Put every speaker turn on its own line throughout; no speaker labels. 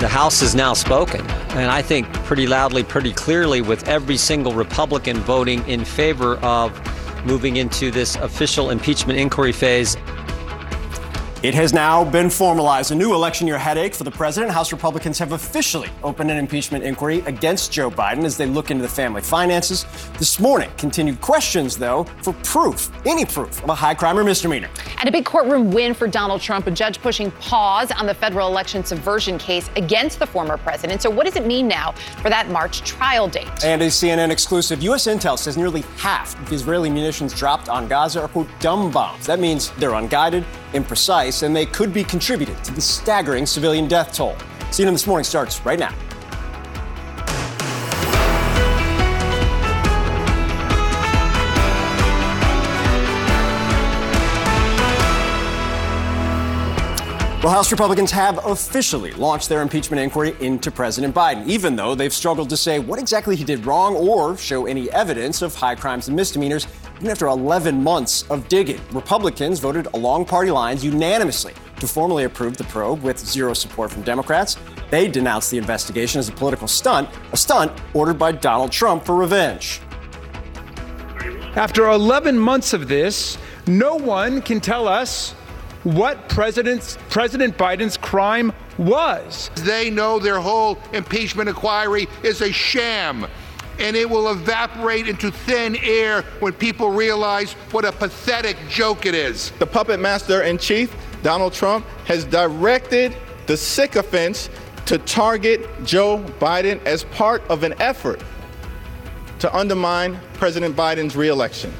The House has now spoken, and I think pretty loudly, pretty clearly, with every single Republican voting in favor of moving into this official impeachment inquiry phase.
It has now been formalized. A new election year headache for the president. House Republicans have officially opened an impeachment inquiry against Joe Biden as they look into the family finances. This morning, continued questions, though, for proof, any proof, of a high crime or misdemeanor.
And a big courtroom win for Donald Trump, a judge pushing pause on the federal election subversion case against the former president. So, what does it mean now for that March trial date?
And a CNN exclusive U.S. intel says nearly half of the Israeli munitions dropped on Gaza are, quote, dumb bombs. That means they're unguided imprecise, and they could be contributed to the staggering civilian death toll. CNN This Morning starts right now. Well, House Republicans have officially launched their impeachment inquiry into President Biden, even though they've struggled to say what exactly he did wrong or show any evidence of high crimes and misdemeanors even after 11 months of digging, Republicans voted along party lines unanimously to formally approve the probe with zero support from Democrats. They denounced the investigation as a political stunt, a stunt ordered by Donald Trump for revenge.
After 11 months of this, no one can tell us what President Biden's crime was.
They know their whole impeachment inquiry is a sham and it will evaporate into thin air when people realize what a pathetic joke it is.
The puppet master in chief, Donald Trump, has directed the sycophants to target Joe Biden as part of an effort to undermine President Biden's reelection.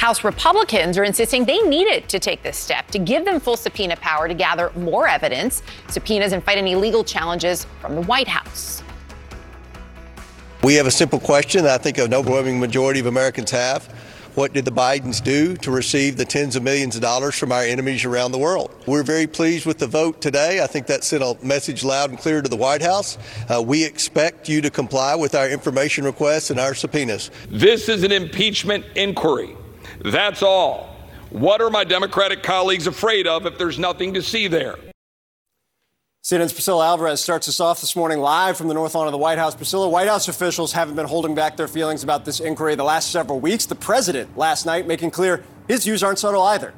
House Republicans are insisting they needed to take this step to give them full subpoena power to gather more evidence, subpoenas, and fight any legal challenges from the White House.
We have a simple question I think an overwhelming majority of Americans have. What did the Bidens do to receive the tens of millions of dollars from our enemies around the world? We're very pleased with the vote today. I think that sent a message loud and clear to the White House. Uh, we expect you to comply with our information requests and our subpoenas.
This is an impeachment inquiry. That's all. What are my Democratic colleagues afraid of if there's nothing to see there?
CNN's Priscilla Alvarez starts us off this morning live from the North Lawn of the White House. Priscilla, White House officials haven't been holding back their feelings about this inquiry the last several weeks. The president last night making clear his views aren't subtle either.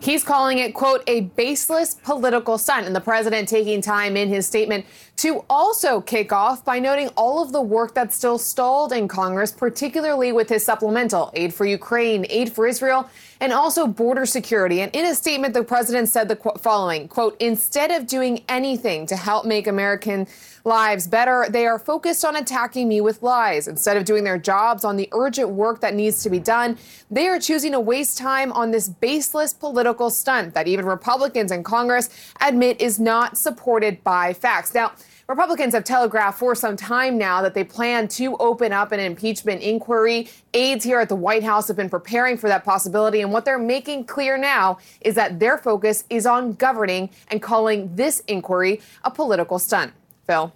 He's calling it, quote, a baseless political stunt. And the president taking time in his statement to also kick off by noting all of the work that's still stalled in Congress, particularly with his supplemental aid for Ukraine, aid for Israel, and also border security. And in a statement, the president said the following, quote, instead of doing anything to help make American lives better, they are focused on attacking me with lies. Instead of doing their jobs on the urgent work that needs to be done, they are choosing to waste time on this baseless political stunt that even Republicans in Congress admit is not supported by facts. Now, Republicans have telegraphed for some time now that they plan to open up an impeachment inquiry. Aides here at the White House have been preparing for that possibility. And what they're making clear now is that their focus is on governing and calling this inquiry a political stunt. Phil.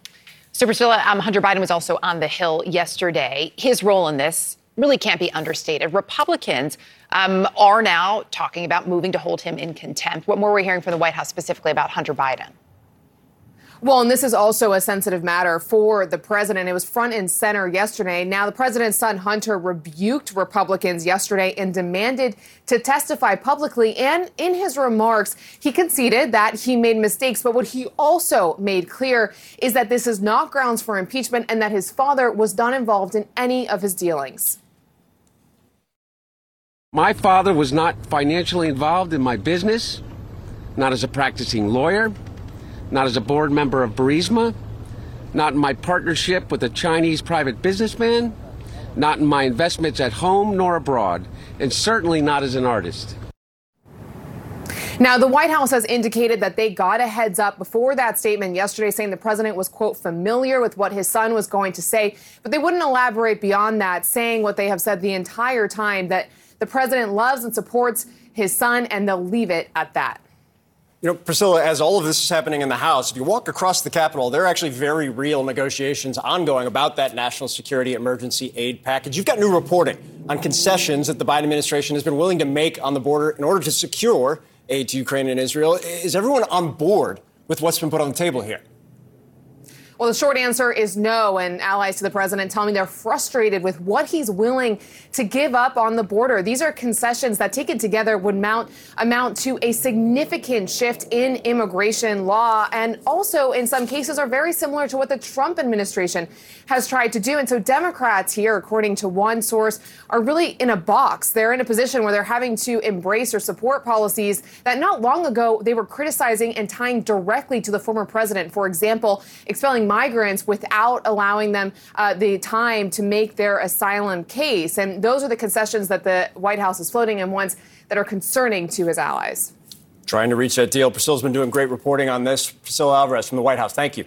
So, Priscilla, um, Hunter Biden was also on the Hill yesterday. His role in this really can't be understated. Republicans um, are now talking about moving to hold him in contempt. What more are we hearing from the White House specifically about Hunter Biden?
Well, and this is also a sensitive matter for the president. It was front and center yesterday. Now, the president's son, Hunter, rebuked Republicans yesterday and demanded to testify publicly. And in his remarks, he conceded that he made mistakes. But what he also made clear is that this is not grounds for impeachment and that his father was not involved in any of his dealings.
My father was not financially involved in my business, not as a practicing lawyer not as a board member of Burisma, not in my partnership with a Chinese private businessman, not in my investments at home nor abroad, and certainly not as an artist.
Now, the White House has indicated that they got a heads up before that statement yesterday, saying the president was, quote, familiar with what his son was going to say, but they wouldn't elaborate beyond that, saying what they have said the entire time that the president loves and supports his son, and they'll leave it at that.
You know, Priscilla, as all of this is happening in the House, if you walk across the Capitol, there are actually very real negotiations ongoing about that national security emergency aid package. You've got new reporting on concessions that the Biden administration has been willing to make on the border in order to secure aid to Ukraine and Israel. Is everyone on board with what's been put on the table here?
Well, the short answer is no. And allies to the president tell me they're frustrated with what he's willing to give up on the border. These are concessions that, taken together, would mount, amount to a significant shift in immigration law, and also, in some cases, are very similar to what the Trump administration has tried to do. And so, Democrats here, according to one source, are really in a box. They're in a position where they're having to embrace or support policies that not long ago they were criticizing and tying directly to the former president. For example, expelling migrants without allowing them uh, the time to make their asylum case. And those are the concessions that the White House is floating and ones that are concerning to his allies.
Trying to reach that deal. Priscilla's been doing great reporting on this. Priscilla Alvarez from the White House. Thank you.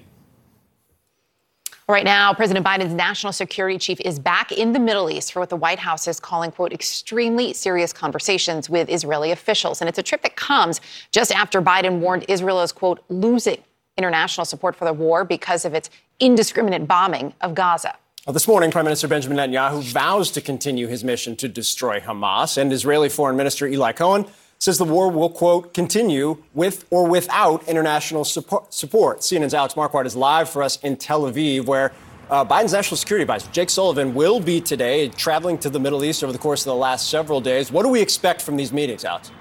Right now, President Biden's national security chief is back in the Middle East for what the White House is calling, quote, extremely serious conversations with Israeli officials. And it's a trip that comes just after Biden warned Israel is, quote, losing international support for the war because of its indiscriminate bombing of Gaza.
Well, this morning, Prime Minister Benjamin Netanyahu vows to continue his mission to destroy Hamas, and Israeli Foreign Minister Eli Cohen says the war will, quote, continue with or without international support. CNN's Alex Marquardt is live for us in Tel Aviv, where uh, Biden's national security advisor, Jake Sullivan, will be today traveling to the Middle East over the course of the last several days. What do we expect from these meetings, Alex?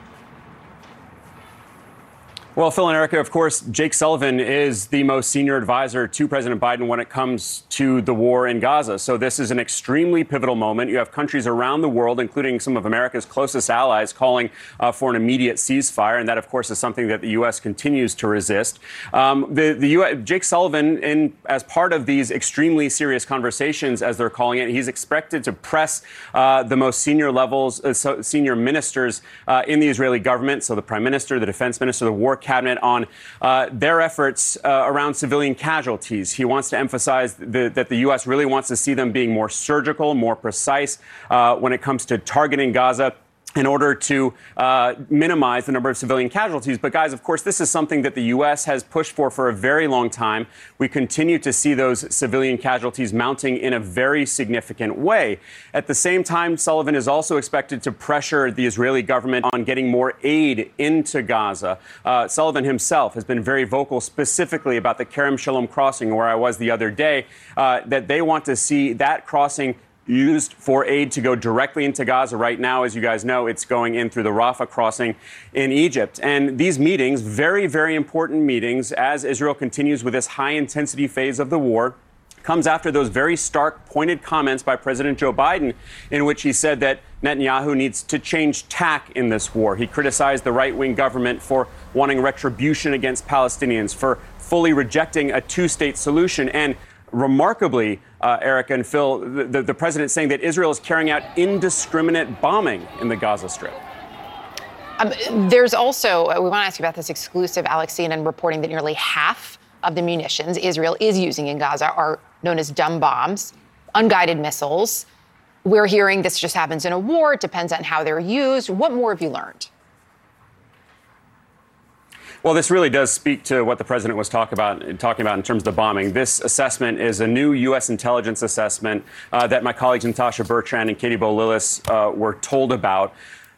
Well, Phil and Erica, of course, Jake Sullivan is the most senior advisor to President Biden when it comes to the war in Gaza. So this is an extremely pivotal moment. You have countries around the world, including some of America's closest allies, calling uh, for an immediate ceasefire, and that, of course, is something that the U.S. continues to resist. Um, the, the Jake Sullivan, in, as part of these extremely serious conversations, as they're calling it, he's expected to press uh, the most senior levels, uh, so senior ministers uh, in the Israeli government, so the prime minister, the defense minister, the war cabinet on uh, their efforts uh, around civilian casualties. He wants to emphasize the, that the U.S. really wants to see them being more surgical, more precise uh, when it comes to targeting Gaza in order to uh, minimize the number of civilian casualties. But, guys, of course, this is something that the U.S. has pushed for for a very long time. We continue to see those civilian casualties mounting in a very significant way. At the same time, Sullivan is also expected to pressure the Israeli government on getting more aid into Gaza. Uh, Sullivan himself has been very vocal specifically about the Kerem Shalom crossing, where I was the other day, uh, that they want to see that crossing used for aid to go directly into Gaza. Right now, as you guys know, it's going in through the Rafah crossing in Egypt. And these meetings, very, very important meetings, as Israel continues with this high intensity phase of the war, comes after those very stark, pointed comments by President Joe Biden, in which he said that Netanyahu needs to change tack in this war. He criticized the right wing government for wanting retribution against Palestinians, for fully rejecting a two state solution. And remarkably, uh, Erica and Phil, the, the president saying that Israel is carrying out indiscriminate bombing in the Gaza Strip.
Um, there's also, uh, we want to ask you about this exclusive Alex CNN reporting that nearly half of the munitions Israel is using in Gaza are known as dumb bombs, unguided missiles. We're hearing this just happens in a war. It depends on how they're used. What more have you learned?
Well, this really does speak to what the president was talk about, talking about in terms of the bombing. This assessment is a new U.S. intelligence assessment uh, that my colleagues Natasha Bertrand and Katie Bo Lillis uh, were told about.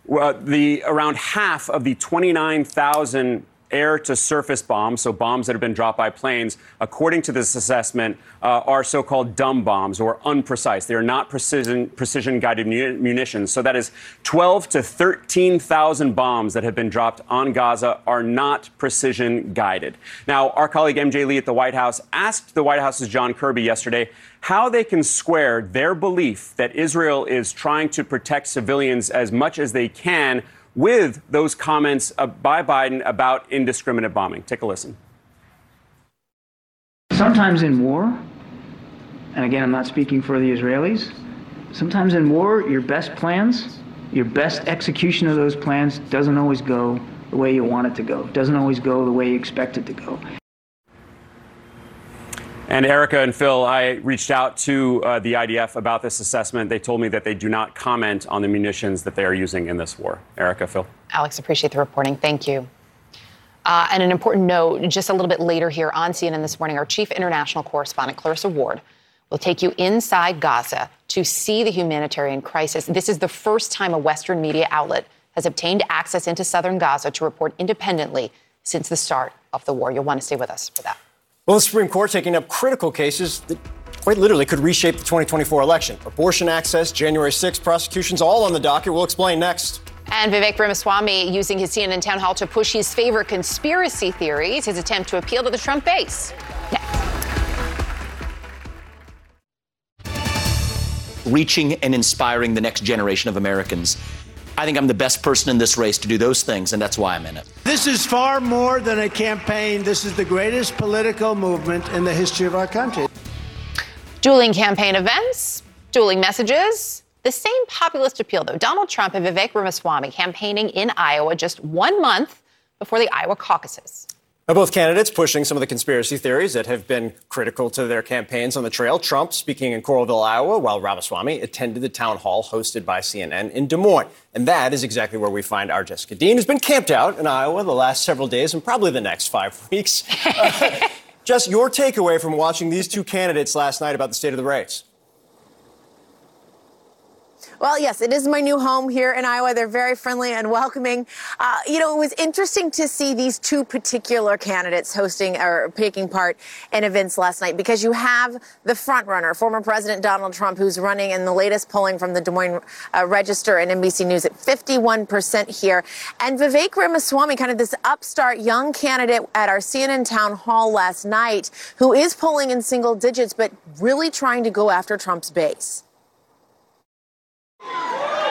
The around half of the 29,000 air to surface bombs, so bombs that have been dropped by planes, according to this assessment, uh, are so called dumb bombs or unprecise. They are not precision, precision guided munitions. So that is 12 to 13,000 bombs that have been dropped on Gaza are not precision guided. Now, our colleague MJ Lee at the White House asked the White House's John Kirby yesterday how they can square their belief that Israel is trying to protect civilians as much as they can with those comments by Biden about indiscriminate bombing. Take a listen.
Sometimes in war, and again, I'm not speaking for the Israelis, sometimes in war, your best plans, your best execution of those plans doesn't always go the way you want it to go, doesn't always go the way you expect it to go.
And Erica and Phil, I reached out to uh, the IDF about this assessment. They told me that they do not comment on the munitions that they are using in this war. Erica, Phil.
Alex, appreciate the reporting. Thank you. Uh, and an important note just a little bit later here on CNN this morning, our chief international correspondent, Clarissa Ward, will take you inside Gaza to see the humanitarian crisis. This is the first time a Western media outlet has obtained access into southern Gaza to report independently since the start of the war. You'll want to stay with us for that.
Well, the Supreme Court taking up critical cases that quite literally could reshape the 2024 election. Abortion access, January 6 prosecutions, all on the docket. We'll explain next.
And Vivek Ramaswamy using his CNN town hall to push his favorite conspiracy theories, his attempt to appeal to the Trump base. Next.
Reaching and inspiring the next generation of Americans. I think I'm the best person in this race to do those things, and that's why I'm in it.
This is far more than a campaign. This is the greatest political movement in the history of our country.
Dueling campaign events, dueling messages. The same populist appeal, though. Donald Trump and Vivek Ramaswamy campaigning in Iowa just one month before the Iowa caucuses.
Now, both candidates pushing some of the conspiracy theories that have been critical to their campaigns on the trail. Trump speaking in Coralville, Iowa, while Ramaswamy attended the town hall hosted by CNN in Des Moines. And that is exactly where we find our Jessica Dean, who's been camped out in Iowa the last several days and probably the next five weeks. Uh, Just your takeaway from watching these two candidates last night about the state of the race.
Well, yes, it is my new home here in Iowa. They're very friendly and welcoming. Uh, you know, it was interesting to see these two particular candidates hosting or taking part in events last night because you have the front runner, former President Donald Trump, who's running in the latest polling from the Des Moines uh, Register and NBC News at 51% here. And Vivek Ramaswamy, kind of this upstart young candidate at our CNN town hall last night, who is polling in single digits, but really trying to go after Trump's base.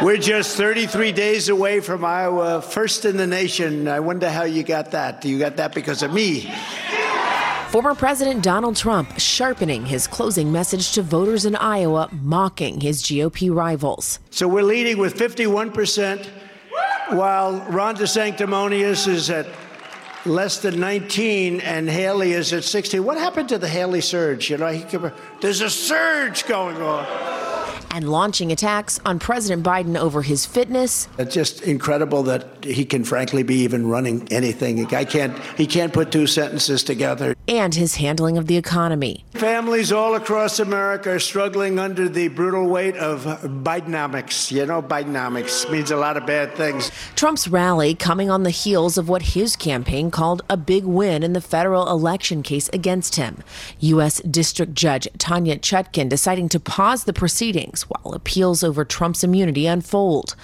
We're just 33 days away from Iowa, first in the nation. I wonder how you got that. You got that because of me.
Former President Donald Trump sharpening his closing message to voters in Iowa, mocking his GOP rivals.
So we're leading with 51%, while Ron DeSanctimonious is at less than 19 and Haley is at 16. What happened to the Haley surge? You know, he, there's a surge going on
and launching attacks on President Biden over his fitness.
It's just incredible that he can frankly be even running anything. I can't he can't put two sentences together.
And his handling of the economy.
Families all across America are struggling under the brutal weight of Bidenomics. You know, Bidenomics means a lot of bad things.
Trump's rally coming on the heels of what his campaign called a big win in the federal election case against him. U.S. District Judge Tanya Chutkan deciding to pause the proceedings while appeals over Trump's immunity unfold.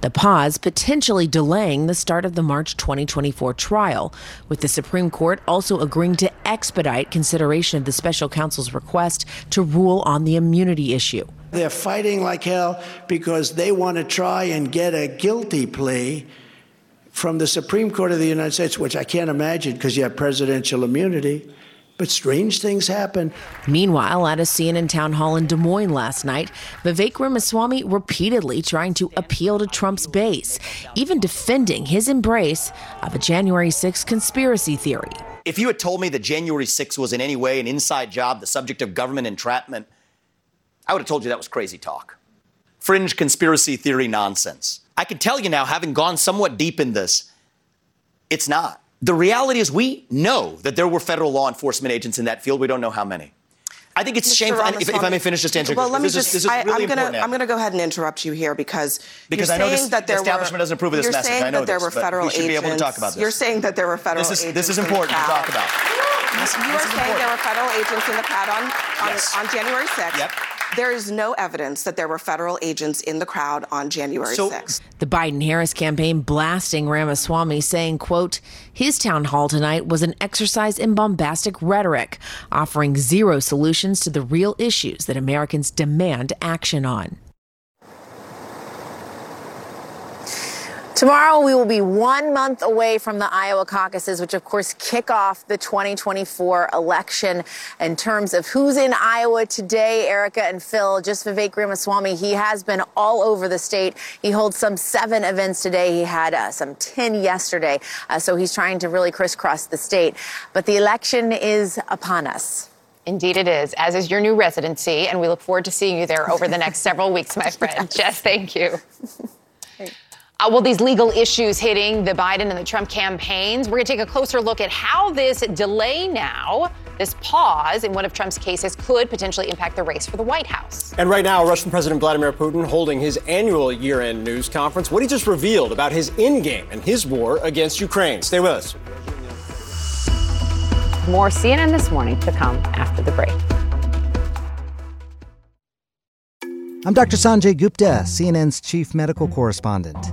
The pause potentially delaying the start of the March 2024 trial, with the Supreme Court also agreeing to expedite consideration of the special counsel's request to rule on the immunity issue.
They're fighting like hell because they want to try and get a guilty plea from the Supreme Court of the United States, which I can't imagine because you have presidential immunity. But strange things happen.
Meanwhile, at a CNN town hall in Des Moines last night, Vivek Ramaswamy repeatedly trying to appeal to Trump's base, even defending his embrace of a January 6 conspiracy theory.
If you had told me that January 6 was in any way an inside job, the subject of government entrapment, I would have told you that was crazy talk. Fringe conspiracy theory nonsense. I can tell you now, having gone somewhat deep in this, it's not. The reality is, we know that there were federal law enforcement agents in that field. We don't know how many. I think it's Mr. shameful. If, if, I may finish just answering.
Well, let me
this
just.
Is,
I,
really
am going to. I'm going to go ahead and interrupt you here because
because
I
know this,
that there
the establishment
were,
doesn't approve of this
you're
message.
Saying
I know
that there
this,
were federal
we should
agents.
be able to talk about this.
You're saying that there were federal
this is,
agents.
This is important to talk about.
You are saying
important.
there were federal agents in the crowd on on,
yes.
on January 6th.
Yep.
There is no evidence that there were federal agents in the crowd on January
so,
6th.
The Biden-Harris campaign blasting Ramaswamy, saying, quote, his town hall tonight was an exercise in bombastic rhetoric, offering zero solutions to the real issues that Americans demand action on.
Tomorrow, we will be one month away from the Iowa caucuses, which, of course, kick off the 2024 election. In terms of who's in Iowa today, Erica and Phil, just Vivek Ramaswamy, he has been all over the state. He holds some seven events today. He had uh, some 10 yesterday. Uh, so he's trying to really crisscross the state. But the election is upon us.
Indeed, it is, as is your new residency. And we look forward to seeing you there over the next several weeks, my friend. Jess, thank you. Uh, well, these legal issues hitting the Biden and the Trump campaigns. We're going to take a closer look at how this delay now, this pause in one of Trump's cases, could potentially impact the race for the White House.
And right now, Russian President Vladimir Putin holding his annual year end news conference. What he just revealed about his in game and his war against Ukraine. Stay with us.
More CNN this morning to come after the break.
I'm Dr. Sanjay Gupta, CNN's chief medical correspondent.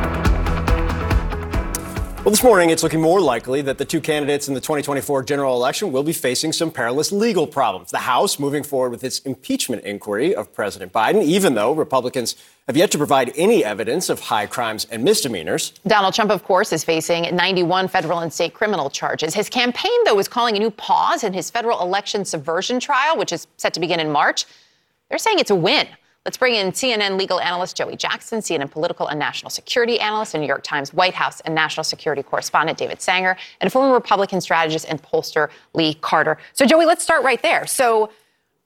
Well, this morning it's looking more likely that the two candidates in the 2024 general election will be facing some perilous legal problems. The House moving forward with its impeachment inquiry of President Biden, even though Republicans have yet to provide any evidence of high crimes and misdemeanors.
Donald Trump, of course, is facing 91 federal and state criminal charges. His campaign, though, is calling a new pause in his federal election subversion trial, which is set to begin in March. They're saying it's a win. Let's bring in CNN legal analyst Joey Jackson, CNN political and national security analyst, and New York Times White House and national security correspondent David Sanger, and former Republican strategist and pollster Lee Carter. So, Joey, let's start right there. So,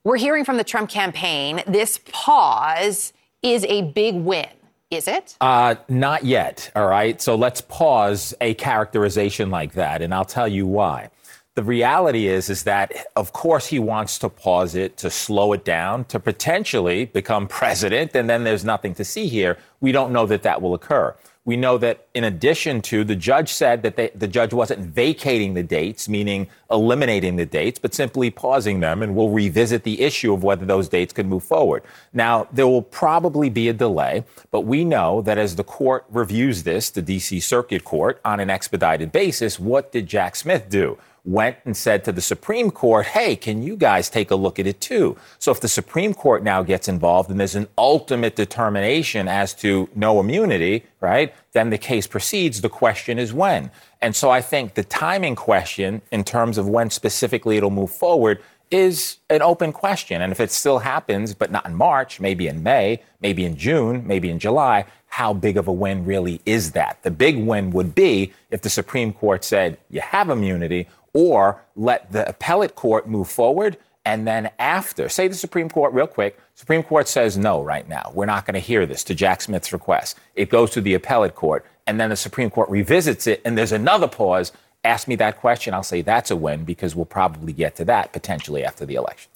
we're hearing from the Trump campaign this pause is a big win. Is it?
Uh, not yet. All right. So let's pause a characterization like that, and I'll tell you why. The reality is, is that of course he wants to pause it, to slow it down, to potentially become president, and then there's nothing to see here. We don't know that that will occur. We know that in addition to the judge said that they, the judge wasn't vacating the dates, meaning eliminating the dates, but simply pausing them, and we'll revisit the issue of whether those dates could move forward. Now, there will probably be a delay, but we know that as the court reviews this, the DC Circuit Court, on an expedited basis, what did Jack Smith do? Went and said to the Supreme Court, hey, can you guys take a look at it too? So if the Supreme Court now gets involved and there's an ultimate determination as to no immunity, right, then the case proceeds. The question is when. And so I think the timing question in terms of when specifically it'll move forward is an open question. And if it still happens, but not in March, maybe in May, maybe in June, maybe in July, how big of a win really is that? The big win would be if the Supreme Court said you have immunity or let the appellate court move forward and then after, say the Supreme Court, real quick, Supreme Court says no right now. We're not going to hear this to Jack Smith's request. It goes to the appellate court, and then the Supreme Court revisits it, and there's another pause. Ask me that question. I'll say that's a win because we'll probably get to that potentially after the election.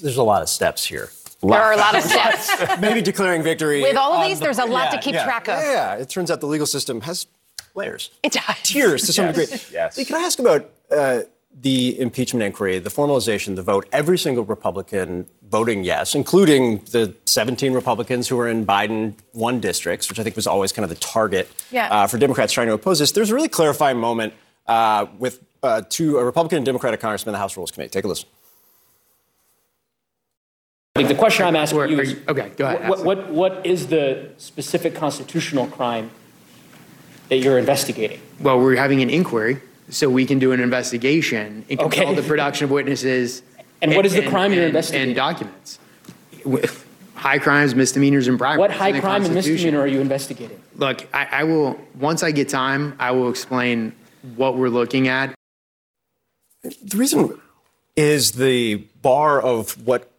There's a lot of steps here.
There are a lot of steps.
Maybe declaring victory.
With all of these,
the-
there's a lot
yeah,
to keep
yeah.
track of.
Yeah, yeah, it turns out the legal system has layers.
It does.
Tiers to some
Yes,
degree.
yes.
Lee, can I ask about uh, the impeachment inquiry, the formalization, the vote? Every single Republican voting yes, including the 17 Republicans who are in Biden won districts, which I think was always kind of the target
Yeah.
uh, for Democrats trying to oppose this. There's a really clarifying moment uh, with uh, two a Republican and Democratic congressman in the House Rules Committee. Take a listen.
I think the question I'm asking you is,
you- okay, go ahead,
What, what, what is the specific constitutional crime that you're investigating?
Well, we're having an inquiry, so we can do an investigation and control
Okay.
the production of witnesses.
And what is the crime you're
and-
investigating?
And documents. With High crimes, misdemeanors, and bribery.
What
It's
high
the
crime and
Constitution.
misdemeanor are you investigating?
Look, I, I will, once I get time, I will explain what we're looking at.
The reason is the bar of what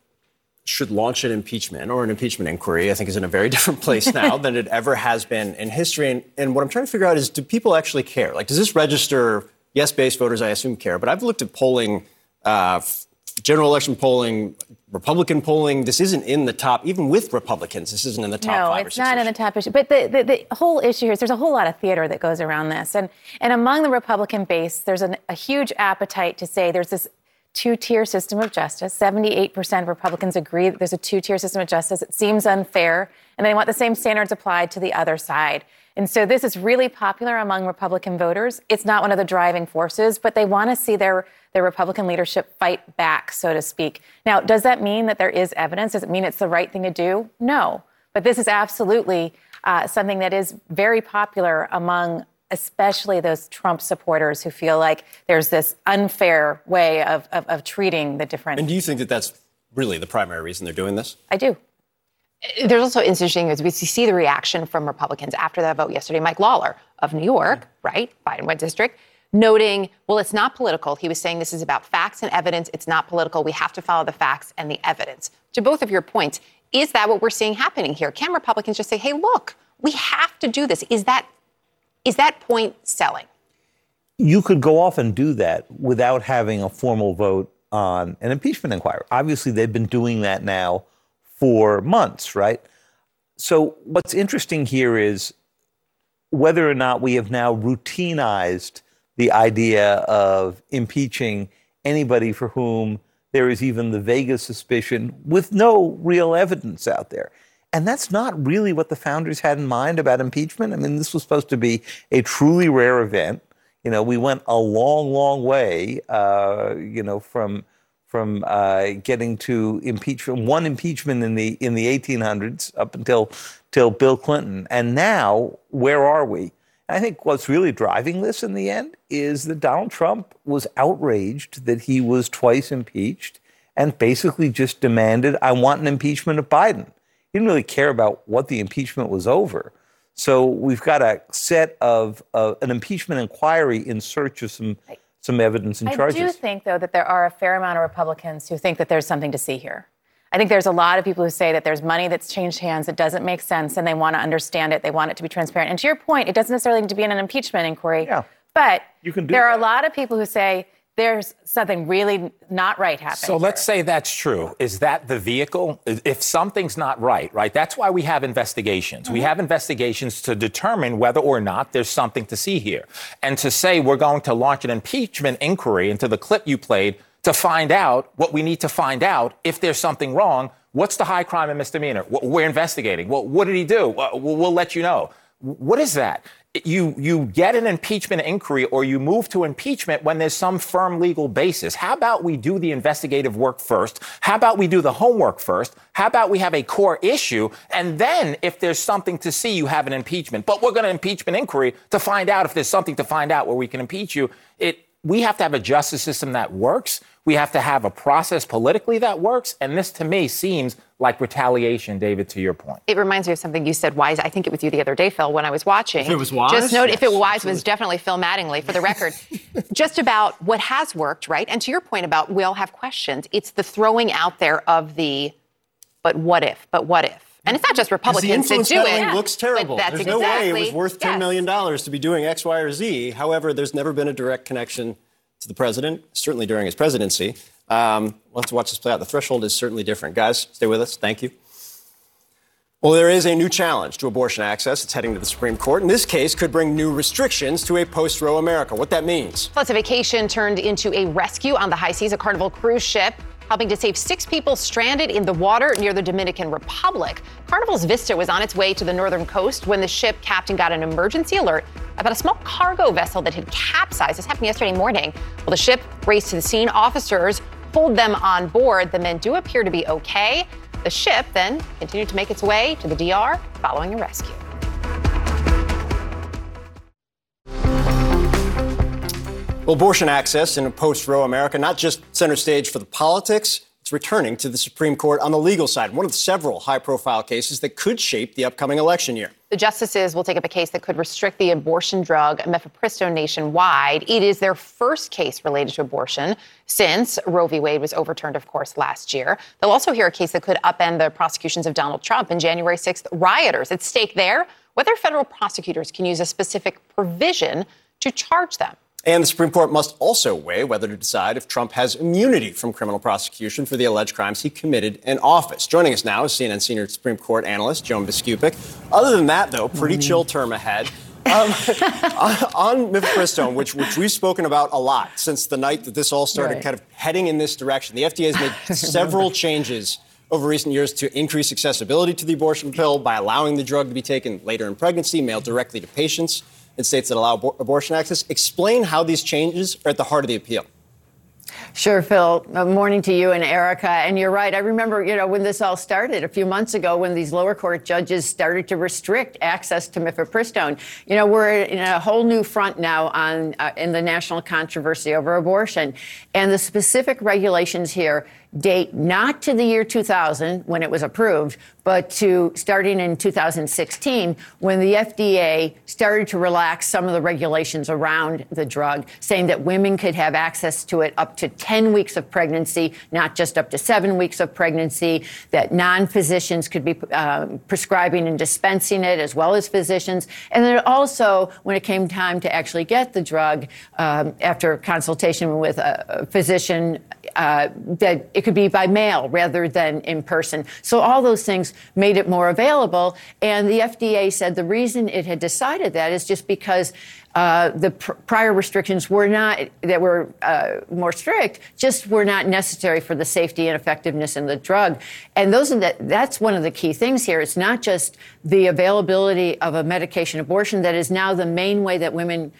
should launch an impeachment or an impeachment inquiry, I think, is in a very different place now than it ever has been in history. And, and what I'm trying to figure out is do people actually care? Like, does this register, yes, base voters, I assume, care? But I've looked at polling, uh, general election polling, Republican polling. This isn't in the top, even with Republicans, this isn't in the top
no,
five or
it's
six.
not in the top issue. But the, the, the whole issue here is there's a whole lot of theater that goes around this. And, and among the Republican base, there's an, a huge appetite to say there's this two tier system of justice. 78% of Republicans agree that there's a two tier system of justice. It seems unfair, and they want the same standards applied to the other side. And so this is really popular among Republican voters. It's not one of the driving forces, but they want to see their, their Republican leadership fight back, so to speak. Now, does that mean that there is evidence? Does it mean it's the right thing to do? No. But this is absolutely uh, something that is very popular among especially those Trump supporters who feel like there's this unfair way of, of, of treating the different.
And do you think that that's really the primary reason they're doing this?
I do.
Uh, there's also interesting as we see the reaction from Republicans after that vote yesterday. Mike Lawler of New York, right, Biden went district, noting, well, it's not political. He was saying this is about facts and evidence. It's not political. We have to follow the facts and the evidence. To both of your points, is that what we're seeing happening here? Can Republicans just say, hey, look, we have to do this? Is that is that point selling?
You could go off and do that without having a formal vote on an impeachment inquiry. Obviously, they've been doing that now for months, right? So, what's interesting here is whether or not we have now routinized the idea of impeaching anybody for whom there is even the vaguest suspicion with no real evidence out there. And that's not really what the founders had in mind about impeachment. I mean, this was supposed to be a truly rare event. You know, we went a long, long way, uh, you know, from from uh, getting to impeachment, one impeachment in the in the 1800s up until till Bill Clinton, and now where are we? I think what's really driving this in the end is that Donald Trump was outraged that he was twice impeached and basically just demanded, I want an impeachment of Biden. He didn't really care about what the impeachment was over. So we've got a set of uh, an impeachment inquiry in search of some some evidence and charges.
I do think, though, that there are a fair amount of Republicans who think that there's something to see here. I think there's a lot of people who say that there's money that's changed hands that doesn't make sense and they want to understand it. They want it to be transparent. And to your point, it doesn't necessarily need to be in an impeachment inquiry.
Yeah.
But
you can
there
that.
are a lot of people who say there's something really not right happening.
So let's say that's true. Is that the vehicle? If something's not right, right? That's why we have investigations. Mm-hmm. We have investigations to determine whether or not there's something to see here. And to say we're going to launch an impeachment inquiry into the clip you played to find out what we need to find out if there's something wrong. What's the high crime and misdemeanor? We're investigating. Well, what did he do? We'll let you know. What is that? You you get an impeachment inquiry or you move to impeachment when there's some firm legal basis. How about we do the investigative work first? How about we do the homework first? How about we have a core issue and then if there's something to see you have an impeachment. But we're going to impeachment inquiry to find out if there's something to find out where we can impeach you. It we have to have a justice system that works. We have to have a process politically that works. And this to me seems like retaliation, David, to your point.
It reminds me of something you said wise. I think it was you the other day, Phil, when I was watching.
If it was wise?
Just note
yes,
if it was wise,
absolutely.
was definitely Phil Mattingly for the record. Just about what has worked, right? And to your point about we all have questions, it's the throwing out there of the but what if, but what if. And it's not just Republicans that do it.
looks terrible.
But that's
There's
exactly,
no way it was worth $10 million to be doing X, Y, or Z. However, there's never been a direct connection to the president, certainly during his presidency. Um, we'll have to watch this play out. The threshold is certainly different. Guys, stay with us. Thank you. Well, there is a new challenge to abortion access. It's heading to the Supreme Court. And this case could bring new restrictions to a post Roe America. What that means.
Plus, a vacation turned into a rescue on the high seas, a Carnival cruise ship helping to save six people stranded in the water near the Dominican Republic. Carnival's Vista was on its way to the northern coast when the ship captain got an emergency alert about a small cargo vessel that had capsized. This happened yesterday morning. Well, the ship raced to the scene. Officers pulled them on board. The men do appear to be okay. The ship then continued to make its way to the DR following a rescue.
Well, abortion access in a post Roe America, not just center stage for the politics, it's returning to the Supreme Court on the legal side, one of several high profile cases that could shape the upcoming election year.
The justices will take up a case that could restrict the abortion drug mifepristone nationwide. It is their first case related to abortion since Roe v. Wade was overturned, of course, last year. They'll also hear a case that could upend the prosecutions of Donald Trump and January 6th rioters. At stake there, whether federal prosecutors can use a specific provision to charge them.
And the Supreme Court must also weigh whether to decide if Trump has immunity from criminal prosecution for the alleged crimes he committed in office. Joining us now is CNN senior Supreme Court analyst Joan Biskupic. Other than that, though, pretty chill term ahead. Um, on, on mifepristone, which, which we've spoken about a lot since the night that this all started
Right.
kind of heading in this direction, the FDA has made several changes over recent years to increase accessibility to the abortion pill by allowing the drug to be taken later in pregnancy, mailed directly to patients in states that allow abor- abortion access. Explain how these changes are at the heart of the appeal.
Sure, Phil. Uh, morning to you and Erica. And you're right. I remember, you know, when this all started a few months ago, when these lower court judges started to restrict access to mifepristone. You know, we're in a whole new front now on uh, in the national controversy over abortion, and the specific regulations here date not to the year 2000 when it was approved, but to starting in 2016 when the FDA started to relax some of the regulations around the drug, saying that women could have access to it up to 10 weeks of pregnancy, not just up to seven weeks of pregnancy, that non physicians could be uh, prescribing and dispensing it as well as physicians. And then also, when it came time to actually get the drug um, after consultation with a physician, uh, that it could be by mail rather than in person. So all those things made it more available. And the FDA said the reason it had decided that is just because uh, the pr- prior restrictions were not that were uh, more strict, just were not necessary for the safety and effectiveness in the drug. And those are the, that's one of the key things here. It's not just the availability of a medication abortion that is now the main way that women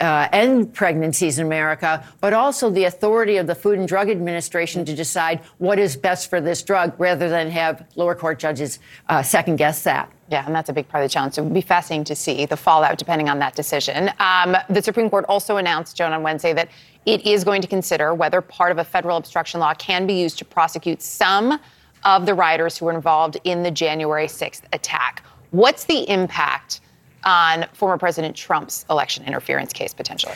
uh, end pregnancies in America, but also the authority of the Food and Drug Administration to decide what is best for this drug rather than have lower court judges uh, second guess that.
Yeah, and that's a big part of the challenge. So it would be fascinating to see the fallout depending on that decision. Um, the Supreme Court also announced, Joan, on Wednesday that it is going to consider whether part of a federal obstruction law can be used to prosecute some of the rioters who were involved in the January 6th attack. What's the impact on former President Trump's election interference case potentially?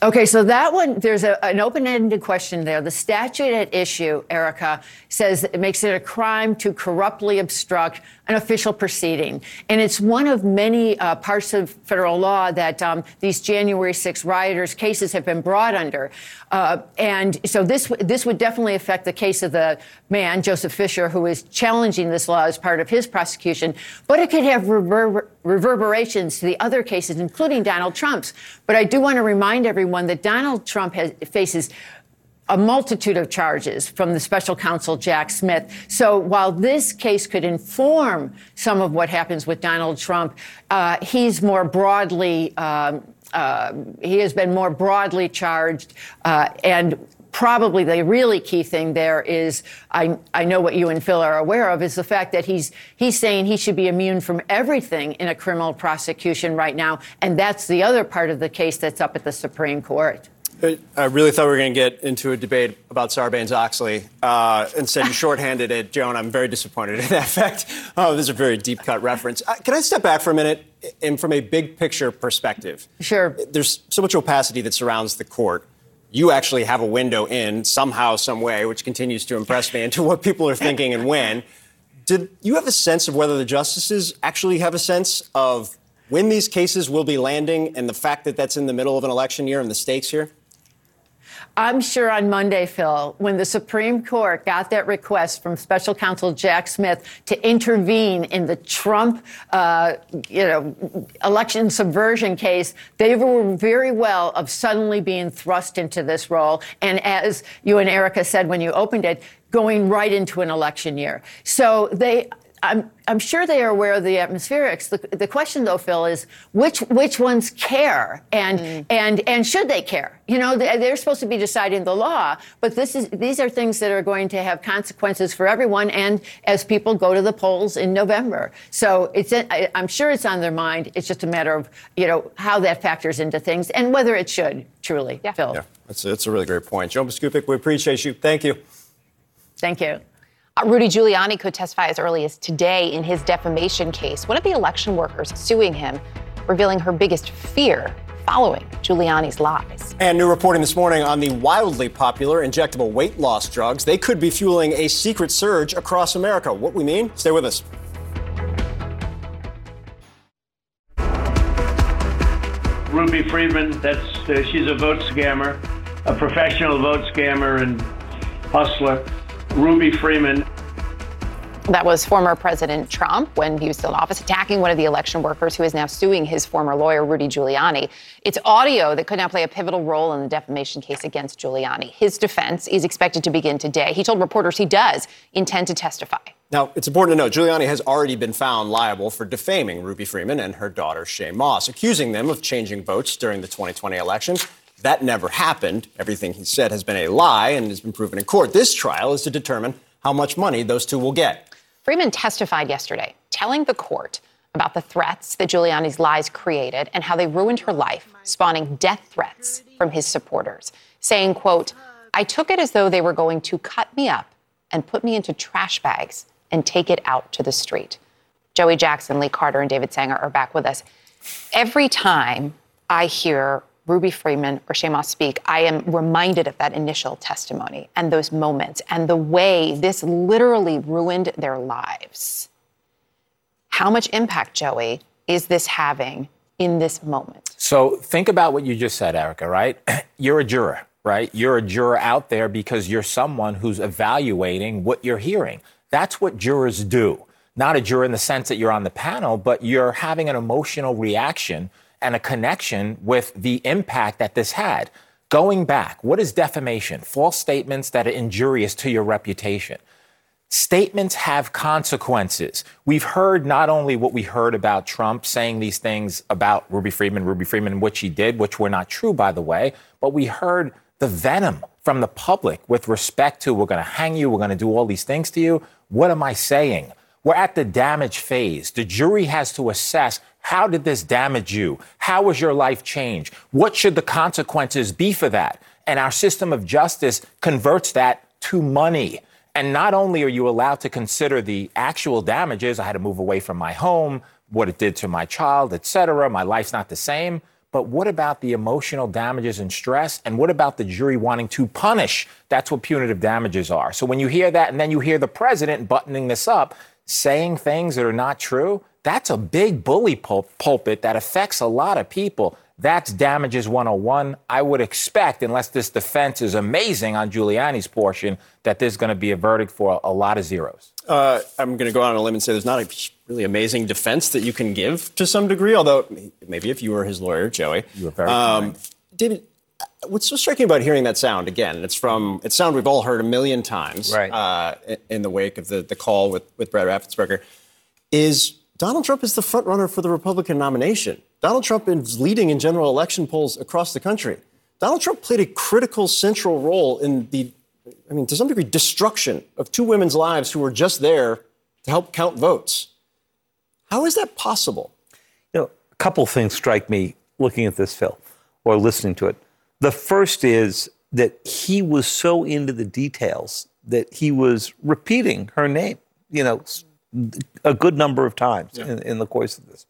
Okay, so that one, there's a, an open ended question there. The statute at issue, Erica, says it makes it a crime to corruptly obstruct an official proceeding. And it's one of many uh, parts of federal law that um, these January 6 rioters' cases have been brought under. Uh, and so this, this would definitely affect the case of the man, Joseph Fischer, who is challenging this law as part of his prosecution. But it could have rever- reverberations to the other cases, including Donald Trump's. But I do want to remind everyone that Donald Trump has, faces a multitude of charges from the special counsel Jack Smith. So while this case could inform some of what happens with Donald Trump, uh, he's more broadly. Um, uh, he has been more broadly charged, uh, and probably the really key thing there is I, I know what you and Phil are aware of is the fact that he's he's saying he should be immune from everything in a criminal prosecution right now, and that's the other part of the case that's up at the Supreme Court.
I really thought we were going to get into a debate about Sarbanes Oxley. Uh, instead, you shorthanded it, Joan. I'm very disappointed in that fact. Oh, this is a very deep cut reference. Uh, can I step back for a minute and from a big picture perspective?
Sure.
There's so much opacity that surrounds the court. You actually have a window in somehow, some way, which continues to impress me into what people are thinking and when. Did you have a sense of whether the justices actually have a sense of when these cases will be landing and the fact that that's in the middle of an election year and the stakes here?
I'm sure on Monday, Phil, when the Supreme Court got that request from special counsel Jack Smith to intervene in the Trump, uh, you know, election subversion case, they were very well of suddenly being thrust into this role. And as you and Erica said when you opened it, going right into an election year. So they, I'm, I'm sure they are aware of the atmospherics. The, the question, though, Phil, is which which ones care and mm. and and should they care? You know, they're supposed to be deciding the law, but this is these are things that are going to have consequences for everyone, and as people go to the polls in November. So it's I, I'm sure it's on their mind. It's just a matter of you know how that factors into things and whether it should truly,
yeah.
Phil.
Yeah, that's a, that's a really great point, Joan Biskupic. We appreciate you. Thank you.
Thank you.
Rudy Giuliani could testify as early as today in his defamation case. One of the election workers suing him, revealing her biggest fear following Giuliani's lies.
And new reporting this morning on the wildly popular injectable weight loss drugs. They could be fueling a secret surge across America. What we mean? Stay with us.
Ruby Freeman, that's uh, she's a vote scammer, a professional vote scammer and hustler. Ruby Freeman.
That was former President Trump when he was still in office, attacking one of the election workers who is now suing his former lawyer, Rudy Giuliani. It's audio that could now play a pivotal role in the defamation case against Giuliani. His defense is expected to begin today. He told reporters he does intend to testify.
Now, it's important to note Giuliani has already been found liable for defaming Ruby Freeman and her daughter, Shaye Moss, accusing them of changing votes during the 2020 election. That never happened. Everything he said has been a lie and has been proven in court. This trial is to determine how much money those two will get.
Freeman testified yesterday, telling the court about the threats that Giuliani's lies created and how they ruined her life, spawning death threats from his supporters, saying, quote, I took it as though they were going to cut me up and put me into trash bags and take it out to the street. Joey Jackson, Lee Carter, and David Sanger are back with us. Every time I hear Ruby Freeman or Shaye Moss speak, I am reminded of that initial testimony and those moments and the way this literally ruined their lives. How much impact, Joey, is this having in this moment?
So think about what you just said, Erica, right? You're a juror, right? You're a juror out there because you're someone who's evaluating what you're hearing. That's what jurors do. Not a juror in the sense that you're on the panel, but you're having an emotional reaction and a connection with the impact that this had. Going back, what is defamation? False statements that are injurious to your reputation. Statements have consequences. We've heard not only what we heard about Trump saying these things about Ruby Freeman, Ruby Freeman, what she did, which were not true, by the way, but we heard the venom from the public with respect to we're going to hang you, we're going to do all these things to you. What am I saying? We're at the damage phase. The jury has to assess how did this damage you? How was your life changed? What should the consequences be for that? And our system of justice converts that to money. And not only are you allowed to consider the actual damages, I had to move away from my home, what it did to my child, et cetera, my life's not the same. But what about the emotional damages and stress? And what about the jury wanting to punish? That's what punitive damages are. So when you hear that and then you hear the president buttoning this up, saying things that are not true, that's a big bully pul- pulpit that affects a lot of people. That's damages 101. I would expect, unless this defense is amazing on Giuliani's portion, that there's going to be a verdict for a lot of zeros.
Uh, I'm going to go out on a limb and say there's not a really amazing defense that you can give to some degree, although maybe if you were his lawyer, Joey.
You were very
um, David, what's so striking about hearing that sound again? It's from it's sound we've all heard a million times,
right?
Uh, in the wake of the, the call with with Brad Raffensperger, is Donald Trump is the front runner for the Republican nomination. Donald Trump is leading in general election polls across the country. Donald Trump played a critical central role in the, I mean, to some degree, destruction of two women's lives who were just there to help count votes. How is that possible?
You know, a couple things strike me looking at this film or listening to it. The first is that he was so into the details that he was repeating her name, you know, a good number of times yeah. in, in, the course of this.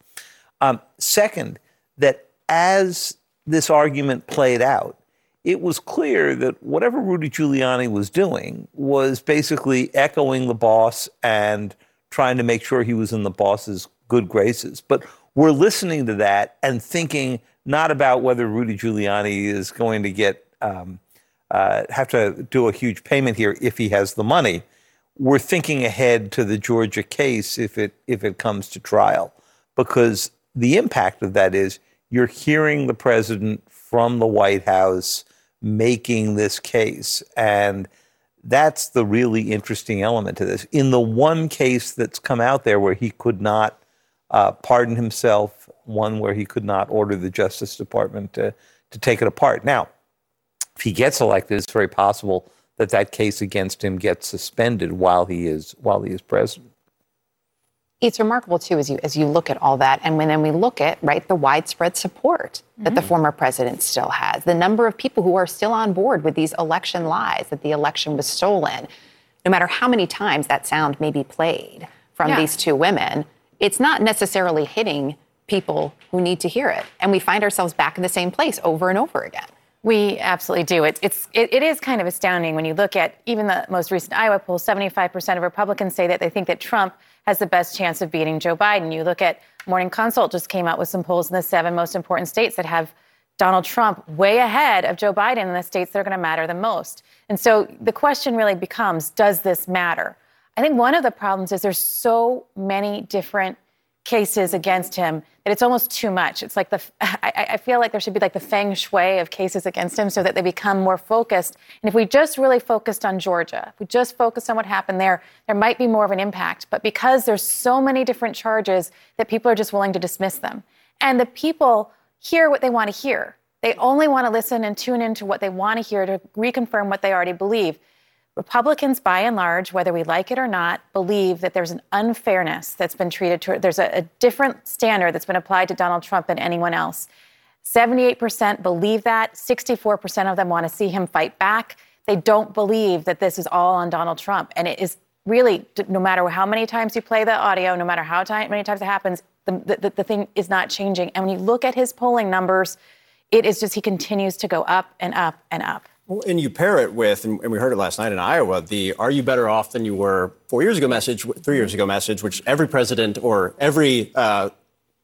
Um, second, that as this argument played out, it was clear that whatever Rudy Giuliani was doing was basically echoing the boss and trying to make sure he was in the boss's good graces. But we're listening to that and thinking not about whether Rudy Giuliani is going to get um, uh, have to do a huge payment here if he has the money. We're thinking ahead to the Georgia case if it if it comes to trial, because the impact of that is you're hearing the president from the White House making this case, and that's the really interesting element to this. In the one case that's come out there where he could not uh, pardon himself, one where he could not order the Justice Department to, to take it apart. Now, if he gets elected, it's very possible that that case against him gets suspended while he is while he is president.
It's remarkable too, as you as you look at all that, and when then we look at right the widespread support mm-hmm. that the mm-hmm. former president still has, the number of people who are still on board with these election lies that the election was stolen, no matter how many times that sound may be played from yeah. these two women, it's not necessarily hitting people who need to hear it. And we find ourselves back in the same place over and over again.
We absolutely do. It, it's, it, it is kind of astounding when you look at even the most recent Iowa poll 75% of Republicans say that they think that Trump has the best chance of beating Joe Biden. You look at Morning Consult just came out with some polls in the seven most important states that have Donald Trump way ahead of Joe Biden in the states that are going to matter the most. And so the question really becomes does this matter? I think one of the problems is there's so many different cases against him that it's almost too much. It's like the, I, I, feel like there should be like the feng shui of cases against him so that they become more focused. And if we just really focused on Georgia, if we just focused on what happened there, there might be more of an impact. But because there's so many different charges that people are just willing to dismiss them. And the people hear what they want to hear. They only want to listen and tune into what they want to hear to reconfirm what they already believe. Republicans, by and large, whether we like it or not, believe that there's an unfairness that's been treated to, there's a, a different standard that's been applied to Donald Trump than anyone else. 78% believe that. 64% of them want to see him fight back. They don't believe that this is all on Donald Trump. And it is really, no matter how many times you play the audio, no matter how time, many times it happens, the, the, the thing is not changing. And when you look at his polling numbers, it is just he continues to go up and up and up.
Well, and you pair it with, and we heard it last night in Iowa, the "Are you better off than you were four years ago?" message, three years ago message, which every president or every uh,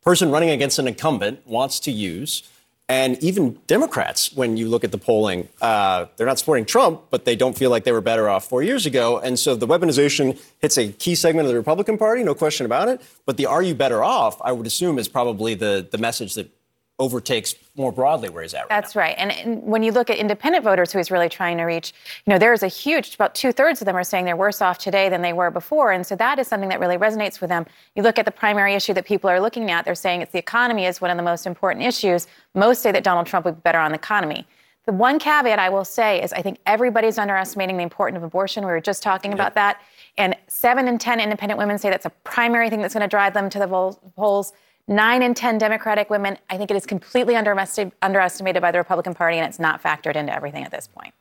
person running against an incumbent wants to use. And even Democrats, when you look at the polling, uh, they're not supporting Trump, but they don't feel like they were better off four years ago. And so the weaponization hits a key segment of the Republican Party, no question about it. But the "Are you better off?" I would assume is probably the the message that overtakes more broadly where he's at. Right
That's
now.
right. And, and, when you look at independent voters who he's really trying to reach, you know, there's a huge, about two thirds of them are saying they're worse off today than they were before. And so that is something that really resonates with them. You look at the primary issue that people are looking at, they're saying it's the economy is one of the most important issues. Most say that Donald Trump would be better on the economy. The one caveat I will say is I think everybody's underestimating the importance of abortion. We were just talking about that. And seven in 10 independent women say that's a primary thing that's going to drive them to the polls. Nine in 10 Democratic women, I think it is completely underestimated by the Republican Party, and it's not factored into everything at this point.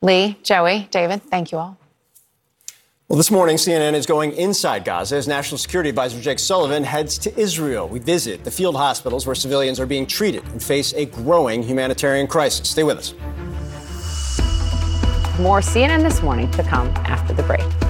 Lee, Joey, David, thank you all.
Well, this morning, CNN is going inside Gaza as National Security Advisor Jake Sullivan heads to Israel. We visit the field hospitals where civilians are being treated and face a growing humanitarian crisis. Stay with us.
More CNN this morning to come after the break.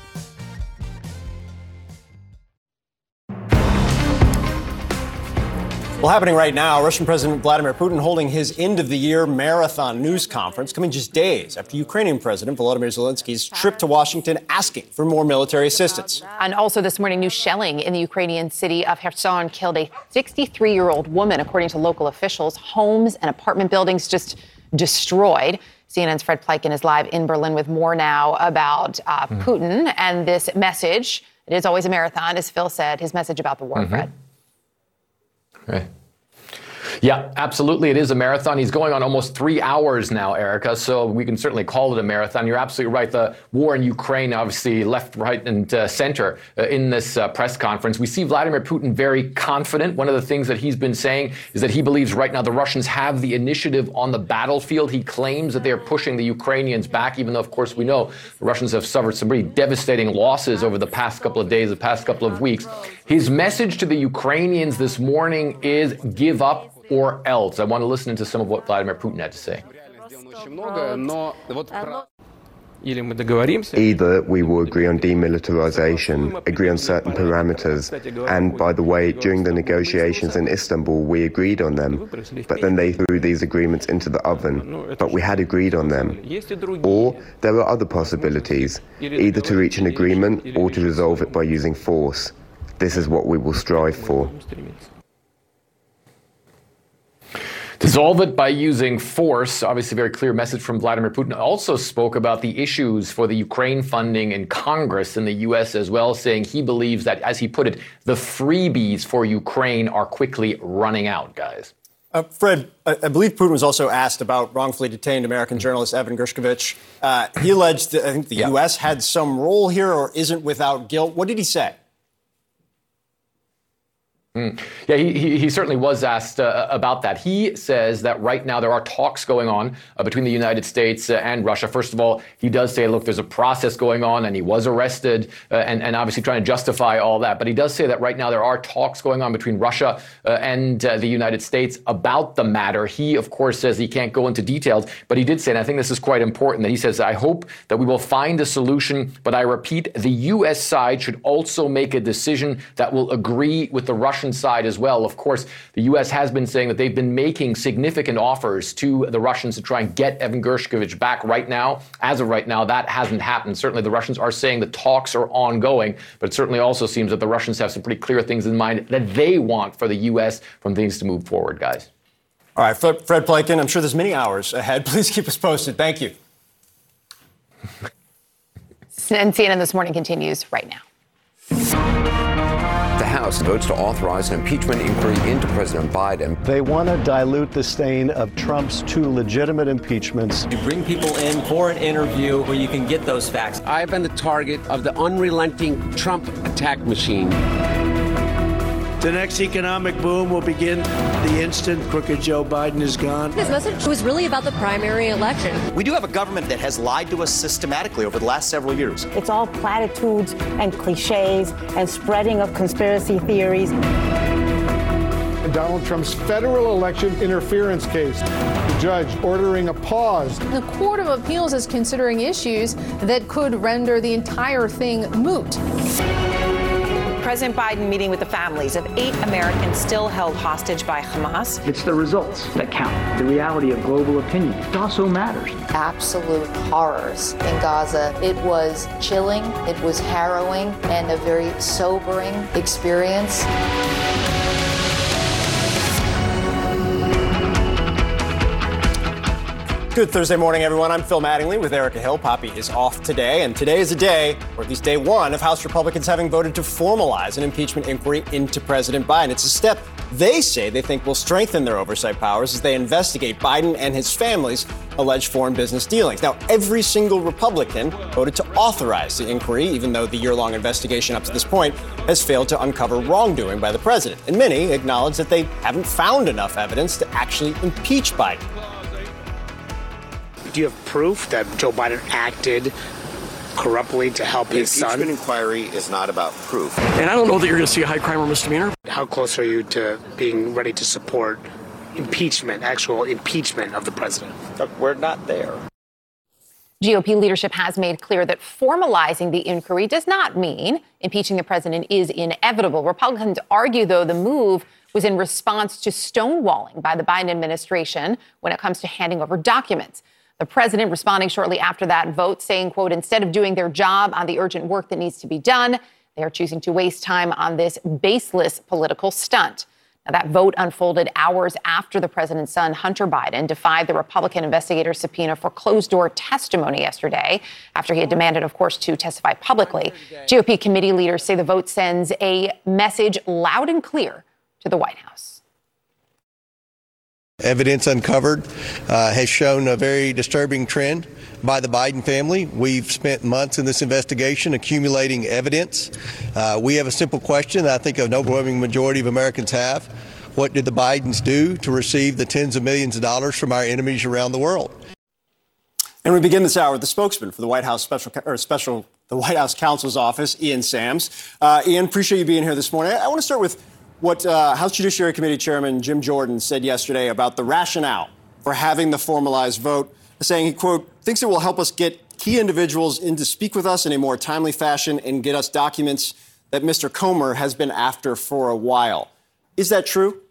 Well, happening right now, Russian President Vladimir Putin holding his end of the year marathon news conference, coming just days after Ukrainian President Volodymyr Zelensky's trip to Washington asking for more military assistance.
And also this morning, new shelling in the Ukrainian city of Kherson killed a 63 year old woman, according to local officials. Homes and apartment buildings just destroyed. CNN's Fred Pleitgen is live in Berlin with more now about uh, mm. Putin and this message. It is always a marathon, as Phil said, his message about the war, mm-hmm. Fred.
Right. Yeah, absolutely. It is a marathon. He's going on almost three hours now, Erica. So we can certainly call it a marathon. You're absolutely right. The war in Ukraine, obviously, left, right, and uh, center uh, in this uh, press conference. We see Vladimir Putin very confident. One of the things that he's been saying is that he believes right now the Russians have the initiative on the battlefield. He claims that they are pushing the Ukrainians back, even though, of course, we know the Russians have suffered some pretty devastating losses over the past couple of days, the past couple of weeks. His message to the Ukrainians this morning is give up or else. I want to listen to some of what Vladimir Putin had to say.
Э, either we will agree on demilitarization, agree on certain parameters, and by the way, during the negotiations in Istanbul, we agreed on them, but then they threw these agreements into the oven, but we had agreed on them. Or there are other possibilities, either to reach an agreement or to resolve it by using force. This is what we will strive for.
Dissolve it by using force. Obviously, very clear message from Vladimir Putin. Also spoke about the issues for the Ukraine funding in Congress in the U.S. as well, saying he believes that, as he put it, the freebies for Ukraine are quickly running out, guys.
Uh, Fred, I, I, believe Putin was also asked about wrongfully detained American journalist Evan Gershkovich. Uh, he alleged that I think the. U.S. had some role here or isn't without guilt. What did he say?
Mm. Yeah, he, he, he, certainly was asked uh, about that. He says that right now there are talks going on uh, between the United States uh, and Russia. First of all, he does say, look, there's a process going on, and he was arrested, uh, and, and obviously trying to justify all that. But he does say that right now there are talks going on between Russia uh, and uh, the United States about the matter. He, of course, says he can't go into details, but he did say, and I think this is quite important, that he says, I hope that we will find a solution, but I repeat, the U.S. side should also make a decision that will agree with the Russian Russian side as well. Of course, the U.S. has been saying that they've been making significant offers to the Russians to try and get Evan Gershkovich back right now. As of right now, that hasn't happened. Certainly, the Russians are saying the talks are ongoing, but it certainly also seems that the Russians have some pretty clear things in mind that they want for the U.S. from things to move forward, guys.
All right, Fred, Fred Pleitgen, I'm sure there's many hours ahead. Please keep us posted. Thank you.
and CNN This Morning continues right now.
The House votes to authorize an impeachment inquiry into President Biden.
They want to dilute the stain of Trump's two legitimate impeachments.
You bring people in for an interview where you can get those facts.
I've been the target of the unrelenting Trump attack machine.
The next economic boom will begin the instant crooked Joe Biden is gone.
His message was really about the primary election.
We do have a government that has lied to us systematically over the last several years.
It's all platitudes and cliches and spreading of conspiracy theories.
Donald Trump's federal election interference case. The judge ordering a pause.
The Court of Appeals is considering issues that could render the entire thing moot.
President Biden meeting with the families of eight Americans still held hostage by Hamas.
It's the results that count, the reality of global opinion. It also matters.
Absolute horrors in Gaza. It was chilling, it was harrowing, and a very sobering experience.
Good Thursday morning, everyone. I'm Phil Mattingly with Erica Hill. Poppy is off today, and today is a day, or at least day one, of House Republicans having voted to formalize an impeachment inquiry into President Biden. It's a step they say they think will strengthen their oversight powers as they investigate Biden and his family's alleged foreign business dealings. Now, every single Republican voted to authorize the inquiry, even though the year long investigation up to this point has failed to uncover wrongdoing by the president. And many acknowledge that they haven't found enough evidence to actually impeach Biden
do you have proof that Joe Biden acted corruptly to help
the
his son?
The impeachment inquiry is not about proof.
And I don't know that you're going to see a high crime or misdemeanor. How close are you to being ready to support impeachment, actual impeachment of the president?
Look, we're not there.
GOP leadership has made clear that formalizing the inquiry does not mean impeaching the president is inevitable. Republicans argue, though, the move was in response to stonewalling by the Biden administration when it comes to handing over documents. The president responding shortly after that vote saying, quote, instead of doing their job on the urgent work that needs to be done, they are choosing to waste time on this baseless political stunt. Now, that vote unfolded hours after the president's son, Hunter Biden, defied the Republican investigator's subpoena for closed door testimony yesterday, after he had demanded, of course, to testify publicly. GOP committee leaders say the vote sends a message loud and clear to the White House.
Evidence uncovered uh, has shown a very disturbing trend by the Biden family. We've spent months in this investigation accumulating evidence. Uh, we have a simple question I think an overwhelming majority of Americans have. What did the Bidens do to receive the tens of millions of dollars from our enemies around the world?
And we begin this hour with the spokesman for the White House special, or special the White House counsel's office, Ian Sams. Uh, Ian, appreciate you being here this morning. I, I want to start with what uh, House Judiciary Committee Chairman Jim Jordan said yesterday about the rationale for having the formalized vote, saying he, quote, thinks it will help us get key individuals in to speak with us in a more timely fashion and get us documents that Mr. Comer has been after for a while. Is that true?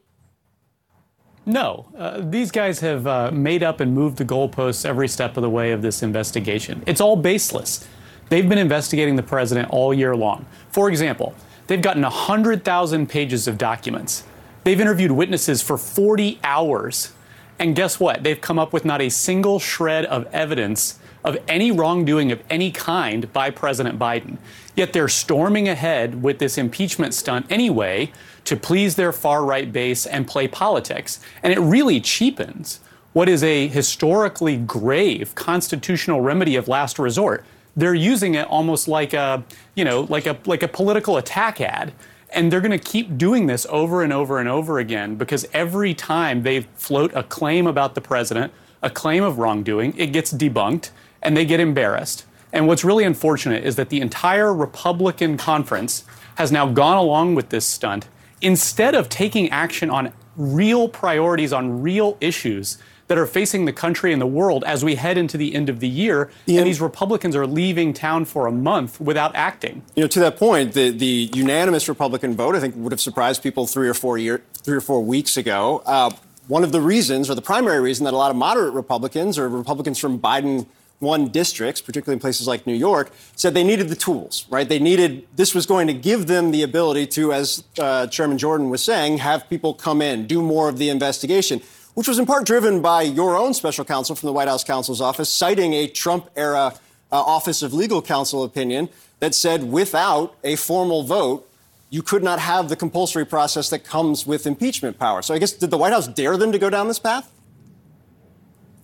No. Uh, these guys have uh, made up and moved the goalposts every step of the way of this investigation. It's all baseless. They've been investigating the president all year long. For example, They've gotten 100,000 pages of documents. They've interviewed witnesses for 40 hours. And guess what? They've come up with not a single shred of evidence of any wrongdoing of any kind by President Biden. Yet they're storming ahead with this impeachment stunt anyway to please their far right base and play politics. And it really cheapens what is a historically grave constitutional remedy of last resort they're using it almost like a, you know, like a like a political attack ad. And they're going to keep doing this over and over and over again because every time they float a claim about the president, a claim of wrongdoing, it gets debunked and they get embarrassed. And what's really unfortunate is that the entire Republican conference has now gone along with this stunt instead of taking action on real priorities, on real issues that are facing the country and the world as we head into the end of the year. And these Republicans are leaving town for a month without acting.
You know, to that point, the, the unanimous Republican vote, I think, would have surprised people three or four year, three or four weeks ago. Uh, one of the reasons, or the primary reason, that a lot of moderate Republicans or Republicans from Biden won districts, particularly in places like New York, said they needed the tools, right? They needed, this was going to give them the ability to, as uh, Chairman Jordan was saying, have people come in, do more of the investigation which was in part driven by your own special counsel from the White House counsel's office, citing a Trump era uh, Office of Legal Counsel opinion that said without a formal vote, you could not have the compulsory process that comes with impeachment power. So I guess did the White House dare them to go down this path?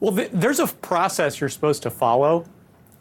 Well, th- there's a process you're supposed to follow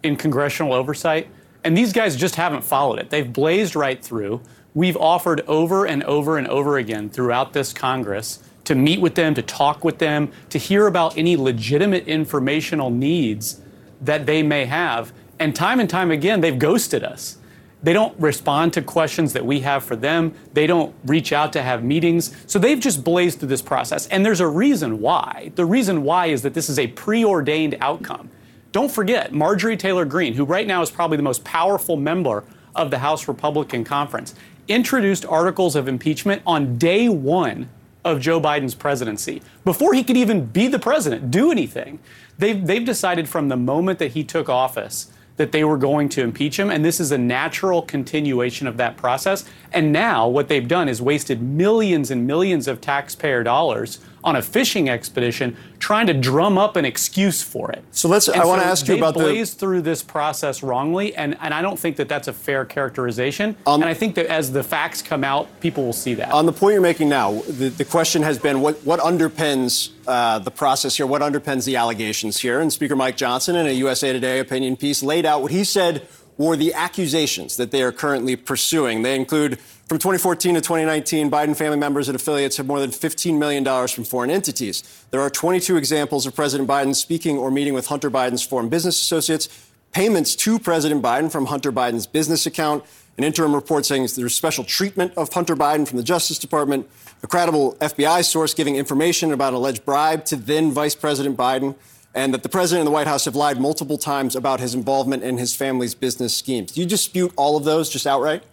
in congressional oversight, and these guys just haven't followed it. They've blazed right through. We've offered over and over and over again throughout this Congress to meet with them, to talk with them, to hear about any legitimate informational needs that they may have. And time and time again, they've ghosted us. They don't respond to questions that we have for them. They don't reach out to have meetings. So they've just blazed through this process. And there's a reason why. The reason why is that this is a preordained outcome. Don't forget, Marjorie Taylor Greene, who right now is probably the most powerful member of the House Republican Conference, introduced articles of impeachment on day one of Joe Biden's presidency, before he could even be the president, do anything. They've, they've decided from the moment that he took office that they were going to impeach him, and this is a natural continuation of that process. And now what they've done is wasted millions and millions of taxpayer dollars on a fishing expedition trying to drum up an excuse for it.
So let's.
And
I want to ask you about the.
blazed through this process wrongly, and, and I don't think that that's a fair characterization. and I think that as the facts come out, people will see that.
On the point you're making now, the, the question has been what, what underpins uh, the process here, what underpins the allegations here. And Speaker Mike Johnson, in a USA Today opinion piece, laid out what he said were the accusations that they are currently pursuing. They include from 2014 to 2019, Biden family members and affiliates have more than $15 million from foreign entities. There are 22 examples of President Biden speaking or meeting with Hunter Biden's foreign business associates, payments to President Biden from Hunter Biden's business account, an interim report saying there's special treatment of Hunter Biden from the Justice Department, a credible FBI source giving information about an alleged bribe to then Vice President Biden, and that the president and the White House have lied multiple times about his involvement in his family's business schemes. Do you dispute all of those just outright?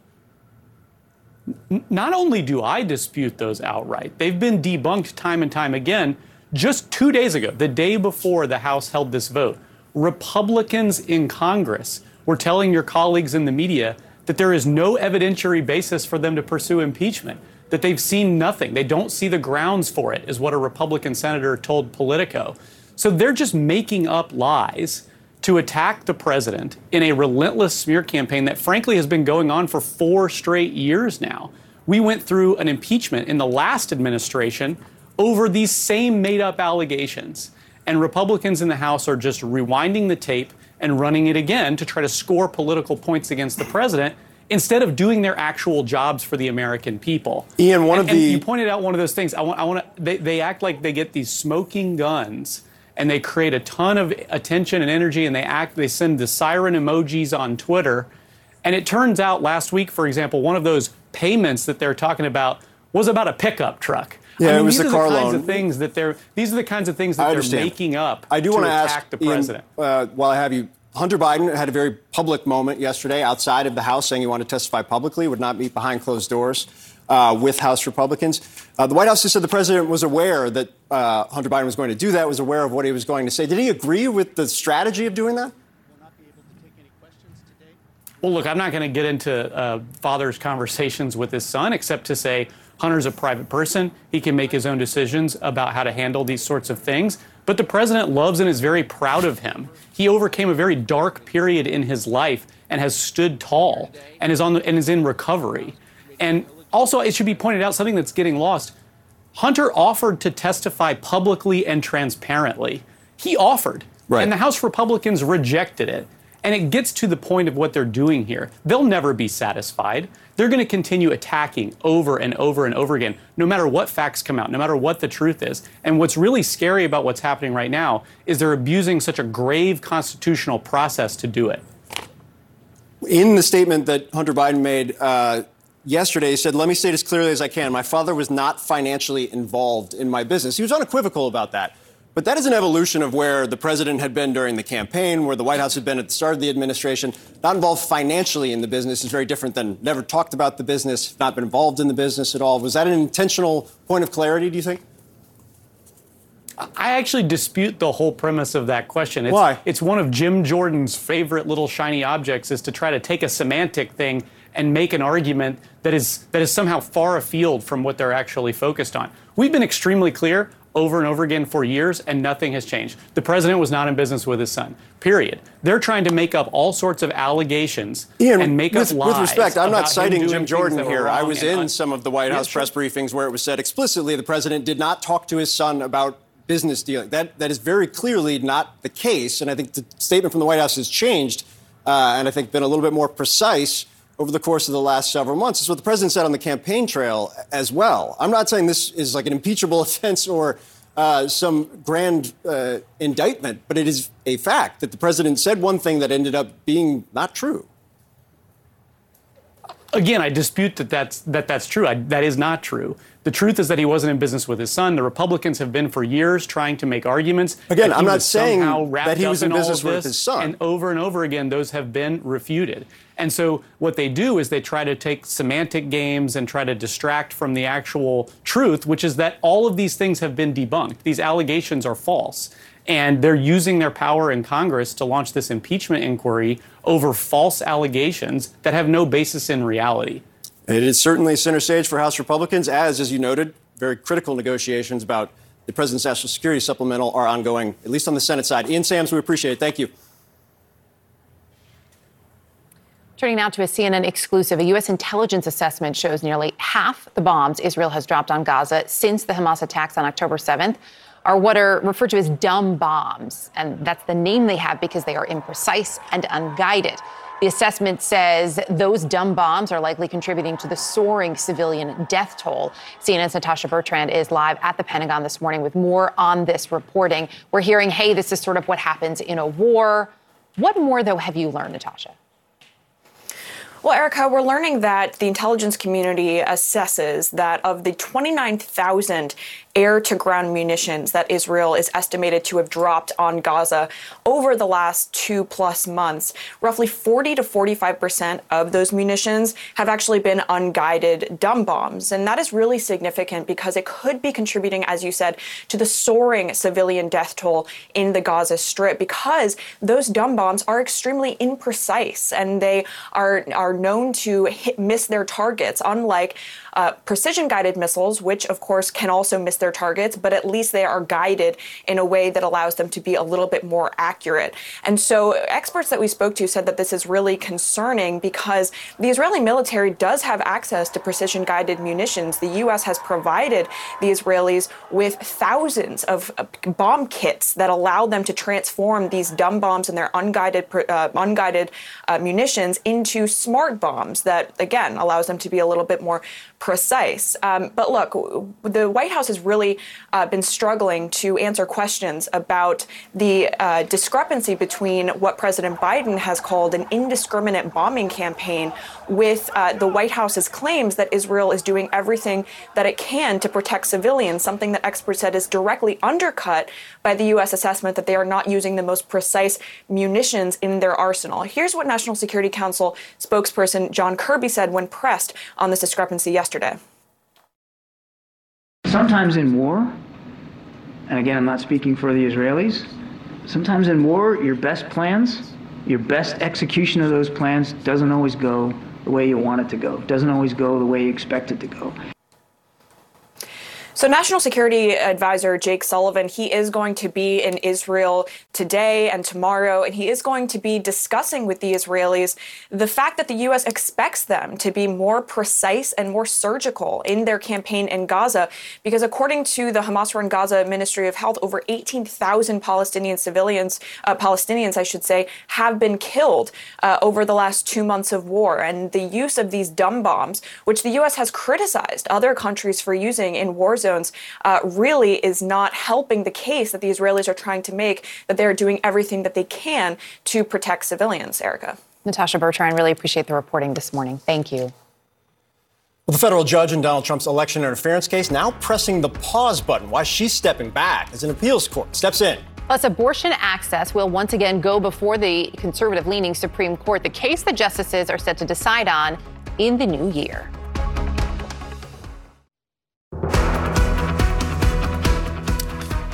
Not only do I dispute those outright, they've been debunked time and time again. Just two days ago, the day before the House held this vote, Republicans in Congress were telling your colleagues in the media that there is no evidentiary basis for them to pursue impeachment, that they've seen nothing. They don't see the grounds for it, is what a Republican senator told Politico. So they're just making up lies to attack the president in a relentless smear campaign that, frankly, has been going on for four straight years now. We went through an impeachment in the last administration over these same made up allegations. And Republicans in the House are just rewinding the tape and running it again to try to score political points against the president instead of doing their actual jobs for the American people.
Ian, one
And-
of the-
and you pointed out one of those things. I want, I want to. They, they act like they get these smoking guns, and they create a ton of attention and energy, and they act. They send the siren emojis on Twitter, and it turns out last week, for example, one of those payments that they're talking about was about a pickup truck.
Yeah,
I mean,
it was
these
the
are
car
the kinds
loan.
of things that they're. These are the kinds of things that they're making up.
I do
to
want to ask
the
Ian,
president.
uh, while I have you. Hunter Biden had a very public moment yesterday outside of the House saying he wanted to testify publicly, would not meet behind closed doors uh, with House Republicans. Uh, the White House has said the president was aware that uh, Hunter Biden was going to do that, was aware of what he was going to say. Did he agree with the strategy of doing that?
Well, look, I'm not going to get into uh, father's conversations with his son, except to say Hunter's a private person. He can make his own decisions about how to handle these sorts of things. But the president loves and is very proud of him. He overcame a very dark period in his life and has stood tall and is on the, and is in recovery. And also, it should be pointed out something that's getting lost. Hunter offered to testify publicly and transparently. He offered,
Right.
and the House Republicans rejected it. And it gets to the point of what they're doing here. They'll never be satisfied. They're going to continue attacking over and over and over again, no matter what facts come out, no matter what the truth is. And what's really scary about what's happening right now is they're abusing such a grave constitutional process to do it.
In the statement that Hunter Biden made uh, yesterday, he said, Let me state as clearly as I can. My father was not financially involved in my business. He was unequivocal about that. But that is an evolution of where the president had been during the campaign, where the White House had been at the start of the administration. Not involved financially in the business is very different than never talked about the business, not been involved in the business at all. Was that an intentional point of clarity, do you think?
I actually dispute the whole premise of that question. It's,
Why?
It's one of Jim Jordan's favorite little shiny objects is to try to take a semantic thing and make an argument that is that is somehow far afield from what they're actually focused on. We've been extremely clear. over and over again for years, and nothing has changed. The president was not in business with his son. Period. They're trying to make up all sorts of allegations
Ian,
and make
with,
up lies.
With respect, I'm not citing Jim Jordan
things that were
here. I was in
un-
some of the White House press briefings where it was said explicitly the president did not talk to his son about business dealing. That that is very clearly not the case, and I think the statement from the White House has changed, uh, and I think been a little bit more precise over the course of the last several months. It's what the president said on the campaign trail as well. I'm not saying this is like an impeachable offense or uh, some grand uh, indictment, but it is a fact that the president said one thing that ended up being not true.
Again, I dispute that that's, that that's true. I, that is not true. The truth is that he wasn't in business with his son. The Republicans have been for years trying to make arguments.
Again, I'm not saying that he was in business with his son.
And over and over again, those have been refuted. And so what they do is they try to take semantic games and try to distract from the actual truth, which is that all of these things have been debunked. These allegations are false. And they're using their power in Congress to launch this impeachment inquiry over false allegations that have no basis in reality.
It is certainly center stage for House Republicans, as, as you noted, very critical negotiations about the president's national security supplemental are ongoing, at least on the Senate side. Ian Sams, we appreciate it. Thank you.
Turning now to a CNN exclusive, a U.S. intelligence assessment shows nearly half the bombs Israel has dropped on Gaza since the Hamas attacks on October 7th are what are referred to as dumb bombs. And that's the name they have because they are imprecise and unguided. The assessment says those dumb bombs are likely contributing to the soaring civilian death toll. CNN's Natasha Bertrand is live at the Pentagon this morning with more on this reporting. We're hearing, hey, this is sort of what happens in a war. What more, though, have you learned, Natasha?
Well, Erica, we're learning that the intelligence community assesses that of the 29,000 air to ground munitions that Israel is estimated to have dropped on Gaza over the last two plus months, roughly 40 to 45 percent of those munitions have actually been unguided dumb bombs. And that is really significant because it could be contributing, as you said, to the soaring civilian death toll in the Gaza Strip because those dumb bombs are extremely imprecise and they are, are known to hit, miss their targets, unlike uh, precision guided missiles, which of course can also miss their targets, but at least they are guided in a way that allows them to be a little bit more accurate. And so experts that we spoke to said that this is really concerning because the Israeli military does have access to precision guided munitions. The U.S. has provided the Israelis with thousands of uh, bomb kits that allow them to transform these dumb bombs and their unguided, uh, unguided uh, munitions into smart bombs that, again, allows them to be a little bit more precise. Um, but look, the White House has really uh, been struggling to answer questions about the uh, discrepancy between what President Biden has called an indiscriminate bombing campaign with uh, the White House's claims that Israel is doing everything that it can to protect civilians, something that experts said is directly undercut by the U.S. assessment that they are not using the most precise munitions in their arsenal. Here's what National Security Council spokesperson John Kirby said when pressed on this discrepancy yesterday.
Sometimes in war, and again, I'm not speaking for the Israelis, sometimes in war, your best plans, your best execution of those plans doesn't always go the way you want it to go, doesn't always go the way you expect it to go.
So, National Security Advisor Jake Sullivan, he is going to be in Israel today and tomorrow, and he is going to be discussing with the Israelis the fact that the U.S. expects them to be more precise and more surgical in their campaign in Gaza, because according to the Hamas run Gaza Ministry of Health, over 18,000 Palestinian civilians, uh, Palestinians, I should say, have been killed uh, over the last two months of war. And the use of these dumb bombs, which the U.S. has criticized other countries for using in war zones, uh, really is not helping the case that the Israelis are trying to make that they're doing everything that they can to protect civilians. Erica.
Natasha Bertrand, really appreciate the reporting this morning. Thank you.
Well, the federal judge in Donald Trump's election interference case now pressing the pause button. Why she's stepping back as an appeals court steps in.
Plus, abortion access will once again go before the conservative leaning Supreme Court, the case the justices are set to decide on in the new year.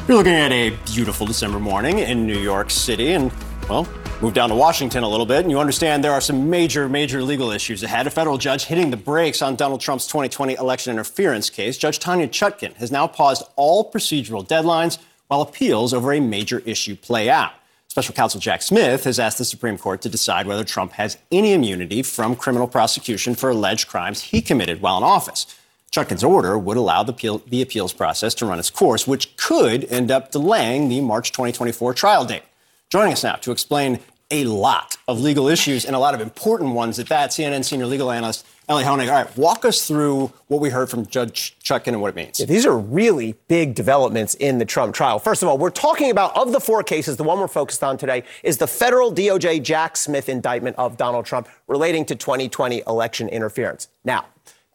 You're looking at a beautiful December morning in New York City, and, well, Move down to Washington a little bit, and you understand there are some major, major legal issues ahead. A federal judge hitting the brakes on Donald Trump's 2020 election interference case. Judge Tanya Chutkan has now paused all procedural deadlines while appeals over a major issue play out. Special counsel Jack Smith has asked the Supreme Court to decide whether Trump has any immunity from criminal prosecution for alleged crimes he committed while in office. Chutkan's order would allow the, appeal, the appeals process to run its course, which could end up delaying the March 2024 trial date. Joining us now to explain a lot of legal issues and a lot of important ones at that, CNN senior legal analyst Ellie Honig. All right, walk us through what we heard from Judge Chutkan and what it means.
Yeah, these are really big developments in the Trump trial. First of all, we're talking about, of the four cases, the one we're focused on today is the federal DOJ Jack Smith indictment of Donald Trump relating to 2020 election interference. Now,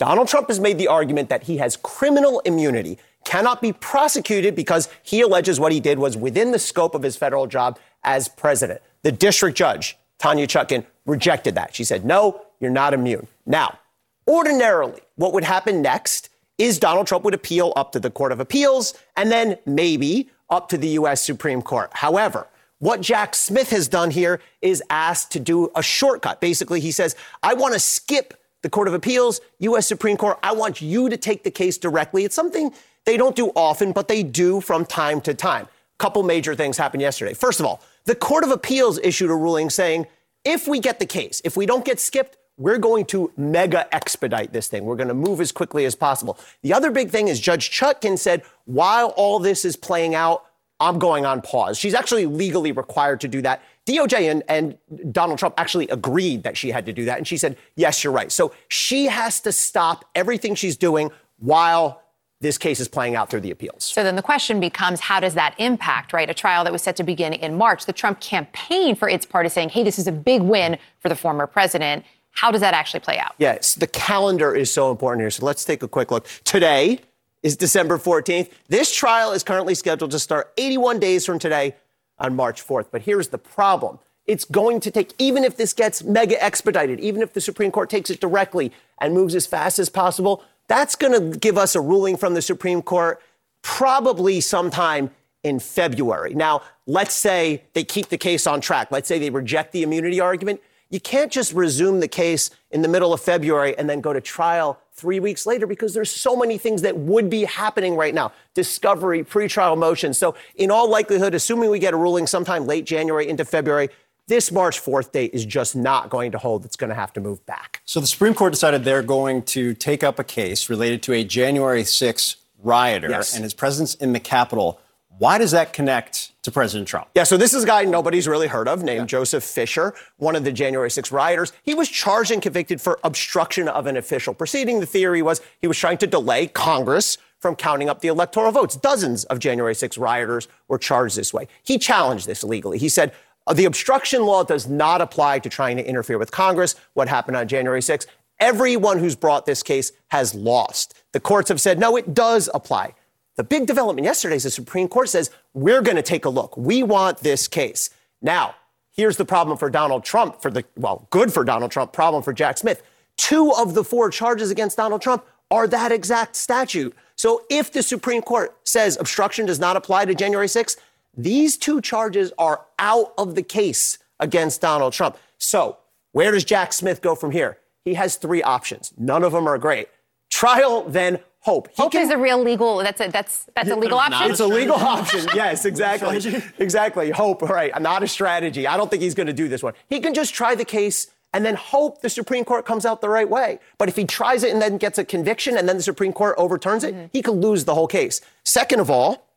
Donald Trump has made the argument that he has criminal immunity, cannot be prosecuted because he alleges what he did was within the scope of his federal job as president. The district judge, Tanya Chutkan, rejected that. She said, no, you're not immune. Now, ordinarily, what would happen next is Donald Trump would appeal up to the Court of Appeals and then maybe up to the U.S. Supreme Court. However, what Jack Smith has done here is asked to do a shortcut. Basically, he says, I want to skip the Court of Appeals, U.S. Supreme Court. I want you to take the case directly. It's something they don't do often, but they do from time to time. A couple major things happened yesterday. First of all, the Court of Appeals issued a ruling saying if we get the case, if we don't get skipped, we're going to mega expedite this thing. We're going to move as quickly as possible. The other big thing is Judge Chutkan said, while all this is playing out, I'm going on pause. She's actually legally required to do that. DOJ and, and, Donald Trump actually agreed that she had to do that. And she said, yes, you're right. So she has to stop everything she's doing while this case is playing out through the appeals.
So then the question becomes how does that impact, right? A trial that was set to begin in March. The Trump campaign, for its part, is saying, hey, this is a big win for the former president. How does that actually play out?
Yes, the calendar is so important here. So let's take a quick look. Today is December 14th. This trial is currently scheduled to start 81 days from today on March 4th. But here's the problem. It's going to take, even if this gets mega expedited, even if the Supreme Court takes it directly and moves as fast as possible, that's going to give us a ruling from the Supreme Court probably sometime in February. Now, let's say they keep the case on track. Let's say they reject the immunity argument. You can't just resume the case in the middle of February and then go to trial three weeks later because there's so many things that would be happening right now discovery, pretrial motions. So, in all likelihood, assuming we get a ruling sometime late January into February, this March 4th date is just not going to hold. It's going to have to move back.
So, the Supreme Court decided they're going to take up a case related to a January 6th rioter
Yes.
and his presence in the Capitol. Why does that connect to President Trump?
Yeah, so this is a guy nobody's really heard of named Joseph Fischer, one of the January 6 rioters. He was charged and convicted for obstruction of an official proceeding. The theory was he was trying to delay Congress from counting up the electoral votes. Dozens of January 6 rioters were charged this way. He challenged this legally. He said, "Uh, the obstruction law does not apply to trying to interfere with Congress. What happened on January 6? Everyone who's brought this case has lost. The courts have said, no, it does apply. The big development yesterday is the Supreme Court says, we're going to take a look. We want this case. Now, here's the problem for Donald Trump, for the, well, good for Donald Trump, problem for Jack Smith. Two of the four charges against Donald Trump are that exact statute. So if the Supreme Court says obstruction does not apply to January 6th, these two charges are out of the case against Donald Trump. So where does Jack Smith go from here? He has three options. None of them are great. Trial, then hope. He
Hope is a real legal. That's a that's that's a legal option.
It's a legal option. Yes, exactly. exactly. Hope. Right. Not a strategy. I don't think he's going to do this one. He can just try the case and then hope the Supreme Court comes out the right way. But if he tries it and then gets a conviction and then the Supreme Court overturns it, he could lose the whole case. Second of all,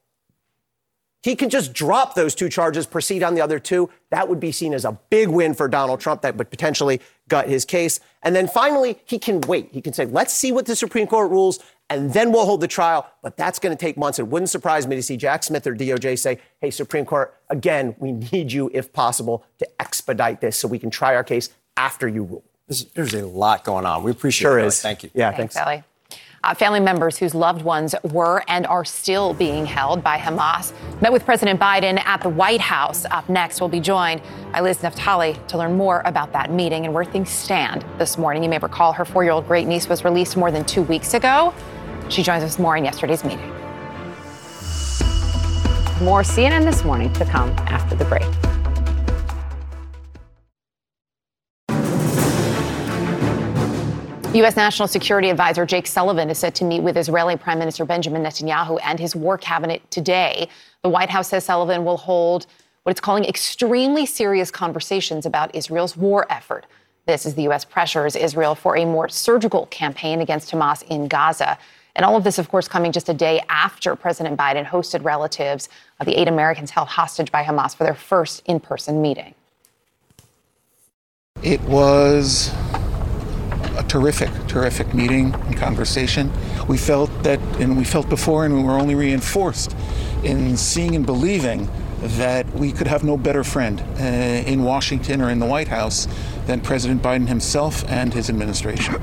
he can just drop those two charges, proceed on the other two. That would be seen as a big win for Donald Trump that would potentially gut his case. And then finally, he can wait. He can say, let's see what the Supreme Court rules, and then we'll hold the trial. But that's going to take months. It wouldn't surprise me to see Jack Smith or DOJ say, hey, Supreme Court, again, we need you, if possible, to expedite this so we can try our case after you rule.
There's, there's a lot going on. We appreciate
Sure
it.
is.
Thank you.
Yeah,
Thanks, Ellie. Uh, family members whose loved ones were and are still being held by Hamas met with President Biden at the White House. Up next, we'll be joined by Liz Naftali to learn more about that meeting and where things stand this morning. You may recall her four year old great niece was released more than two weeks ago. She joins us more in yesterday's meeting.
More CNN this morning to come after the break.
U.S. National Security Advisor Jake Sullivan is set to meet with Israeli Prime Minister Benjamin Netanyahu and his war cabinet today. The White House says Sullivan will hold what it's calling extremely serious conversations about Israel's war effort. This is the U.S. pressures Israel for a more surgical campaign against Hamas in Gaza. And all of this, of course, coming just a day after President Biden hosted relatives of the eight Americans held hostage by Hamas for their first in person meeting.
It was a terrific, terrific meeting and conversation. We felt that, and we felt before, and we were only reinforced in seeing and believing that we could have no better friend uh, in Washington or in the White House than President Biden himself and his administration.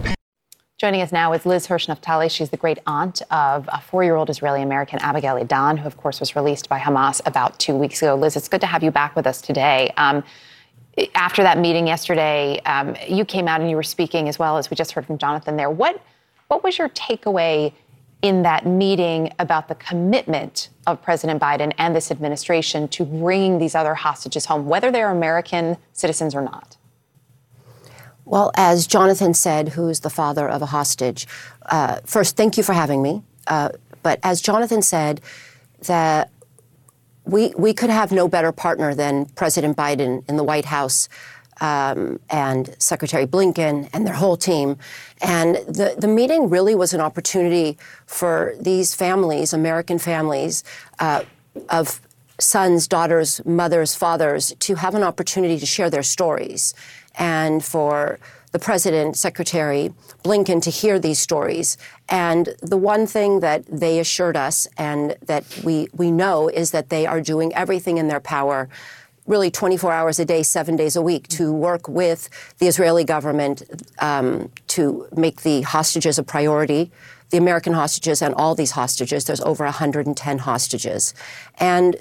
Joining us now is Liz Hirsch Naftali. She's the great aunt of a four year old Israeli American, Abigail Edan, who, of course, was released by Hamas about two weeks ago. Liz, it's good to have you back with us today. Um, after that meeting yesterday, um, you came out and you were speaking as well as we just heard from Jonathan there. What, what was your takeaway in that meeting about the commitment of President Biden and this administration to bringing these other hostages home, whether they're American citizens or not?
Well, as Jonathan said, who's the father of a hostage, uh, first, thank you for having me. Uh, but as Jonathan said, that we, we could have no better partner than President Biden in the White House um, and Secretary Blinken and their whole team. And the, the meeting really was an opportunity for these families, American families, uh, of sons, daughters, mothers, fathers, to have an opportunity to share their stories and for the president, Secretary Blinken, to hear these stories. And the one thing that they assured us and that we, we know is that they are doing everything in their power really 24 hours a day, seven days a week, to work with the Israeli government um, to make the hostages a priority, the American hostages and all these hostages. There's over 110 hostages. And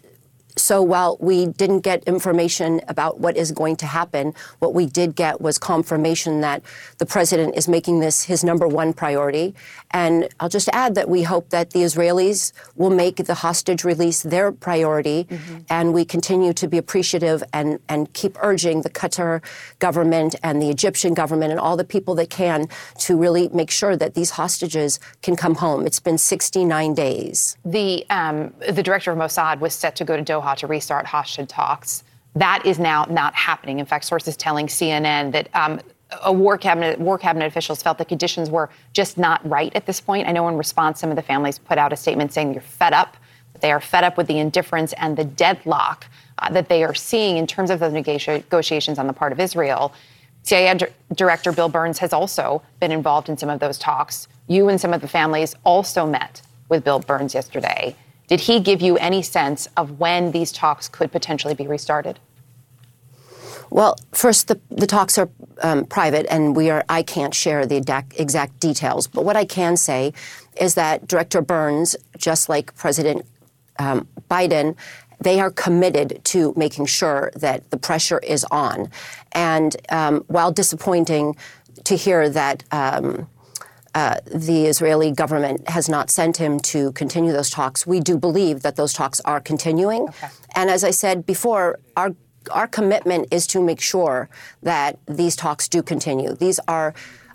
so while we didn't get information about what is going to happen, what we did get was confirmation that the president is making this his number one priority. And I'll just add that we hope that the Israelis will make the hostage release their priority. Mm-hmm. And we continue to be appreciative and, and keep urging the Qatar government and the Egyptian government and all the people that can to really make sure that these hostages can come home. It's been 69 days.
The, um, the director of Mossad was set to go to Doha to restart hostage talks. That is now not happening. In fact, sources telling CNN that um, a war cabinet war cabinet officials felt the conditions were just not right at this point. I know in response, some of the families put out a statement saying they're fed up. They are fed up with the indifference and the deadlock uh, that they are seeing in terms of those negotiations on the part of Israel. CIA D- Director Bill Burns has also been involved in some of those talks. You and some of the families also met with Bill Burns yesterday. Did he give you any sense of when these talks could potentially be restarted?
Well, first, the, the talks are um, private, and we are. I can't share the exact, exact details. But what I can say is that Director Burns, just like President um, Biden, they are committed to making sure that the pressure is on. And um, while disappointing to hear that um, uh, the Israeli government has not sent him to continue those talks. We do believe that those talks are continuing. Okay. And as I said before, our our commitment is to make sure that these talks do continue. These are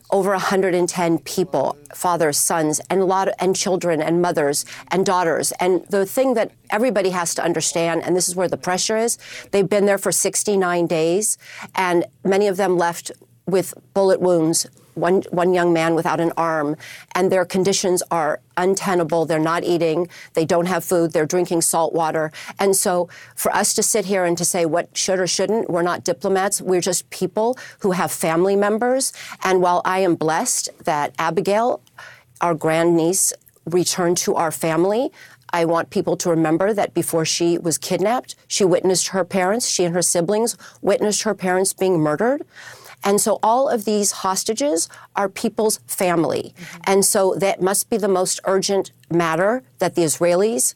over 110 people, fathers, sons, and a lot of, and children and mothers and daughters. And the thing that everybody has to understand, and this is where the pressure is, they've been there for 69 days, and many of them left with bullet wounds one, one young man without an arm, and their conditions are untenable. They're not eating, they don't have food, they're drinking salt water. And so for us to sit here and to say what should or shouldn't, we're not diplomats, we're just people who have family members. And while I am blessed that Abigail, our grandniece, returned to our family, I want people to remember that before she was kidnapped, she witnessed her parents, she and her siblings witnessed her parents being murdered. And so all of these hostages are people's family. Mm-hmm. And so that must be the most urgent matter that the Israelis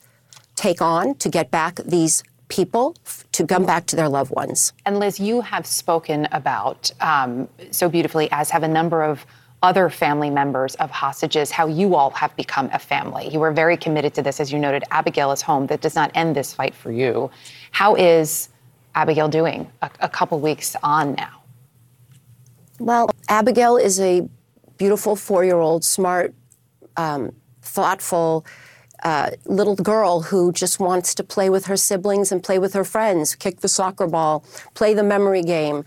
take on to get back these people to come back to their loved ones.
And Liz, you have spoken about um, so beautifully, as have a number of other family members of hostages, how you all have become a family. You were very committed to this, as you noted. Abigail is home. That does not end this fight for you. How is Abigail doing a, a couple weeks on now?
Well, Abigail is a beautiful four year old, smart, um, thoughtful, uh, little girl who just wants to play with her siblings and play with her friends, kick the soccer ball, play the memory game.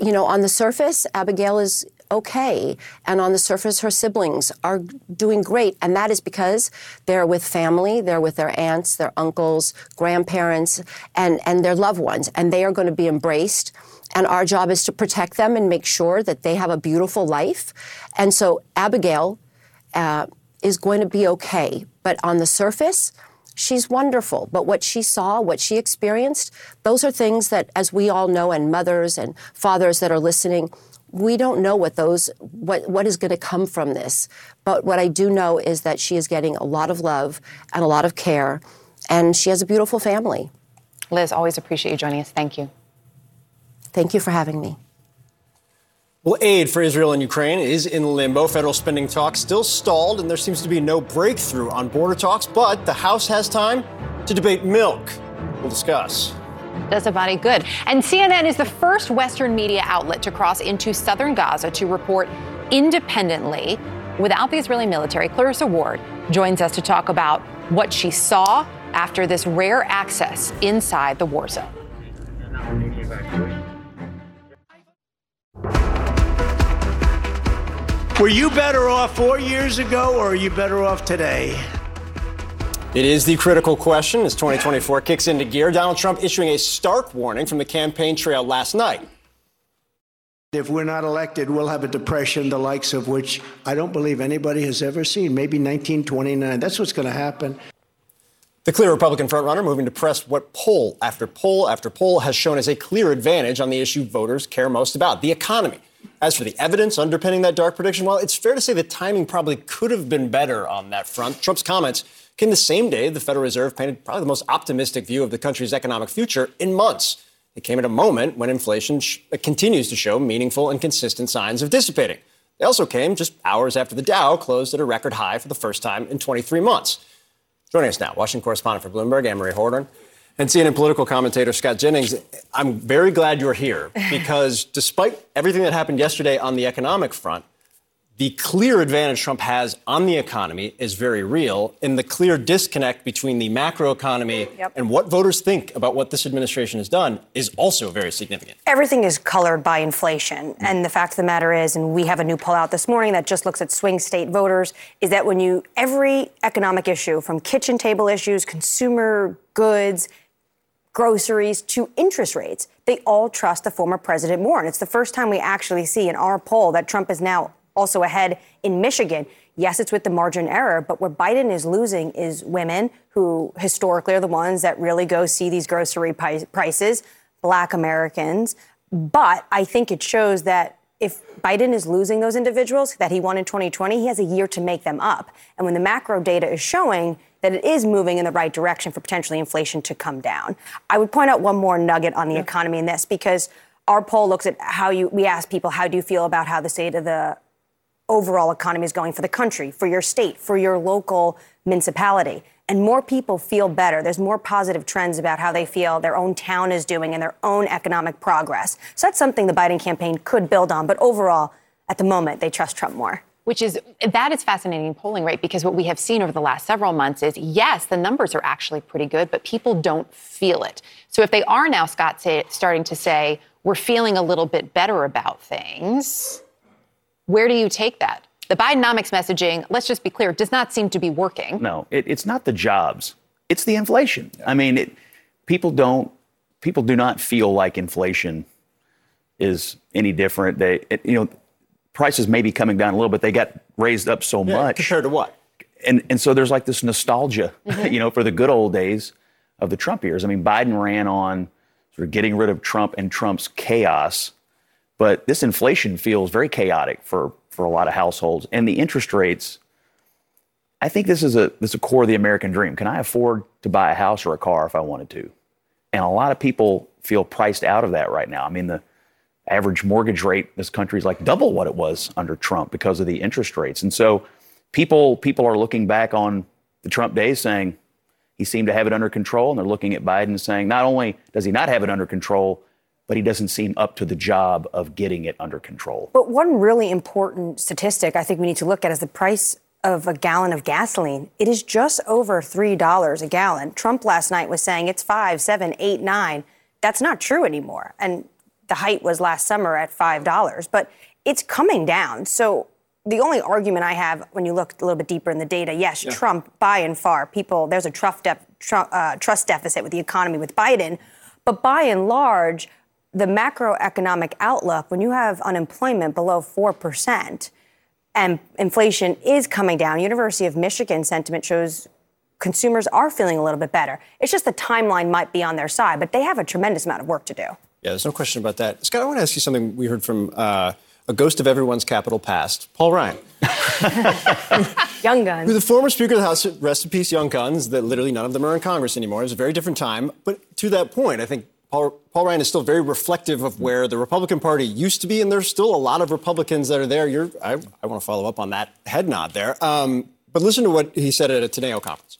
You know, on the surface, Abigail is okay. And on the surface, her siblings are doing great. And that is because they're with family, they're with their aunts, their uncles, grandparents, and, and their loved ones. And they are going to be embraced. And our job is to protect them and make sure that they have a beautiful life. And so Abigail uh, is going to be okay. But on the surface, she's wonderful. But what she saw, what she experienced, those are things that, as we all know, and mothers and fathers that are listening, we don't know what those what what is going to come from this. But what I do know is that she is getting a lot of love and a lot of care, and she has a beautiful family.
Liz, always appreciate you joining us. Thank you.
Thank you for having me.
Well, aid for Israel and Ukraine is in limbo. Federal spending talks still stalled, and there seems to be no breakthrough on border talks. But the House has time to debate milk. We'll discuss.
Does a body good. And CNN is the first Western media outlet to cross into southern Gaza to report independently without the Israeli military. Clarissa Ward joins us to talk about what she saw after this rare access inside the war zone.
Were you better off four years ago or are you better off today?
It is the critical question as 2024 kicks into gear. Donald Trump issuing a stark warning from the campaign trail last night.
If we're not elected, we'll have a depression the likes of which I don't believe anybody has ever seen. Maybe 1929. That's what's going to happen.
The clear Republican frontrunner moving to press what poll after poll after poll has shown as a clear advantage on the issue voters care most about the economy. As for the evidence underpinning that dark prediction, well, it's fair to say the timing probably could have been better on that front. Trump's comments came the same day the Federal Reserve painted probably the most optimistic view of the country's economic future in months. It came at a moment when inflation sh- uh, continues to show meaningful and consistent signs of dissipating. They also came just hours after the Dow closed at a record high for the first time in 23 months. Joining us now, Washington correspondent for Bloomberg, Anne Marie Hordern, and CNN political commentator Scott Jennings. I'm very glad you're here because despite everything that happened yesterday on the economic front, the clear advantage Trump has on the economy is very real, and the clear disconnect between the macroeconomy yep. and what voters think about what this administration has done is also very significant.
Everything is colored by inflation. Mm-hmm. And the fact of the matter is, and we have a new poll out this morning that just looks at swing state voters, is that when you, every economic issue, from kitchen table issues, consumer goods, groceries to interest rates, they all trust the former president more. And it's the first time we actually see in our poll that Trump is now also ahead in Michigan. Yes, it's with the margin error, but what Biden is losing is women who historically are the ones that really go see these grocery prices, black Americans. But I think it shows that if Biden is losing those individuals that he won in 2020, he has a year to make them up. And when the macro data is showing that it is moving in the right direction for potentially inflation to come down. I would point out one more nugget on the yeah. economy in this because our poll looks at how you we ask people how do you feel about how the state of the overall economy is going for the country, for your state, for your local municipality. And more people feel better. There's more positive trends about how they feel their own town is doing and their own economic progress. So that's something the Biden campaign could build on. But overall, at the moment, they trust Trump more
which is that is fascinating polling right? because what we have seen over the last several months is yes the numbers are actually pretty good but people don't feel it so if they are now scott say, starting to say we're feeling a little bit better about things where do you take that? The Bidenomics messaging, let's just be clear, does not seem to be working.
No, it, it's not the jobs. It's the inflation. I mean, it, people don't, people do not feel like inflation is any different. They, it, you know, prices may be coming down a little bit. They got raised up so yeah, much.
Compared to what?
And, and so there's like this nostalgia, mm-hmm. you know, for the good old days of the Trump years. I mean, Biden ran on sort of getting rid of Trump and Trump's chaos but this inflation feels very chaotic for, for a lot of households. And the interest rates, I think this is a this is a core of the American dream. Can I afford to buy a house or a car if I wanted to? And a lot of people feel priced out of that right now. I mean, the average mortgage rate in this country is like double what it was under Trump because of the interest rates. And so people people are looking back on the Trump days saying he seemed to have it under control, and they're looking at Biden saying not only does he not have it under control, but he doesn't seem up to the job of getting it under control.
But one really important statistic I think we need to look at is the price of a gallon of gasoline. It is just over $3 a gallon. Trump last night was saying it's five, seven, eight, nine. That's not true anymore. And the height was last summer at $5, but it's coming down. So the only argument I have when you look a little bit deeper in the data, yes, yeah. Trump by and far, people, there's a trust, def, tr- uh, trust deficit with the economy with Biden. But by and large, the macroeconomic outlook, when you have unemployment below 4% and inflation is coming down, University of Michigan sentiment shows consumers are feeling a little bit better. It's just the timeline might be on their side, but they have a tremendous amount of work to do.
Yeah, there's no question about that. Scott, I want to ask you something we heard from uh, a ghost of everyone's capital past, Paul Ryan.
Young Guns.
Who's the former Speaker of the House, rest in peace, Young Guns, that literally none of them are in Congress anymore. It was a very different time. But to that point, I think Paul, Paul, Ryan is still very reflective of where the Republican Party used to be, and there's still a lot of Republicans that are there. You're, I, I want to follow up on that head nod there. Um, but listen to what he said at a Teneo conference.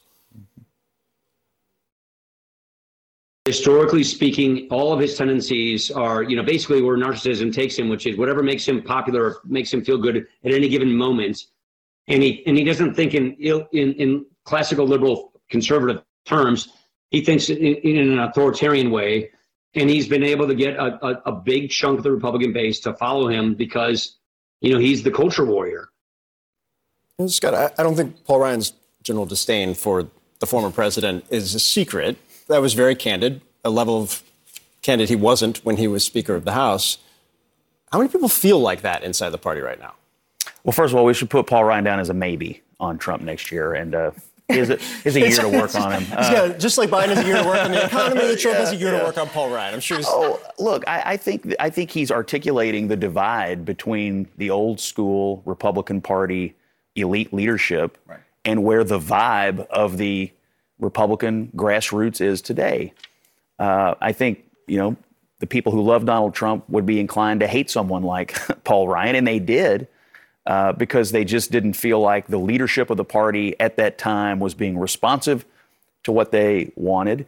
Historically speaking, all of his tendencies are, you know, basically where narcissism takes him, which is whatever makes him popular makes him feel good at any given moment. And he and he doesn't think in in, in classical liberal conservative terms. He thinks in, in an authoritarian way and he's been able to get a, a, a, big chunk of the Republican base to follow him because, you know, he's the culture warrior.
Scott, I, I don't think Paul Ryan's general disdain for the former president is a secret. That was very candid, a level of candid he wasn't when he was Speaker of the House. How many people feel like that inside the party right now?
Well, first of all, we should put Paul Ryan down as a maybe on Trump next year, and uh, is a, is a year to work on him.
Uh, yeah, just like Biden has a year to work on the economy, Trump yeah, has a year yeah. to work on Paul Ryan. I'm sure. He's...
Oh, look, I, I, think I think he's articulating the divide between the old school Republican Party elite leadership right. and where the vibe of the Republican grassroots is today. Uh, I think you know the people who love Donald Trump would be inclined to hate someone like Paul Ryan, and they did uh, because they just didn't feel like the leadership of the party at that time was being responsive to what they wanted.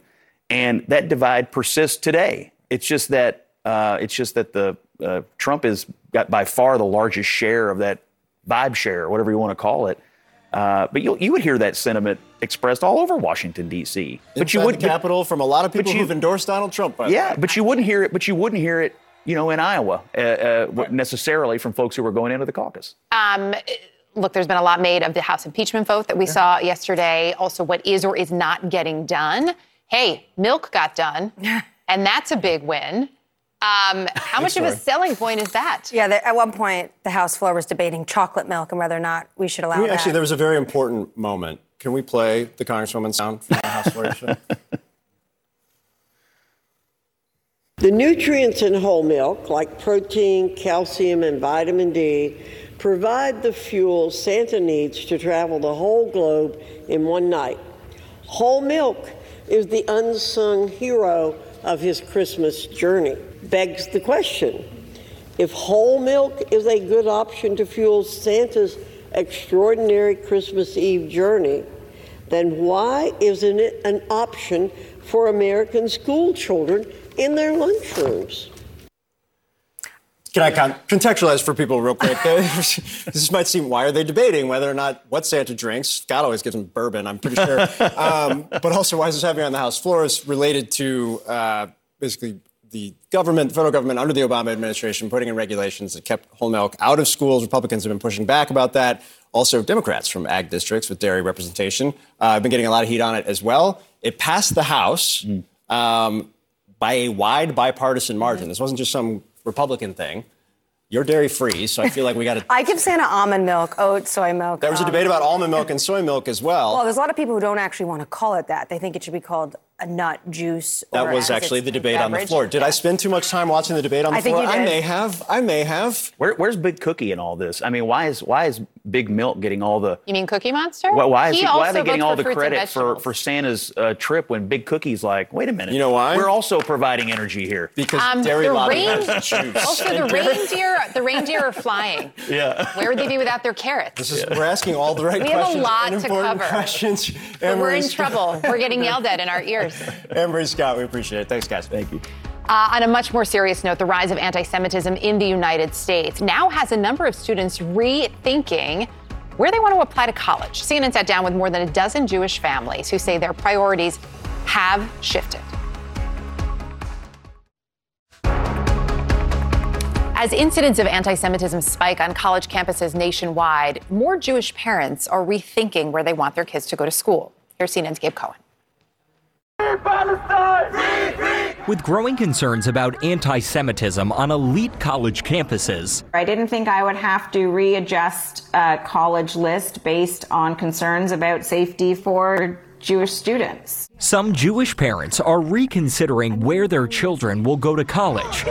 And that divide persists today. It's just that uh, it's just that the uh, Trump has got by far the largest share of that vibe share, whatever you want to call it. Uh, but you, you would hear that sentiment expressed all over Washington D.C.
But you would capital from a lot of people you, who've endorsed Donald Trump.
yeah, but you wouldn't hear it. But you wouldn't hear it you know, in Iowa uh, uh, right. necessarily from folks who were going into the caucus. Um,
look, there's been a lot made of the House impeachment vote that we yeah. saw yesterday. Also, what is or is not getting done. Hey, milk got done, and that's a big win. Um, how much of a selling point is that?
Yeah, there, at one point, the House floor was debating chocolate milk and whether or not we should allow
we,
that.
Actually, there was a very important moment. Can we play the Congresswoman sound from the House floor
The nutrients in whole milk, like protein, calcium, and vitamin D, provide the fuel Santa needs to travel the whole globe in one night. Whole milk is the unsung hero of his Christmas journey. Begs the question if whole milk is a good option to fuel Santa's extraordinary Christmas Eve journey, then why isn't it an option for American school children in their lunchrooms.
Can I contextualize for people real quick? this might seem, why are they debating whether or not what Santa drinks? Scott always gives him bourbon, I'm pretty sure. um, but also, why is this happening on the House floor is related to uh, basically the government, the federal government under the Obama administration putting in regulations that kept whole milk out of schools. Republicans have been pushing back about that. Also, Democrats from ag districts with dairy representation uh, have been getting a lot of heat on it as well. It passed the House. Mm. Um, by a wide bipartisan margin. This wasn't just some Republican thing. You're dairy free, so I feel like we got to.
I give Santa almond milk, oat, soy milk.
There was a um, debate about almond milk and soy milk as well.
Well, there's a lot of people who don't actually want to call it that. They think it should be called a nut juice.
That was actually the debate beverage. on the floor. Did yeah. I spend too much time watching the debate on the
I
floor?
Think you did.
I may have. I may have.
Where, where's Big Cookie in all this? I mean, why is why is Big Milk getting all the?
You mean Cookie Monster?
Why, why, is he, why are they getting all the credit for, for Santa's uh, trip when Big Cookie's like, wait a minute?
You know why?
We're also providing energy here
because um, dairy lobby has juice.
Also, the reindeer, the reindeer are flying.
Yeah.
Where would they be without their carrots?
This is, yeah. We're asking all the right
we
questions.
We have a lot to cover.
Questions.
But we're in trouble. We're getting yelled at in our ears.
Emery Scott, we appreciate it. Thanks, guys.
Thank you.
Uh, on a much more serious note, the rise of anti Semitism in the United States now has a number of students rethinking where they want to apply to college. CNN sat down with more than a dozen Jewish families who say their priorities have shifted. As incidents of anti Semitism spike on college campuses nationwide, more Jewish parents are rethinking where they want their kids to go to school. Here's CNN's Gabe Cohen.
With growing concerns about anti Semitism on elite college campuses,
I didn't think I would have to readjust a college list based on concerns about safety for Jewish students.
some Jewish parents are reconsidering where their children will go to college.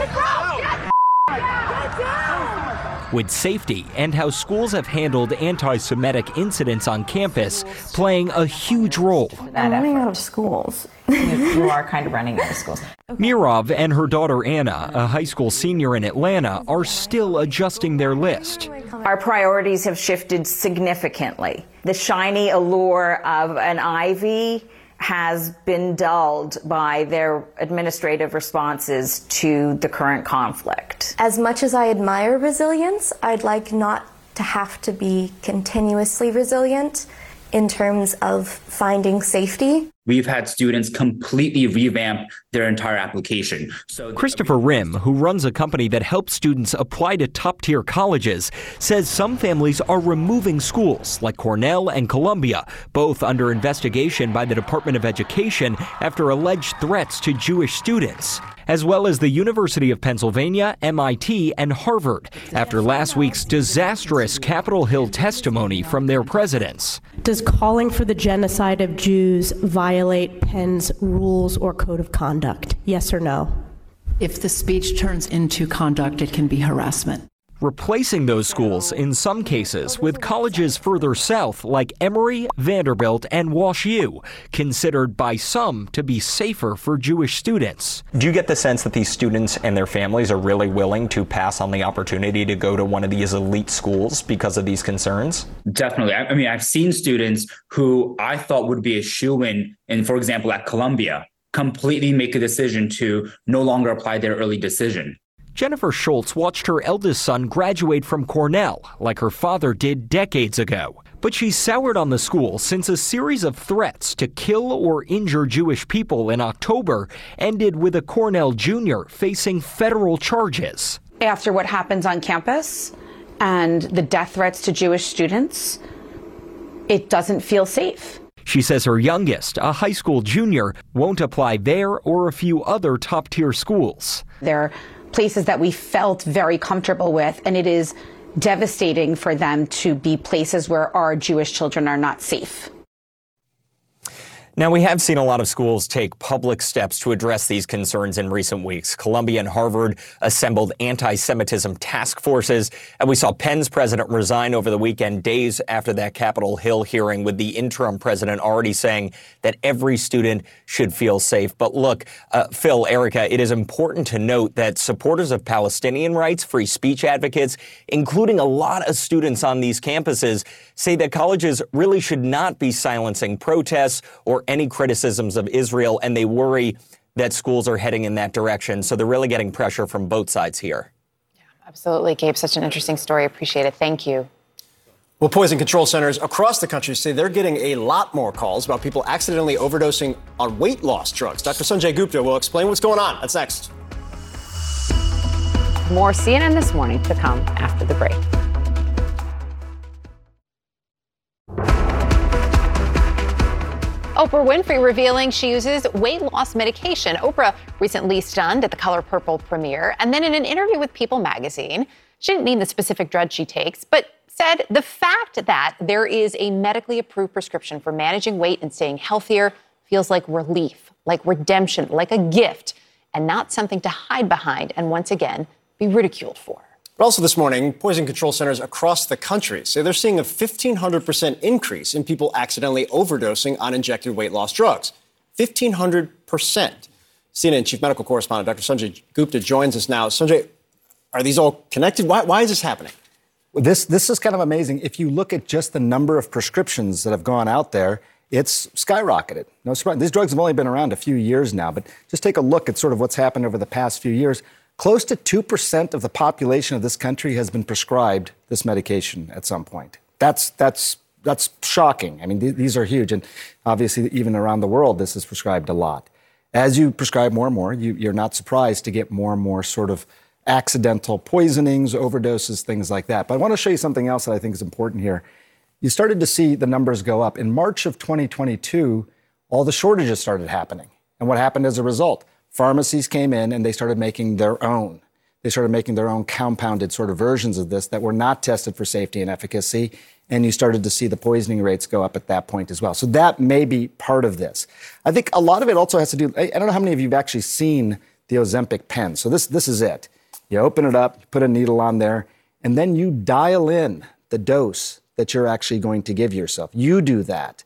With safety and how schools have handled anti Semitic incidents on campus playing a huge role.
I'm running out of schools. you are kind of running out of schools.
Mirov and her daughter Anna, a high school senior in Atlanta, are still adjusting their list.
Our priorities have shifted significantly. The shiny allure of an Ivy has been dulled by their administrative responses to the current conflict.
As much as I admire resilience, I'd like not to have to be continuously resilient in terms of finding safety.
We've had students completely revamp their entire application. So
Christopher Rim, who runs a company that helps students apply to top tier colleges, says some families are removing schools like Cornell and Columbia, both under investigation by the Department of Education after alleged threats to Jewish students, as well as the University of Pennsylvania, MIT, and Harvard, after last week's disastrous Capitol Hill testimony from their presidents.
Does calling for the genocide of Jews violate Penn's rules or code of conduct? Yes or no?
If the speech turns into conduct, it can be harassment.
Replacing those schools in some cases with colleges further south like Emory, Vanderbilt, and Wash U, considered by some to be safer for Jewish students.
Do you get the sense that these students and their families are really willing to pass on the opportunity to go to one of these elite schools because of these concerns?
Definitely. I, I mean, I've seen students who I thought would be a shoe in, in, for example, at Columbia, completely make a decision to no longer apply their early decision.
Jennifer Schultz watched her eldest son graduate from Cornell, like her father did decades ago. But she's soured on the school since a series of threats to kill or injure Jewish people in October ended with a Cornell junior facing federal charges.
After what happens on campus and the death threats to Jewish students, it doesn't feel safe.
She says her youngest, a high school junior, won't apply there or a few other top tier schools.
They're places that we felt very comfortable with, and it is devastating for them to be places where our Jewish children are not safe.
Now, we have seen a lot of schools take public steps to address these concerns in recent weeks. Columbia and Harvard assembled anti Semitism task forces, and we saw Penn's president resign over the weekend, days after that Capitol Hill hearing, with the interim president already saying that every student should feel safe. But look, uh, Phil, Erica, it is important to note that supporters of Palestinian rights, free speech advocates, including a lot of students on these campuses, say that colleges really should not be silencing protests or any criticisms of Israel, and they worry that schools are heading in that direction. So they're really getting pressure from both sides here.
Yeah, Absolutely, Gabe. Such an interesting story. Appreciate it. Thank you.
Well, poison control centers across the country say they're getting a lot more calls about people accidentally overdosing on weight loss drugs. Dr. Sanjay Gupta will explain what's going on. That's next.
More CNN this morning to come after the break. Oprah Winfrey revealing she uses weight loss medication. Oprah recently stunned at the Color Purple premiere, and then in an interview with People magazine, she didn't name the specific drug she takes, but said the fact that there is a medically approved prescription for managing weight and staying healthier feels like relief, like redemption, like a gift, and not something to hide behind and once again be ridiculed for.
But also this morning, poison control centers across the country say they're seeing a 1,500% increase in people accidentally overdosing on injected weight loss drugs. 1,500%. CNN Chief Medical Correspondent Dr. Sanjay Gupta joins us now. Sanjay, are these all connected? Why, why is this happening?
This, this is kind of amazing. If you look at just the number of prescriptions that have gone out there, it's skyrocketed. No surprise. These drugs have only been around a few years now, but just take a look at sort of what's happened over the past few years. Close to 2% of the population of this country has been prescribed this medication at some point. That's, that's, that's shocking. I mean, th- these are huge. And obviously, even around the world, this is prescribed a lot. As you prescribe more and more, you, you're not surprised to get more and more sort of accidental poisonings, overdoses, things like that. But I want to show you something else that I think is important here. You started to see the numbers go up. In March of 2022, all the shortages started happening. And what happened as a result? Pharmacies came in and they started making their own. They started making their own compounded sort of versions of this that were not tested for safety and efficacy. And you started to see the poisoning rates go up at that point as well. So that may be part of this. I think a lot of it also has to do, I don't know how many of you have actually seen the Ozempic pen. So this, this is it. You open it up, you put a needle on there, and then you dial in the dose that you're actually going to give yourself. You do that.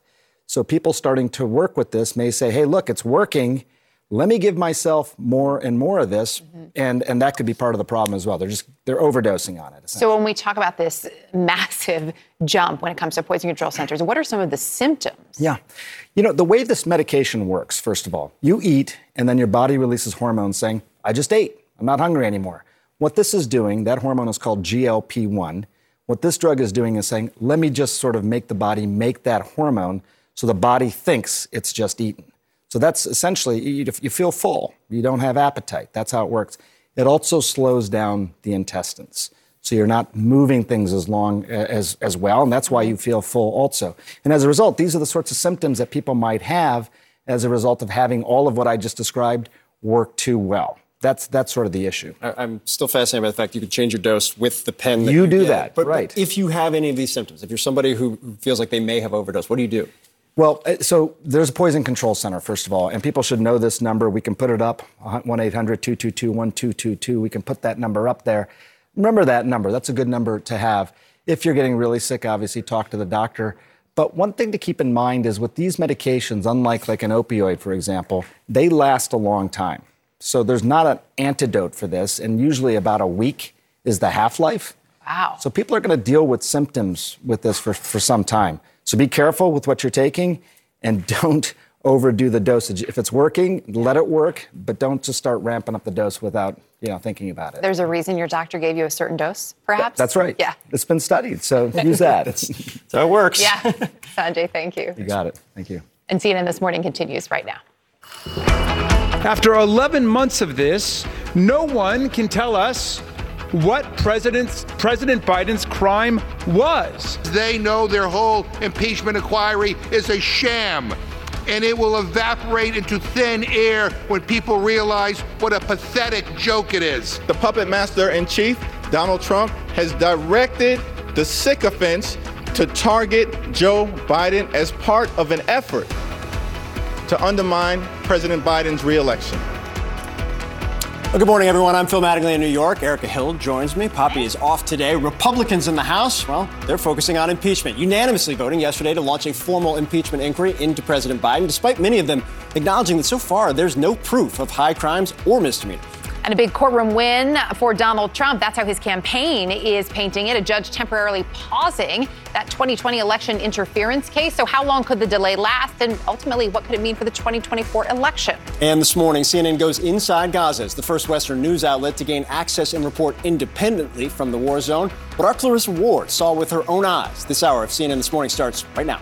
So people starting to work with this may say, hey, look, it's working. Let me give myself more and more of this. Mm-hmm. And, and that could be part of the problem as well. They're just, they're overdosing on it.
So when we talk about this massive jump when it comes to poison control centers, what are some of the symptoms?
Yeah. You know, the way this medication works, first of all, you eat and then your body releases hormones saying, I just ate. I'm not hungry anymore. What this is doing, that hormone is called GLP 1. What this drug is doing is saying, let me just sort of make the body make that hormone so the body thinks it's just eaten. So that's essentially, you, you feel full, you don't have appetite. That's how it works. It also slows down the intestines. So you're not moving things as long as, as well, and that's why you feel full also. And as a result, these are the sorts of symptoms that people might have as a result of having all of what I just described work too well. That's that's sort of the issue.
I, am still fascinated by the fact you can change your dose with the pen.
That you, you do get. that,
but,
right?
But if you have any of these symptoms, if you're somebody who feels like they may have overdosed, what do you do?
Well, uh, so there's a poison control center, first of all, and people should know this number. We can put it up 1 800 222 1222. We can put that number up there. Remember that number. That's a good number to have. If you're getting really sick, obviously talk to the doctor. But one thing to keep in mind is with these medications, unlike like an opioid, for example, they last a long time. So there's not an antidote for this, and usually about a week is the half life.
Wow.
So people are going to deal with symptoms with this for, for some time. So be careful with what you're taking and don't overdo the dosage. If it's working, let it work, but don't just start ramping up the dose without you know thinking about it.
There's a reason your doctor gave you a certain dose, perhaps.
That's right.
Yeah,
it's been studied, so use that.
so it works.
Yeah, Sanjay, thank you.
You got it. Thank you.
And CNN this morning continues right now.
After 11 months of this, no one can tell us what President, President Biden's crime was.
They know their whole impeachment inquiry is a sham, and it will evaporate into thin air when people realize what a pathetic joke it is.
The puppet master in chief, Donald Trump, has directed the sycophants to target Joe Biden as part of an effort to undermine President Biden's reelection.
Well, good morning, everyone. I'm Phil Mattingly in New York. Erica Hill joins me. Poppy is off today. Republicans in the House, well, they're focusing on impeachment, unanimously voting yesterday to launch a formal impeachment inquiry into President Biden, despite many of them acknowledging that so far there's no proof of high crimes or misdemeanors.
And a big courtroom win for Donald Trump. That's how his campaign is painting it. A judge temporarily pausing that 2020 election interference case. So, how long could the delay last? And ultimately, what could it mean for the 2024 election?
And this morning, CNN goes inside Gaza as the first Western news outlet to gain access and report independently from the war zone. What our Clarissa Ward saw with her own eyes. This hour of CNN This Morning starts right now.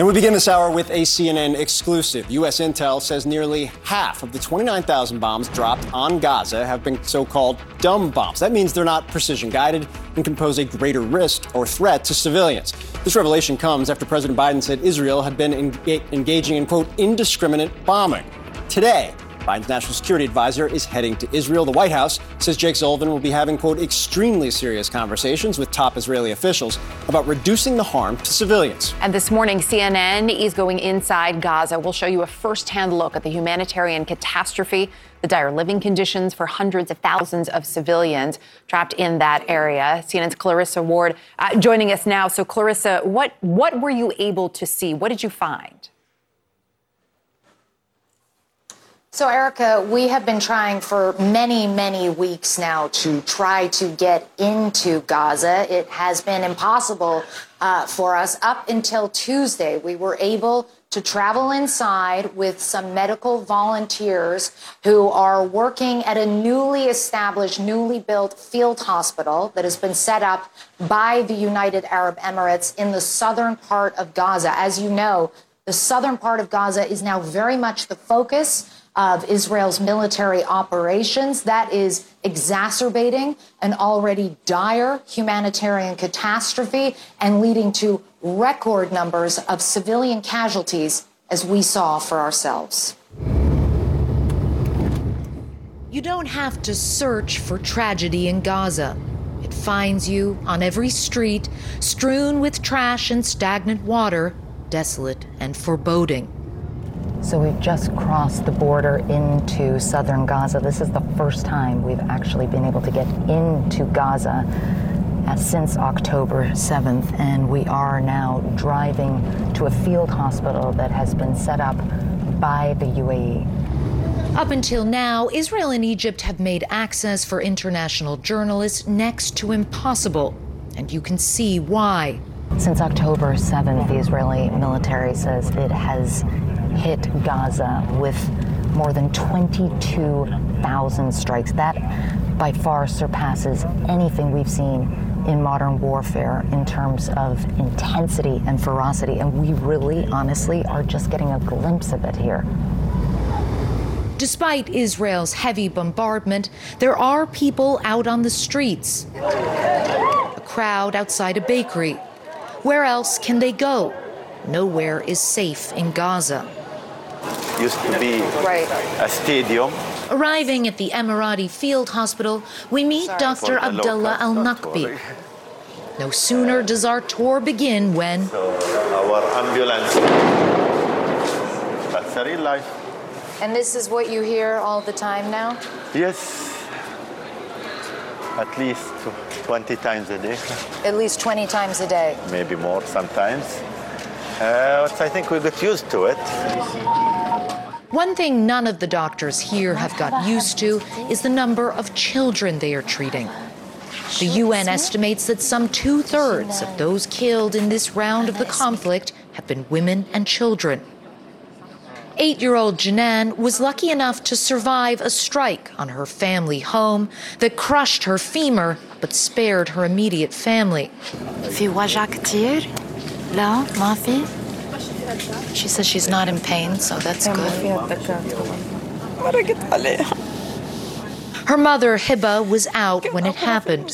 And we begin this hour with a CNN exclusive. U.S. intel says nearly half of the 29,000 bombs dropped on Gaza have been so called dumb bombs. That means they're not precision guided and can pose a greater risk or threat to civilians. This revelation comes after President Biden said Israel had been engaging in, quote, indiscriminate bombing. Today, Biden's national security advisor is heading to Israel. The White House says Jake Sullivan will be having, quote, extremely serious conversations with top Israeli officials about reducing the harm to civilians.
And this morning, CNN is going inside Gaza. We'll show you a firsthand look at the humanitarian catastrophe, the dire living conditions for hundreds of thousands of civilians trapped in that area. CNN's Clarissa Ward uh, joining us now. So, Clarissa, what, what were you able to see? What did you find?
So, Erica, we have been trying for many, many weeks now to try to get into Gaza. It has been impossible uh, for us up until Tuesday. We were able to travel inside with some medical volunteers who are working at a newly established, newly built field hospital that has been set up by the United Arab Emirates in the southern part of Gaza. As you know, the southern part of Gaza is now very much the focus of Israel's military operations. That is exacerbating an already dire humanitarian catastrophe and leading to record numbers of civilian casualties, as we saw for ourselves.
You don't have to search for tragedy in Gaza. It finds you on every street, strewn with trash and stagnant water, desolate and foreboding.
So we've just crossed the border into southern Gaza. This is the first time we've actually been able to get into Gaza uh, since October 7th, and we are now driving to a field hospital that has been set up by the UAE.
Up until now, Israel and Egypt have made access for international journalists next to impossible, and you can see why.
Since October 7th, the Israeli military says it has hit Gaza with more than 22,000 strikes. That by far surpasses anything we've seen in modern warfare in terms of intensity and ferocity. And we really, honestly, are just getting a glimpse of it here.
Despite Israel's heavy bombardment, there are people out on the streets. A crowd outside a bakery. Where else can they go? Nowhere is safe in Gaza.
Used to be right. a stadium.
Arriving at the Emirati Field Hospital, we meet Sorry. Dr. Abdullah Al Nakbi. No sooner does our tour begin when.
So our ambulance. That's a real life.
And this is what you hear all the time now?
Yes. At least 20 times a day.
At least 20 times a day.
Maybe more sometimes. Uh, I think we got used to it.
One thing none of the doctors here have got used to is the number of children they are treating. The UN estimates that some two thirds of those killed in this round of the conflict have been women and children. Eight year old Janan was lucky enough to survive a strike on her family home that crushed her femur but spared her immediate family. She says she's not in pain, so that's good. Her mother, Hiba, was out when it happened.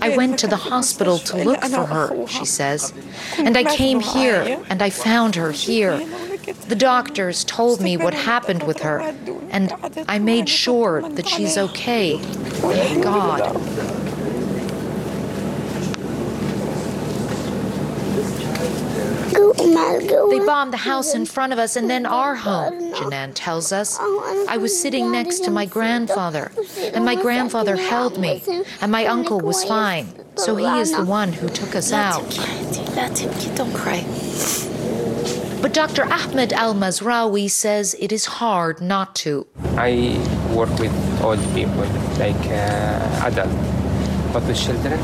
I went to the hospital to look for her, she says. And I came here, and I found her here. The doctors told me what happened with her, and I made sure that she's okay. Thank God. They bombed the house in front of us and then our home, Janan tells us. I was sitting next to my grandfather, and my grandfather held me, and my uncle was fine. So he is the one who took us out. Don't cry. But Dr. Ahmed Al Mazraoui says it is hard not to.
I work with old people, like uh, adults, but with children,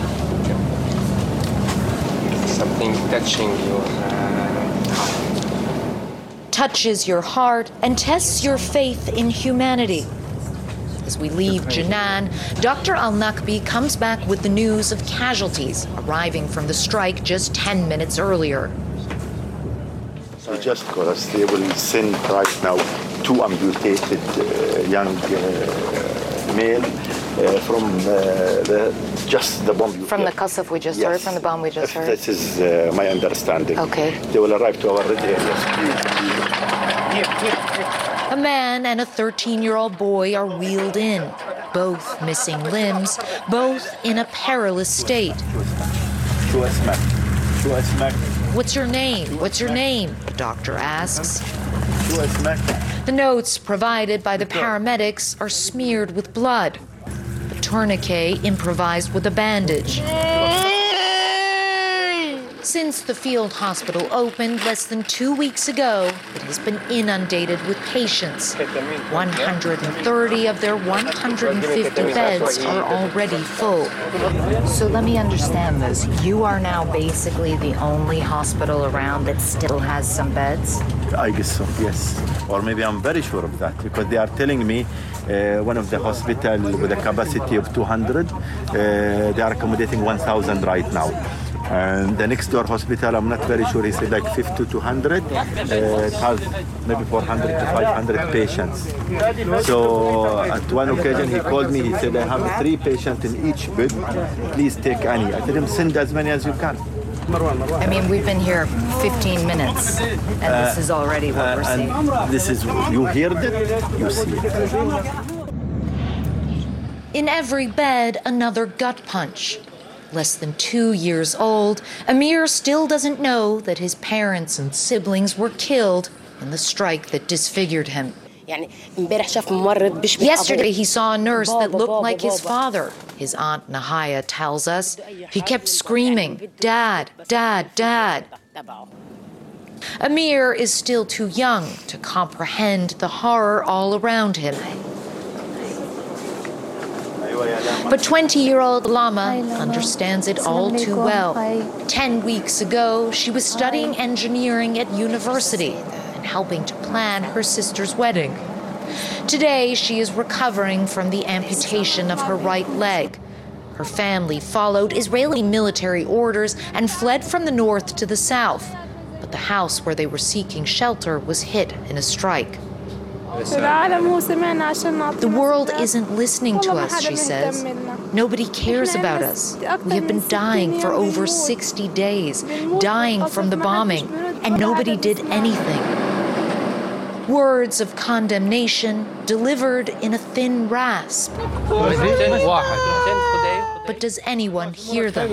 something touching your uh, heart.
Touches your heart and tests your faith in humanity. As we leave Janan, Dr. Al Nakbi comes back with the news of casualties arriving from the strike just 10 minutes earlier.
We just got a stable send right now two amputated uh, young uh, male uh, from uh, the just the bomb.
From the Qasaf we just yes. heard, from the bomb we just heard.
This is uh, my understanding.
Okay.
They will arrive to our red areas.
A man and a 13-year-old boy are wheeled in, both missing limbs, both in a perilous state. What's your name? What's your name? The doctor asks. The notes provided by the paramedics are smeared with blood. A tourniquet improvised with a bandage.
Since the field hospital opened less than two weeks ago, it has been inundated with patients. 130 of their 150 beds are already full.
So let me understand this. You are now basically the only hospital around that still has some beds?
I guess so, yes. Or maybe I'm very sure of that because they are telling me uh, one of the hospital with a capacity of 200, uh, they are accommodating 1,000 right now. And the next door hospital, I'm not very sure. He said like 50 to 100. Uh, it has maybe 400 to 500 patients. So at one occasion, he called me. He said, I have three patients in each bed. Please take any. I told him, send as many as you can.
I mean, we've been here 15 minutes, and this is already what we're
Uh,
seeing.
this is, you hear it, you see it.
In every bed, another gut punch. Less than two years old, Amir still doesn't know that his parents and siblings were killed in the strike that disfigured him. Yesterday, he saw a nurse that looked like his father. His aunt Nahaya tells us he kept screaming, Dad, Dad, Dad. Amir is still too young to comprehend the horror all around him. But 20 year old Lama understands it all too well. Ten weeks ago, she was studying engineering at university and helping to plan her sister's wedding. Today, she is recovering from the amputation of her right leg. Her family followed Israeli military orders and fled from the north to the south. But the house where they were seeking shelter was hit in a strike. The world isn't listening to us, she says. Nobody cares about us. We have been dying for over 60 days, dying from the bombing, and nobody did anything. Words of condemnation delivered in a thin rasp. But does anyone hear them?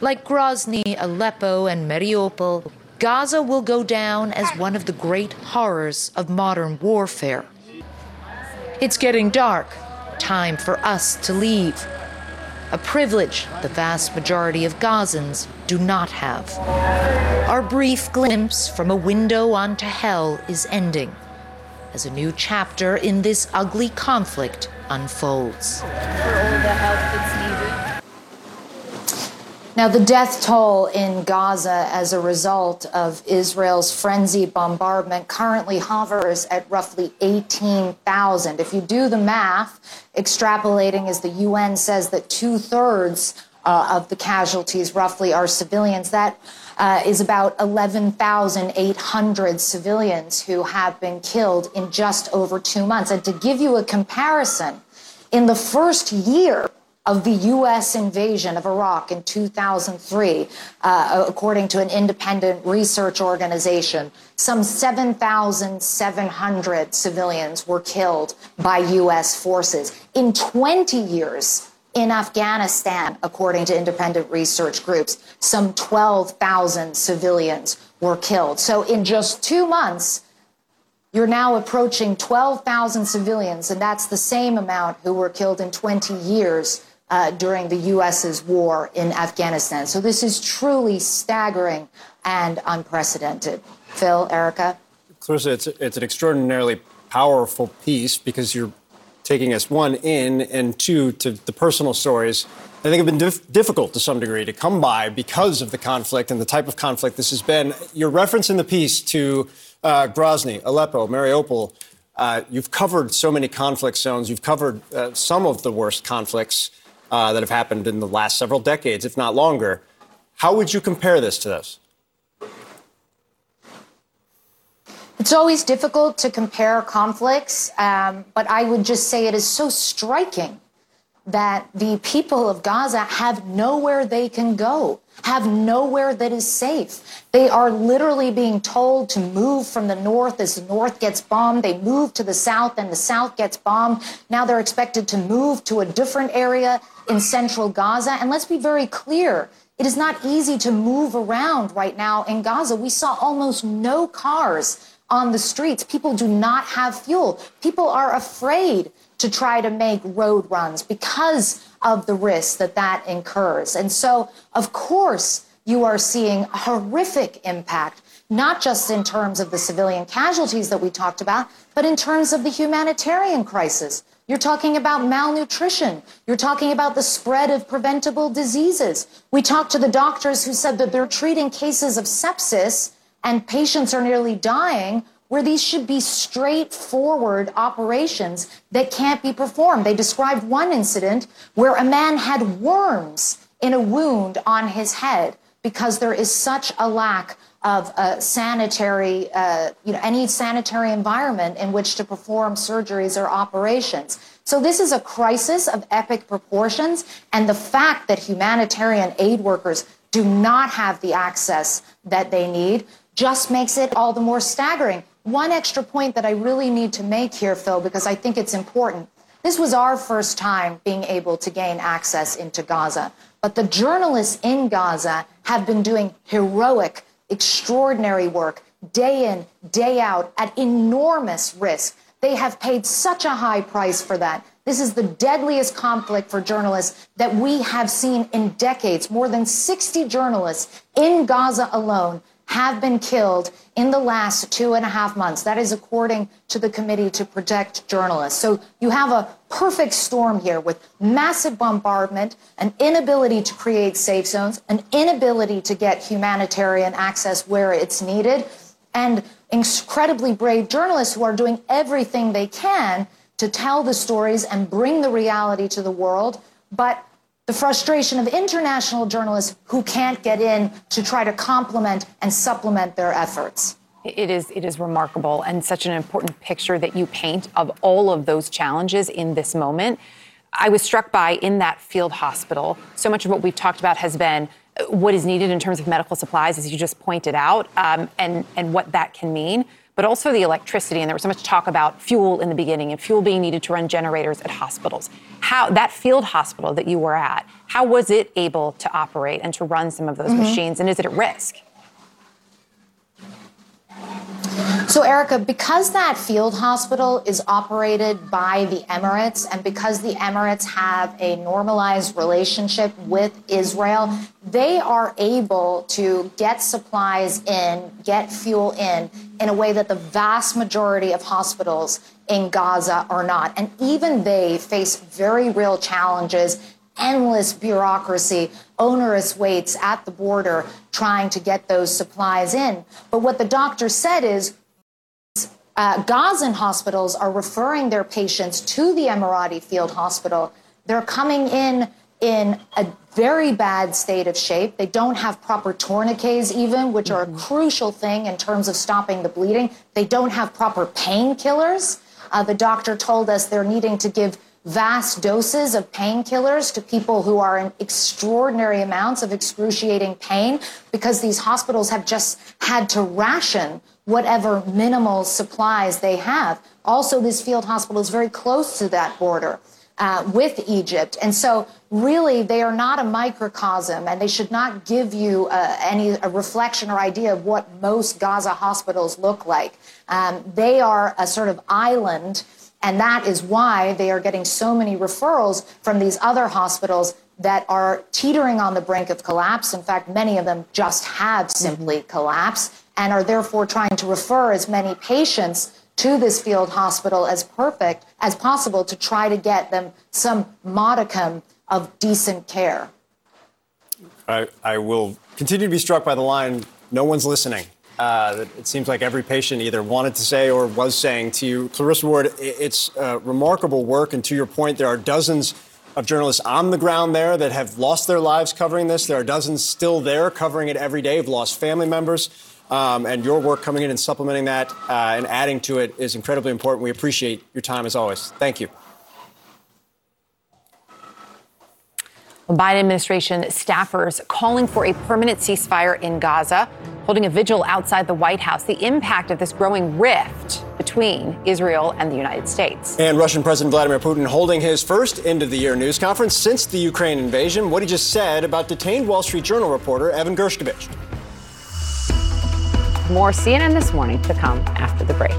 Like Grozny, Aleppo, and Mariupol, Gaza will go down as one of the great horrors of modern warfare. It's getting dark. Time for us to leave. A privilege the vast majority of Gazans do not have. Our brief glimpse from a window onto hell is ending as a new chapter in this ugly conflict unfolds.
Now, the death toll in Gaza as a result of Israel's frenzied bombardment currently hovers at roughly 18,000. If you do the math, extrapolating as the UN says that two thirds uh, of the casualties roughly are civilians, that uh, is about 11,800 civilians who have been killed in just over two months. And to give you a comparison, in the first year of the U.S. invasion of Iraq in 2003, uh, according to an independent research organization, some 7,700 civilians were killed by U.S. forces. In 20 years in Afghanistan, according to independent research groups, some 12,000 civilians were killed. So in just two months, you're now approaching 12,000 civilians, and that's the same amount who were killed in 20 years uh, during the U.S.'s war in Afghanistan. So this is truly staggering and unprecedented. Phil, Erica?
Clarissa, it's, it's an extraordinarily powerful piece because you're taking us, one, in, and two, to the personal stories. I think have been dif- difficult to some degree to come by because of the conflict and the type of conflict this has been. Your reference in the piece to uh, Grozny, Aleppo, Mariupol, uh, you've covered so many conflict zones. You've covered uh, some of the worst conflicts uh, that have happened in the last several decades, if not longer. How would you compare this to those?
It's always difficult to compare conflicts, um, but I would just say it is so striking that the people of Gaza have nowhere they can go, have nowhere that is safe. They are literally being told to move from the north as the north gets bombed. They move to the south and the south gets bombed. Now they're expected to move to a different area in central Gaza. And let's be very clear. It is not easy to move around right now in Gaza. We saw almost no cars on the streets. People do not have fuel. People are afraid to try to make road runs because of the risks that that incurs. And so, of course, you are seeing a horrific impact, not just in terms of the civilian casualties that we talked about, but in terms of the humanitarian crisis. You're talking about malnutrition. You're talking about the spread of preventable diseases. We talked to the doctors who said that they're treating cases of sepsis and patients are nearly dying where these should be straightforward operations that can't be performed. They described one incident where a man had worms in a wound on his head because there is such a lack of a sanitary, uh, you know, any sanitary environment in which to perform surgeries or operations. So this is a crisis of epic proportions, and the fact that humanitarian aid workers do not have the access that they need just makes it all the more staggering. One extra point that I really need to make here, Phil, because I think it's important. This was our first time being able to gain access into Gaza. But the journalists in Gaza have been doing heroic, extraordinary work day in, day out at enormous risk. They have paid such a high price for that. This is the deadliest conflict for journalists that we have seen in decades. More than 60 journalists in Gaza alone have been killed in the last two and a half months. That is according to the Committee to Protect Journalists. So you have a perfect storm here with massive bombardment, an inability to create safe zones, an inability to get humanitarian access where it's needed, and incredibly brave journalists who are doing everything they can to tell the stories and bring the reality to the world. But the frustration of international journalists who can't get in to try to complement and supplement their efforts.
It is it is remarkable and such an important picture that you paint of all of those challenges in this moment. I was struck by in that field hospital, so much of what we've talked about has been uh, what is needed in terms of medical supplies, as you just pointed out, um, and and what that can mean but also the electricity. And there was so much talk about fuel in the beginning and fuel being needed to run generators at hospitals. How that field hospital that you were at, how was it able to operate and to run some of those mm-hmm. machines? And is it at risk?
So, Erica, because that field hospital is operated by the Emirates and because the Emirates have a normalized relationship with Israel, they are able to get supplies in, get fuel in, in a way that the vast majority of hospitals in Gaza are not. And even they face very real challenges endless bureaucracy, onerous waits at the border trying to get those supplies in. But what the doctor said is uh, Gazan hospitals are referring their patients to the Emirati field hospital. They're coming in in a very bad state of shape. They don't have proper tourniquets, even, which are a mm-hmm. crucial thing in terms of stopping the bleeding. They don't have proper painkillers. Uh, the doctor told us they're needing to give vast doses of painkillers to people who are in extraordinary amounts of excruciating pain because these hospitals have just had to ration whatever minimal supplies they have. Also, this field hospital is very close to that border. Uh, with Egypt. And so, really, they are not a microcosm, and they should not give you uh, any a reflection or idea of what most Gaza hospitals look like. Um, they are a sort of island, and that is why they are getting so many referrals from these other hospitals that are teetering on the brink of collapse. In fact, many of them just have simply mm-hmm. collapsed and are therefore trying to refer as many patients to this field hospital as perfect as possible to try to get them some modicum of decent care.
I, I will continue to be struck by the line no one's listening. Uh, it seems like every patient either wanted to say or was saying to you. Clarissa Ward, it's uh, remarkable work. And to your point, there are dozens of journalists on the ground there that have lost their lives covering this. There are dozens still there covering it every day, have lost family members. Um, and your work coming in and supplementing that uh, and adding to it is incredibly important. We appreciate your time as always. Thank you.
Biden administration staffers calling for a permanent ceasefire in Gaza, holding a vigil outside the White House. The impact of this growing rift between Israel and the United States.
And Russian President Vladimir Putin holding his first end of the year news conference since the Ukraine invasion. What he just said about detained Wall Street Journal reporter Evan Gershkovich.
More CNN this morning to come after the break.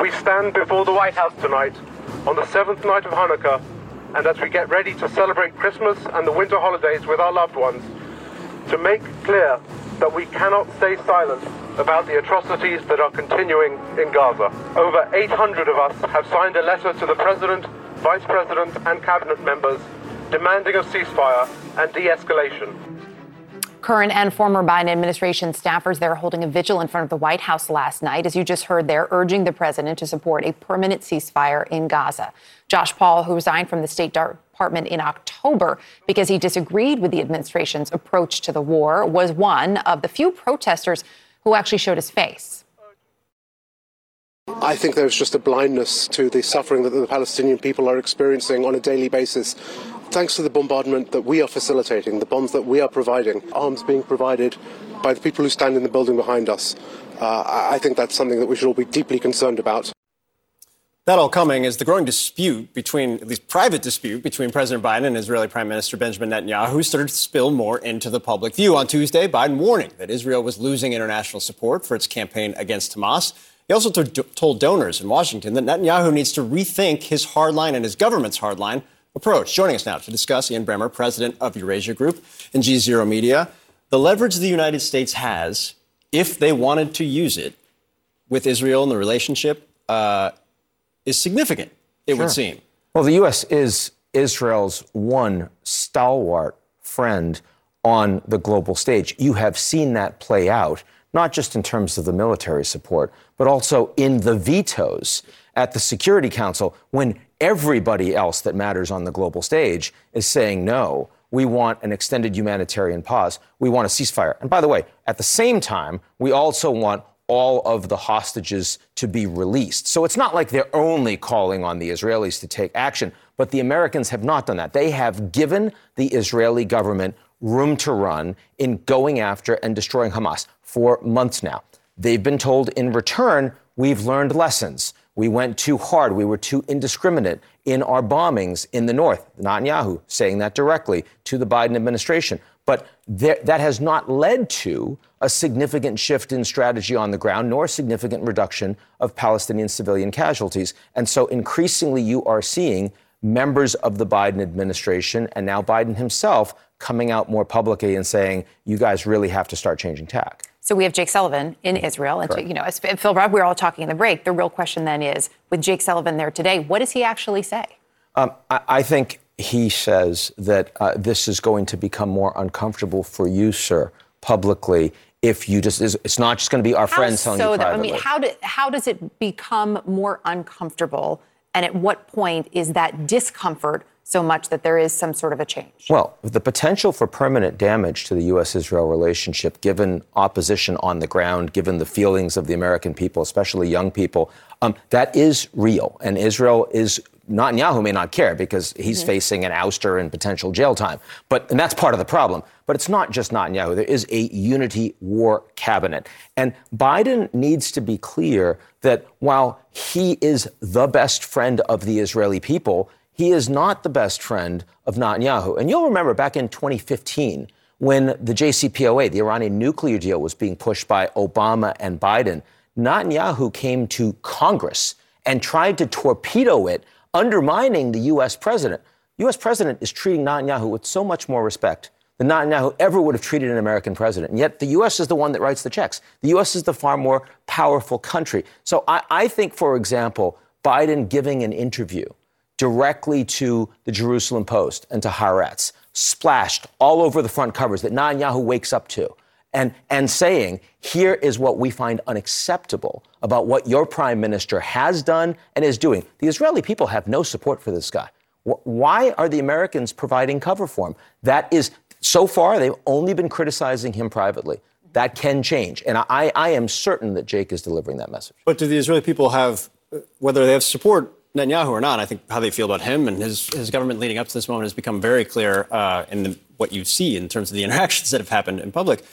We stand before the White House tonight on the seventh night of Hanukkah and as we get ready to celebrate Christmas and the winter holidays with our loved ones, to make clear that we cannot stay silent about the atrocities that are continuing in Gaza. Over 800 of us have signed a letter to the President, Vice President, and Cabinet members demanding a ceasefire and de escalation.
Current and former Biden administration staffers there holding a vigil in front of the White House last night. As you just heard, they're urging the president to support a permanent ceasefire in Gaza. Josh Paul, who resigned from the State Department in October because he disagreed with the administration's approach to the war, was one of the few protesters who actually showed his face.
I think there's just a blindness to the suffering that the Palestinian people are experiencing on a daily basis. Thanks to the bombardment that we are facilitating, the bombs that we are providing, arms being provided by the people who stand in the building behind us, uh, I think that's something that we should all be deeply concerned about.
That all coming as the growing dispute between, at least private dispute, between President Biden and Israeli Prime Minister Benjamin Netanyahu started to spill more into the public view. On Tuesday, Biden warning that Israel was losing international support for its campaign against Hamas. He also told donors in Washington that Netanyahu needs to rethink his hardline and his government's hardline approach. Joining us now to discuss, Ian Bremmer, president of Eurasia Group and G Zero Media. The leverage the United States has, if they wanted to use it with Israel in the relationship, uh, is significant, it
Sure.
would seem.
Well, the U.S. is Israel's one stalwart friend on the global stage. You have seen that play out, not just in terms of the military support, but also in the vetoes at the Security Council when everybody else that matters on the global stage is saying no. We want an extended humanitarian pause. We want a ceasefire. And by the way, at the same time, we also want all of the hostages to be released. So it's not like they're only calling on the Israelis to take action, but the Americans have not done that. They have given the Israeli government room to run in going after and destroying Hamas for months now. They've been told in return, we've learned lessons. We went too hard. We were too indiscriminate in our bombings in the north. Netanyahu saying that directly to the Biden administration. But there, that has not led to a significant shift in strategy on the ground, nor significant reduction of Palestinian civilian casualties. And so increasingly, you are seeing members of the Biden administration and now Biden himself coming out more publicly and saying, you guys really have to start changing tack.
So we have Jake Sullivan in Israel, and you know, as Phil Rob, we were all talking in the break. The real question then is, with Jake Sullivan there today, what does he actually say?
Um, I, I think he says that uh, this is going to become more uncomfortable for you, sir, publicly. If you just, it's not just going to be our friends
how
telling
so
you
though? I mean, how do, how does it become more uncomfortable, and at what point is that discomfort so much that there is some sort of a change?
Well, the potential for permanent damage to the U.S. Israel relationship, given opposition on the ground, given the feelings of the American people, especially young people, um, that is real. And Israel is. Netanyahu may not care because he's
Mhm.
facing an ouster and potential jail time. But, and that's part of the problem. But it's not just Netanyahu. There is a unity war cabinet. And Biden needs to be clear that while he is the best friend of the Israeli people, he is not the best friend of Netanyahu. And you'll remember back in 2015, when the JCPOA, the Iranian nuclear deal, was being pushed by Obama and Biden, Netanyahu came to Congress and tried to torpedo it, undermining the U.S. president. U.S. president is treating Netanyahu with so much more respect than Netanyahu ever would have treated an American president. And yet the U.S. is the one that writes the checks. The U.S. is the far more powerful country. So I, I think, for example, Biden giving an interview directly to the Jerusalem Post and to Haaretz, splashed all over the front covers that Netanyahu wakes up to, and, and saying, here is what we find unacceptable about what your prime minister has done and is doing. The Israeli people have no support for this guy. Why are the Americans providing cover for him? That is, so far, they've only been criticizing him privately. That can change. And I, I am certain that Jake is delivering that message.
But do the Israeli people have, uh, whether they have support Netanyahu or not, I think how they feel about him and his, his government leading up to this moment has become very clear uh, in the, what you see in terms of the interactions that have happened in public.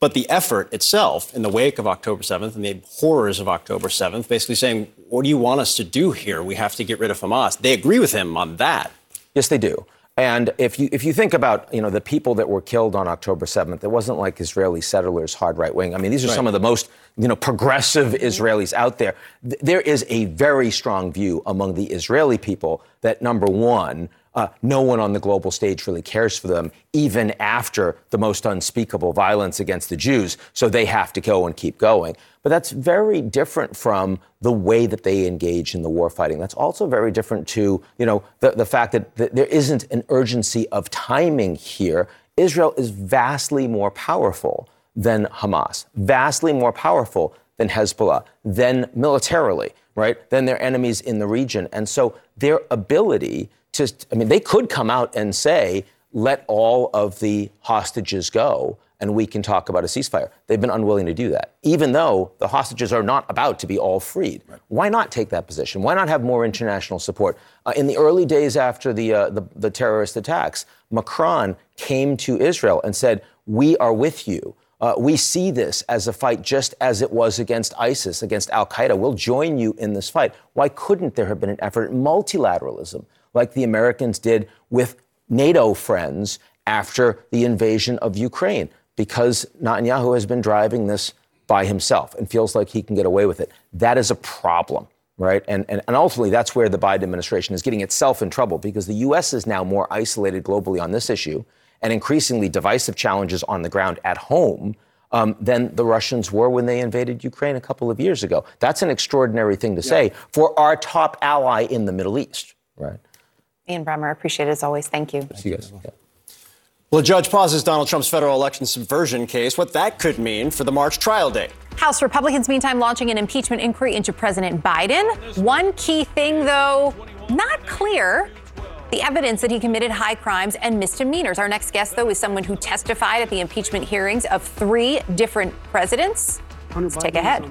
But the effort itself, in the wake of October 7th and the horrors of October 7th, basically saying, what do you want us to do here? We have to get rid of Hamas. They agree with him on that.
Yes, they do. And if you if you think about you know the people that were killed on October 7th, it wasn't like Israeli settlers, hard right wing. I mean, these are
Right.
some of the most you know progressive mm-hmm. Israelis out there. Th- There is a very strong view among the Israeli people that number one, uh, no one on the global stage really cares for them, even after the most unspeakable violence against the Jews. So they have to go and keep going. But that's very different from the way that they engage in the war fighting. That's also very different to, you know, the, the fact that th- there isn't an urgency of timing here. Israel is vastly more powerful than Hamas, vastly more powerful than Hezbollah, than militarily, right? Than their enemies in the region. And so their ability I mean, they could come out and say, let all of the hostages go and we can talk about a ceasefire. They've been unwilling to do that, even though the hostages are not about to be all freed. Right. Why not take that position? Why not have more international support? Uh, in the early days after the, uh, the, the terrorist attacks, Macron came to Israel and said, We are with you. Uh, we see this as a fight just as it was against ISIS, against Al Qaeda. We'll join you in this fight. Why couldn't there have been an effort at multilateralism like the Americans did with NATO friends after the invasion of Ukraine? Because Netanyahu has been driving this by himself and feels like he can get away with it. That is a problem, right? And, and, and ultimately, that's where the Biden administration is getting itself in trouble because the U.S. is now more isolated globally on this issue and increasingly divisive challenges on the ground at home um, than the Russians were when they invaded Ukraine a couple of years ago. That's an extraordinary thing to yeah. say for our top ally in the Middle East, right?
Ian Bremmer, appreciate it as always. Thank you.
See you guys. Yeah.
Well, a judge pauses Donald Trump's federal election subversion case. What that could mean for the March trial date.
House Republicans, meantime, launching an impeachment inquiry into President Biden. One key thing, though, not clear the evidence that he committed high crimes and misdemeanors. Our next guest, though, is someone who testified at the impeachment hearings of three different presidents. Let's take a head.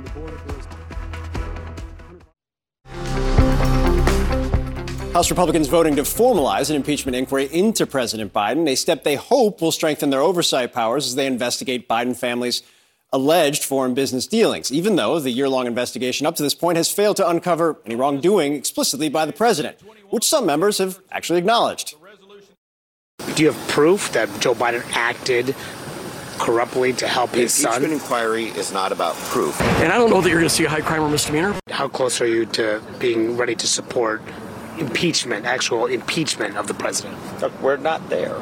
House Republicans voting to formalize an impeachment inquiry into President Biden, a step they hope will strengthen their oversight powers as they investigate Biden family's alleged foreign business dealings, even though the year long investigation up to this point has failed to uncover any wrongdoing explicitly by the president, which some members have actually acknowledged.
Do you have proof that Joe Biden acted corruptly to help his son?
The impeachment inquiry is not about proof.
And I don't know that you're going to see a high crime or misdemeanor.
How close are you to being ready to support impeachment, actual impeachment of the president?
Look, we're not there.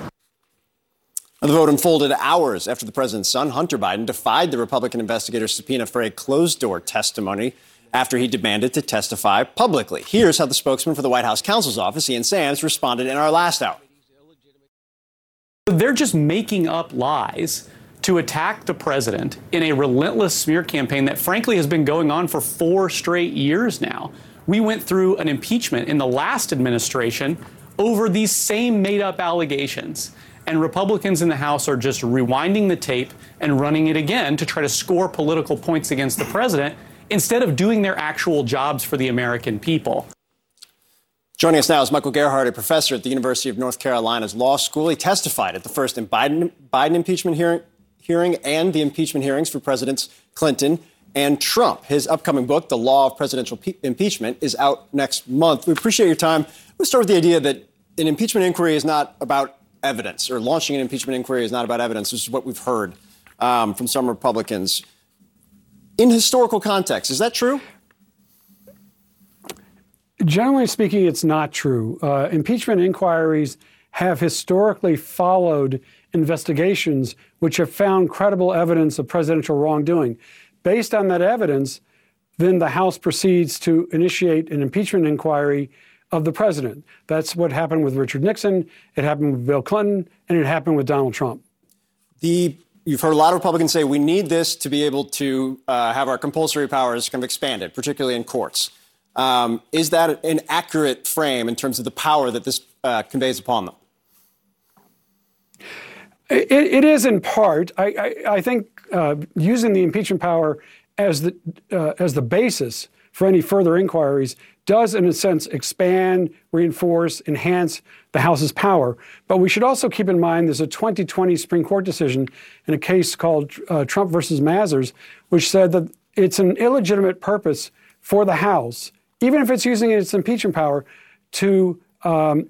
The vote unfolded hours after the president's son, Hunter Biden, defied the Republican investigator's subpoena for a closed door testimony after he demanded to testify publicly. Here's how the spokesman for the White House counsel's office, Ian Sams, responded in our last hour.
They're just making up lies to attack the president in a relentless smear campaign that, frankly, has been going on for four straight years now. We went through an impeachment in the last administration over these same made up allegations. And Republicans in the House are just rewinding the tape and running it again to try to score political points against the president instead of doing their actual jobs for the American people.
Joining us now is Michael Gerhardt, a professor at the University of North Carolina's Law School. He testified at the first Biden, Biden impeachment hearing, hearing and the impeachment hearings for Presidents Clinton and Trump. His upcoming book, The Law of Presidential Pe- Impeachment, is out next month. We appreciate your time. Let's start with the idea that an impeachment inquiry is not about evidence, or launching an impeachment inquiry is not about evidence. This is what we've heard um, from some Republicans. In historical context, is that true?
Generally speaking, it's not true. Uh, impeachment inquiries have historically followed investigations which have found credible evidence of presidential wrongdoing. Based on that evidence, then the House proceeds to initiate an impeachment inquiry of the president. That's what happened with Richard Nixon, it happened with Bill Clinton, and it happened with Donald Trump.
The You've heard a lot of Republicans say we need this to be able to uh, have our compulsory powers kind of expanded, particularly in courts. Um, is that an accurate frame in terms of the power that this uh, conveys upon them?
It, it is in part. I, I, I think uh, using the impeachment power as the uh, as the basis for any further inquiries does, in a sense, expand, reinforce, enhance the House's power. But we should also keep in mind there's a 2020 Supreme Court decision in a case called uh, Trump versus Mazars, which said that it's an illegitimate purpose for the House, even if it's using its impeachment power, to um,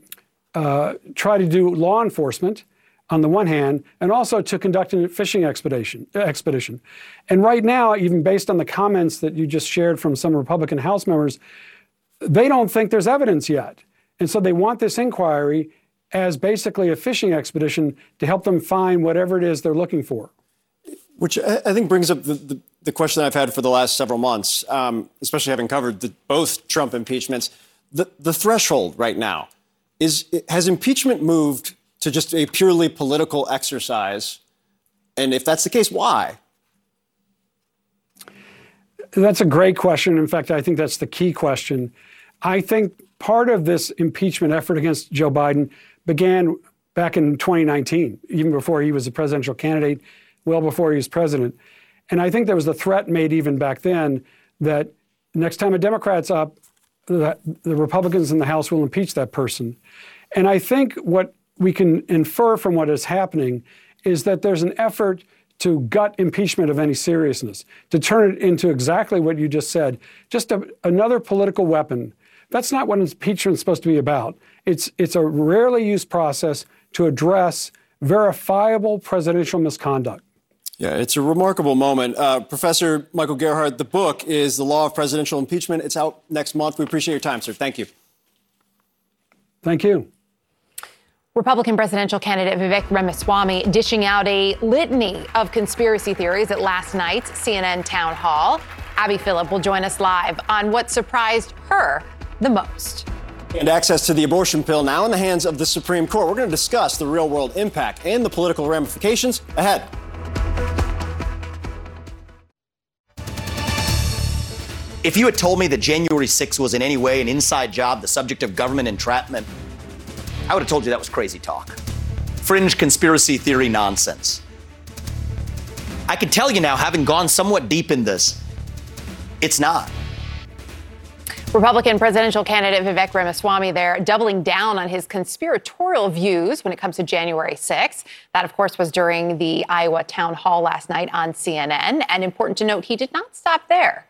uh, try to do law enforcement on the one hand, and also to conduct a fishing expedition. expedition. And right now, even based on the comments that you just shared from some Republican House members, they don't think there's evidence yet. And so they want this inquiry as basically a fishing expedition to help them find whatever it is they're looking for.
Which I think brings up the, the, the question I've had for the last several months, um, especially having covered the, both Trump impeachments. The, the threshold right now is has impeachment moved to just a purely political exercise? And if that's the case, why?
That's a great question. In fact, I think that's the key question. I think part of this impeachment effort against Joe Biden began back in 2019, even before he was a presidential candidate, well before he was president. And I think there was a threat made even back then that next time a Democrat's up, the, the Republicans in the House will impeach that person. And I think what we can infer from what is happening is that there's an effort to gut impeachment of any seriousness, to turn it into exactly what you just said, just a, another political weapon. That's not what impeachment is supposed to be about. It's, it's a rarely used process to address verifiable presidential misconduct.
Yeah, it's a remarkable moment. Uh, Professor Michael Gerhardt, the book is The Law of Presidential Impeachment. It's out next month. We appreciate your time, sir. Thank you.
Thank you.
Republican presidential candidate Vivek Ramaswamy dishing out a litany of conspiracy theories at last night's CNN town hall. Abby Phillip will join us live on what surprised her the most.
And access to the abortion pill now in the hands of the Supreme Court. We're going to discuss the real world impact and the political ramifications ahead.
If you had told me that January 6th was in any way an inside job, the subject of government entrapment, I would have told you that was crazy talk. Fringe conspiracy theory nonsense. I can tell you now, having gone somewhat deep in this, it's not.
Republican presidential candidate Vivek Ramaswamy there doubling down on his conspiratorial views when it comes to January 6th. That, of course, was during the Iowa town hall last night on CNN. And important to note, he did not stop there.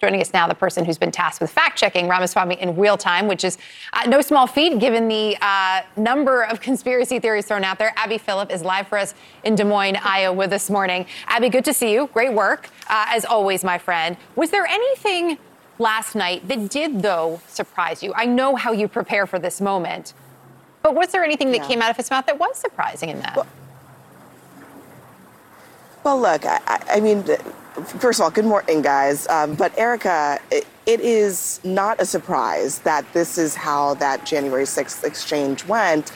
Joining us now, the person who's been tasked with fact checking Ramaswamy in real time, which is uh, no small feat given the uh, number of conspiracy theories thrown out there. Abby Phillip is live for us in Des Moines, Iowa this morning. Abby, good to see you. Great work, uh, as always, my friend. Was there anything last night that did, though, surprise you? I know how you prepare for this moment, but was there anything that yeah. came out of his mouth that was surprising in that?
Well, well look, I, I mean, First of all, good morning, guys. Um, but Erica, it, it is not a surprise that this is how that January 6th exchange went.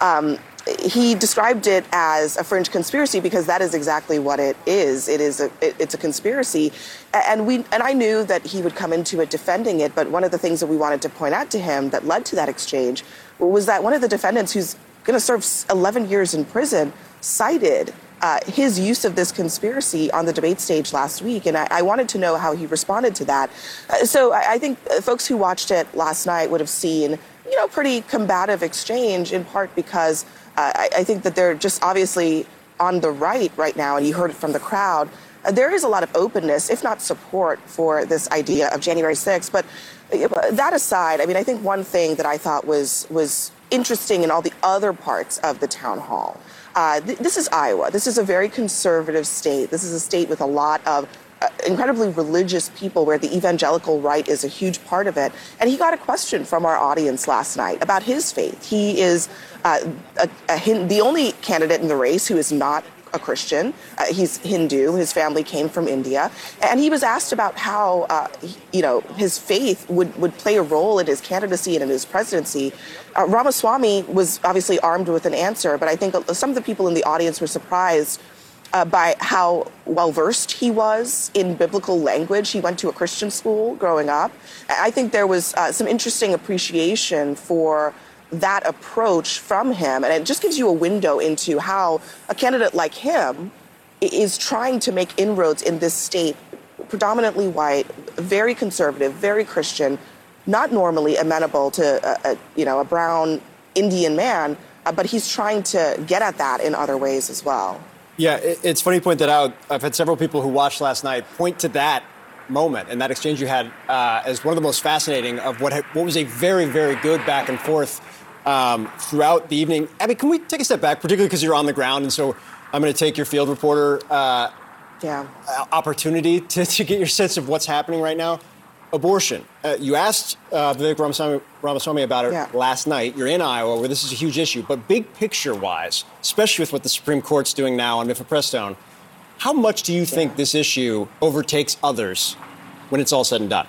Um, he described it as a fringe conspiracy because that is exactly what it is. It is a it, it's a conspiracy, and we and I knew that he would come into it defending it. But one of the things that we wanted to point out to him that led to that exchange was that one of the defendants, who's going to serve 11 years in prison, cited uh, his use of this conspiracy on the debate stage last week, and I, I wanted to know how he responded to that. Uh, so I, I, think uh, folks who watched it last night would have seen, you know, pretty combative exchange, in part because uh, I, I, think that they're just obviously on the right right now, and you heard it from the crowd. Uh, there is a lot of openness, if not support, for this idea of January 6th. But uh, that aside, I mean, I think one thing that I thought was was interesting in all the other parts of the town hall uh, th- this is Iowa. This is a very conservative state. This is a state with a lot of uh, incredibly religious people where the evangelical right is a huge part of it. And he got a question from our audience last night about his faith. He is uh, a, a, the only candidate in the race who is not a Christian. Uh, he's Hindu. His family came from India, and he was asked about how uh, you know his faith would would play a role in his candidacy and in his presidency. Uh, Ramaswamy was obviously armed with an answer, but I think some of the people in the audience were surprised. Uh, by how well versed he was in biblical language. He went to a Christian school growing up. I think there was uh, some interesting appreciation for that approach from him. And it just gives you a window into how a candidate like him is trying to make inroads in this state, predominantly white, very conservative, very Christian, not normally amenable to a, a you know a brown Indian man, uh, but he's trying to get at that in other ways as well.
Yeah, it's funny you point that out. I've had several people who watched last night point to that moment and that exchange you had uh, as one of the most fascinating of what what was a very very good back and forth um, throughout the evening. Abby, can we take a step back, particularly because you're on the ground, and so I'm going to take your field reporter uh,
yeah.
opportunity to, to get your sense of what's happening right now. abortion. Uh, you asked uh, Vivek Ramaswamy, Ramaswamy about it
Yeah.
last night. You're in Iowa, where this is a huge issue. But big picture wise, especially with what the Supreme Court's doing now on mifepristone, how much do you think this issue overtakes others when it's all said and done?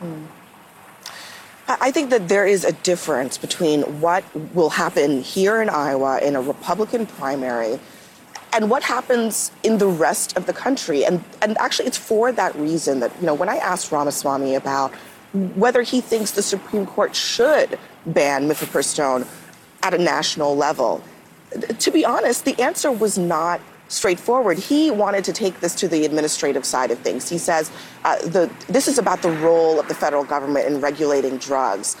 I I think that there is a difference between what will happen here in Iowa in a Republican primary and what happens in the rest of the country. And, and actually, it's for that reason that, you know, when I asked Ramaswamy about whether he thinks the Supreme Court should ban mifepristone at a national level, to be honest, the answer was not straightforward. He wanted to take this to the administrative side of things. He says uh, the, this is about the role of the federal government in regulating drugs.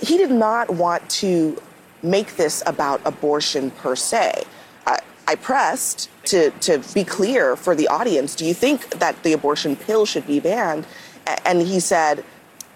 He did not want to make this about abortion per se. Uh, I pressed to, to be clear for the audience do you think that the abortion pill should be banned? And he said,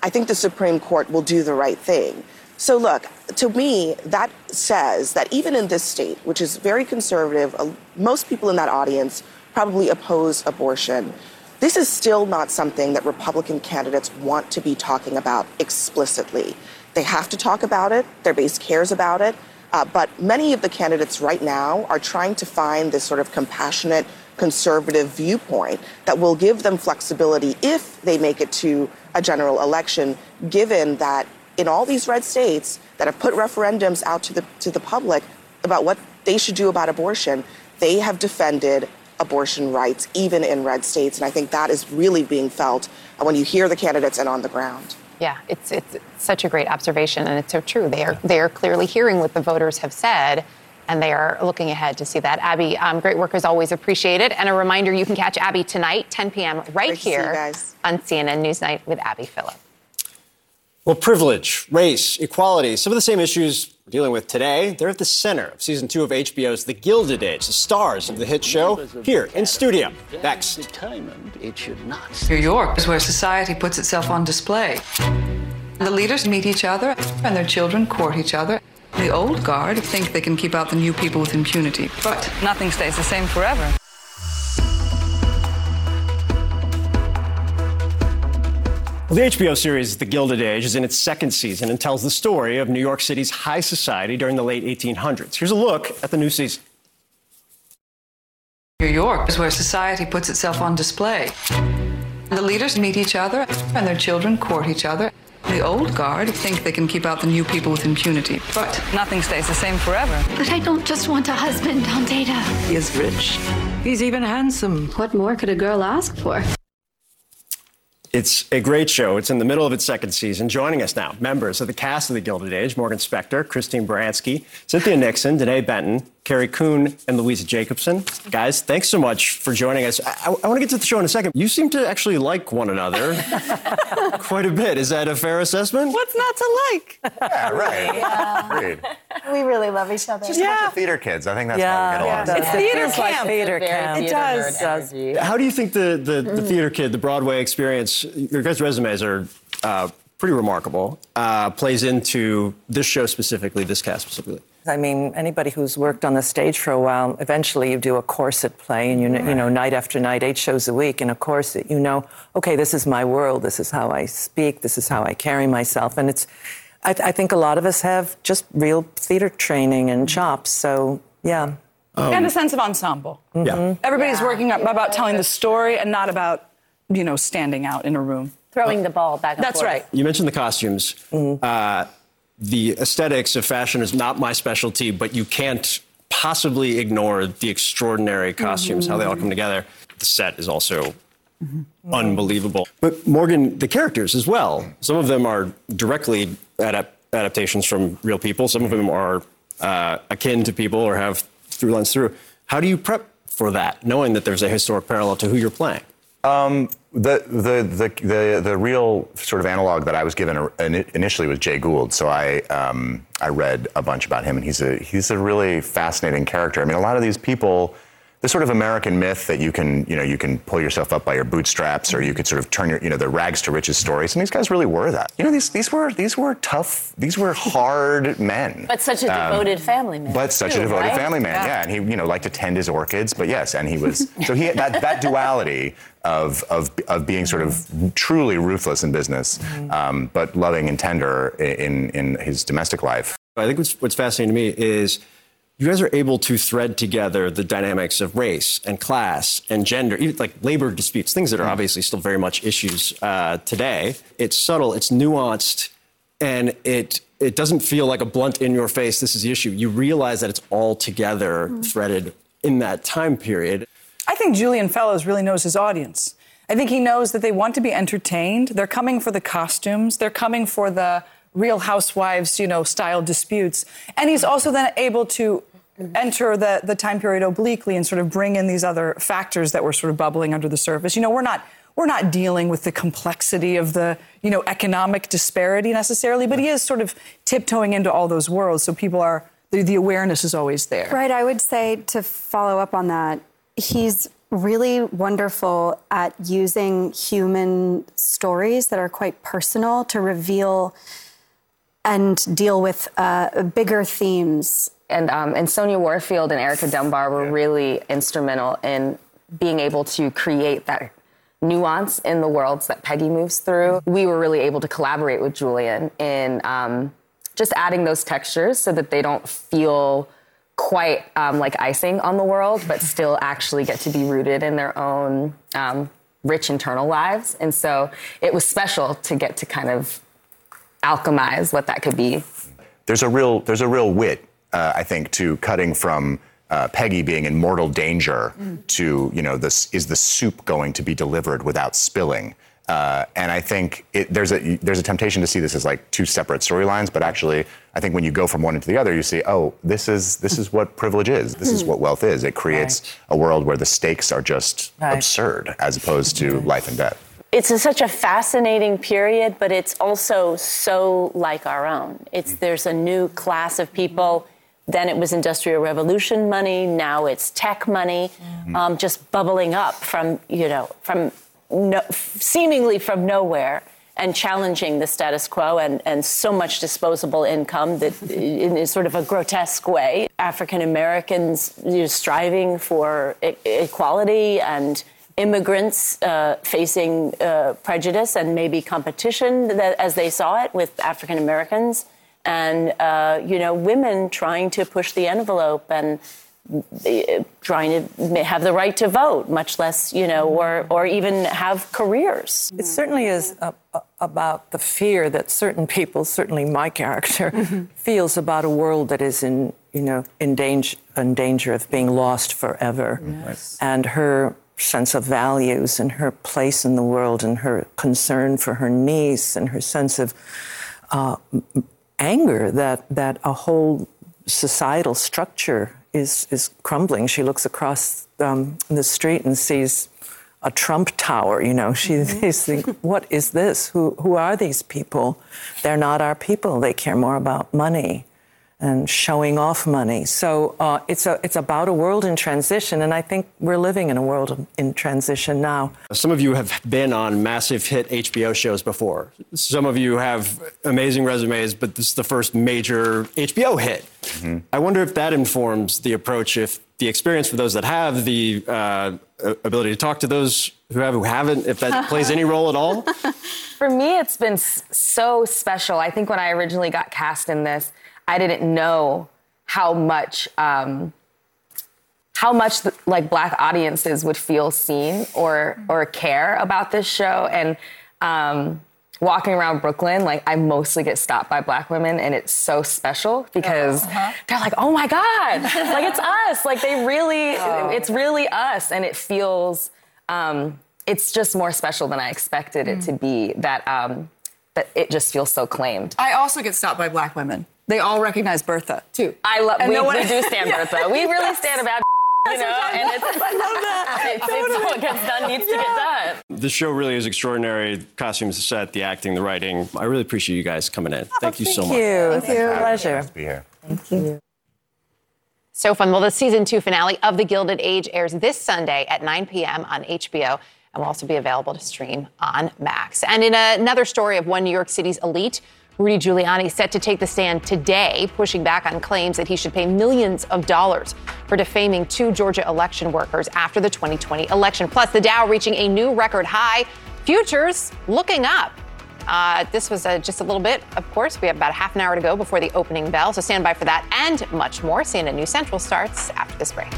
I think the Supreme Court will do the right thing. So, look, to me, that says that even in this state, which is very conservative, most people in that audience probably oppose abortion. This is still not something that Republican candidates want to be talking about explicitly. They have to talk about it, their base cares about it, uh, but many of the candidates right now are trying to find this sort of compassionate, conservative viewpoint that will give them flexibility if they make it to a general election, given that in all these red states that have put referendums out to the, to the public about what they should do about abortion, they have defended abortion rights, even in red states. And I think that is really being felt when you hear the candidates and on the ground.
Yeah, it's, it's such a great observation, and it's so true. They are they are clearly hearing what the voters have said, and they are looking ahead to see that. Abby, um, great work as always, appreciated. And a reminder, you can catch Abby tonight, 10 p.m. right
Great to see you
here on CNN Newsnight with Abby Phillip.
Well, privilege, race, equality, some of the same issues we're dealing with today, they're at the center of season two of HBO's The Gilded Age, the stars of the hit show, here in studio. Next.
It should not. New York is where society puts itself on display. The leaders meet each other, and their children court each other. The old guard think they can keep out the new people with impunity, but nothing stays the same forever.
Well, the HBO series The Gilded Age is in its second season and tells the story of New York City's high society during the late 1800s. Here's a look at the new season.
New York is where society puts itself on display. The leaders meet each other, and their children court each other. The old guard think they can keep out the new people with impunity, but nothing stays the same forever.
But I don't just want a husband on data.
He is rich. He's even handsome.
What more could a girl ask for?
It's a great show. It's in the middle of its second season. Joining us now, members of the cast of The Gilded Age Morgan Spector, Christine Baranski, Cynthia Nixon, Denée Benton, Carrie Coon, and Louisa Jacobson. Guys, thanks so much for joining us. I, I, I want to get to the show in a second. You seem to actually like one another quite a bit. Is that a fair assessment?
What's not to like?
Yeah, right.
Yeah.
Agreed.
We really love each other.
Just a bunch of theater kids. I think that's how we get along.
It's theater
Feels like
camp.
theater camp.
It does.
How do you think the, the, the theater kid, the Broadway experience, your guys' resumes are uh, pretty remarkable, uh, plays into this show specifically, this cast specifically?
I mean, anybody who's worked on the stage for a while, eventually you do a corset play, and you know, you know, night after night, eight shows a week in a corset. You know, okay, this is my world. This is how I speak. This is how I carry myself, and it's. I, I think a lot of us have just real theater training and mm-hmm. chops. So yeah.
Um, and a sense of ensemble. Mm-hmm.
Yeah.
Everybody's working up about telling the story and not about, you know, standing out in a room.
Throwing the ball back and
That's
forth.
right.
You mentioned the costumes. Mm-hmm. Uh, the aesthetics of fashion is not my specialty, but you can't possibly ignore the extraordinary costumes, how they all come together. The set is also unbelievable. But Morgan, the characters as well. Some of them are directly adap- adaptations from real people. Some of them are uh, akin to people or have through lines through. How do you prep for that, knowing that there's a historic parallel to who you're playing?
Um, the, the, the, the, the real sort of analog that I was given initially was Jay Gould. So I, um, I read a bunch about him, and he's a, he's a really fascinating character. I mean, a lot of these people the sort of American myth that you can, you know, you can pull yourself up by your bootstraps, or you could sort of turn your, you know, the rags to riches stories. And these guys really were that. You know, these these were these were tough, these were hard men.
But such a
Um,
devoted family man.
But such
too,
a devoted
right?
family man, yeah. And he, you know, liked to tend his orchids. But yes, and he was so he that that duality of of of being sort of truly ruthless in business, um, but loving and tender in in his domestic life.
I think what's, what's fascinating to me is you guys are able to thread together the dynamics of race and class and gender, even like labor disputes, things that are obviously still very much issues uh, today. It's subtle, it's nuanced, and it it doesn't feel like a blunt in your face. This is the issue. You realize that it's all together threaded in that time period.
I think Julian Fellowes really knows his audience. I think he knows that they want to be entertained. They're coming for the costumes. They're coming for the Real Housewives, you know, style disputes. And he's also then able to enter the, the time period obliquely and sort of bring in these other factors that were sort of bubbling under the surface. You know, we're not we're not dealing with the complexity of the, you know, economic disparity necessarily, but he is sort of tiptoeing into all those worlds. So people are the, the awareness is always there.
Right. I would say to follow up on that, he's really wonderful at using human stories that are quite personal to reveal and deal with uh, bigger themes.
And um, and Sonja Warfield and Erica Dunbar were really instrumental in being able to create that nuance in the worlds that Peggy moves through. We were really able to collaborate with Julian in um, just adding those textures so that they don't feel quite um, like icing on the world, but still actually get to be rooted in their own um, rich internal lives. And so it was special to get to kind of alchemize what that could be.
there's a real there's a real wit, uh, I think, to cutting from uh, Peggy being in mortal danger to you know this is the soup going to be delivered without spilling. Uh, and I think it, there's a there's a temptation to see this as like two separate storylines, but actually, I think when you go from one into the other, you see, oh, this is this is what privilege is. This is what wealth is. It creates a world where the stakes are just
Right.
absurd, as opposed to life and death.
it's a, such a fascinating period, but it's also so like our own. It's there's a new class of people. Then it was industrial revolution money. Now it's tech money, um, just bubbling up from you know from no, seemingly from nowhere and challenging the status quo and, and so much disposable income that in a sort of a grotesque way. African Americans you know, striving for e- equality and immigrants uh, facing uh, prejudice and maybe competition that, as they saw it with African Americans, and uh, you know women trying to push the envelope and trying to have the right to vote, much less you know, mm-hmm. or or even have careers.
It mm-hmm. certainly is a, a- about the fear that certain people, certainly my character, mm-hmm. feels about a world that is in, you know, in danger, in danger of being lost forever. And her sense of values and her place in the world and her concern for her niece and her sense of uh, anger that, that a whole societal structure is, is crumbling. She looks across um, the street and sees a Trump tower, you know. She is thinking, what is this? Who, who are these people? They're not our people. They care more about money and showing off money. So uh, it's, a, it's about a world in transition, and I think we're living in a world in transition now.
Some of you have been on massive hit HBO shows before. Some of you have amazing resumes, but this is the first major HBO hit. I wonder if that informs the approach, if the experience for those that have, the uh, ability to talk to those who have, who haven't, if that plays any role at all.
For me, it's been so special. I think when I originally got cast in this, I didn't know how much um, how much the, like black audiences would feel seen or or care about this show and um, walking around brooklyn like i mostly get stopped by black women and it's so special because they're like oh my god like it's us like they really it's really us and it feels um, it's just more special than i expected it to be that um, that it just feels so claimed
I also get stopped by black women. They all recognize Bertha too.
I love. We,
no one-
we do stand. Bertha. We really stand about. You know, and it's,
I love that.
It's, it's what gets done needs to get done.
The show really is extraordinary. Costumes, the set, the acting, the writing. I really appreciate you guys coming in. Thank you so much.
Thank you.
Thank you.
Pleasure.
Nice to be here.
Thank you.
So fun. Well, the season two finale of The Gilded Age airs this Sunday at 9 p.m. on HBO and will also be available to stream on Max. And in another story of one New York City's elite, Rudy Giuliani set to take the stand today, pushing back on claims that he should pay millions of dollars for defaming two Georgia election workers after the 2020 election. Plus, the Dow reaching a new record high, futures looking up. Uh, this was uh, just a little bit, of course. We have about a half an hour to go before the opening bell, so stand by for that and much more. CNN News Central starts after this break.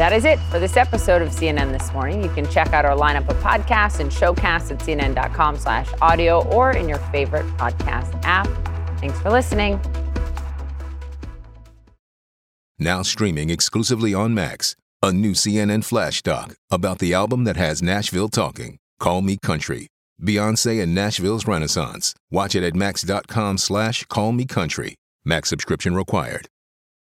That is it for this episode of CNN This Morning. You can check out our lineup of podcasts and showcasts at cnn.com slash audio or in your favorite podcast app. Thanks for listening.
Now streaming exclusively on Max, a new CNN flash doc about the album that has Nashville talking, Call Me Country. Beyonce and Nashville's Renaissance. Watch it at max.com slash call me country. Max subscription required.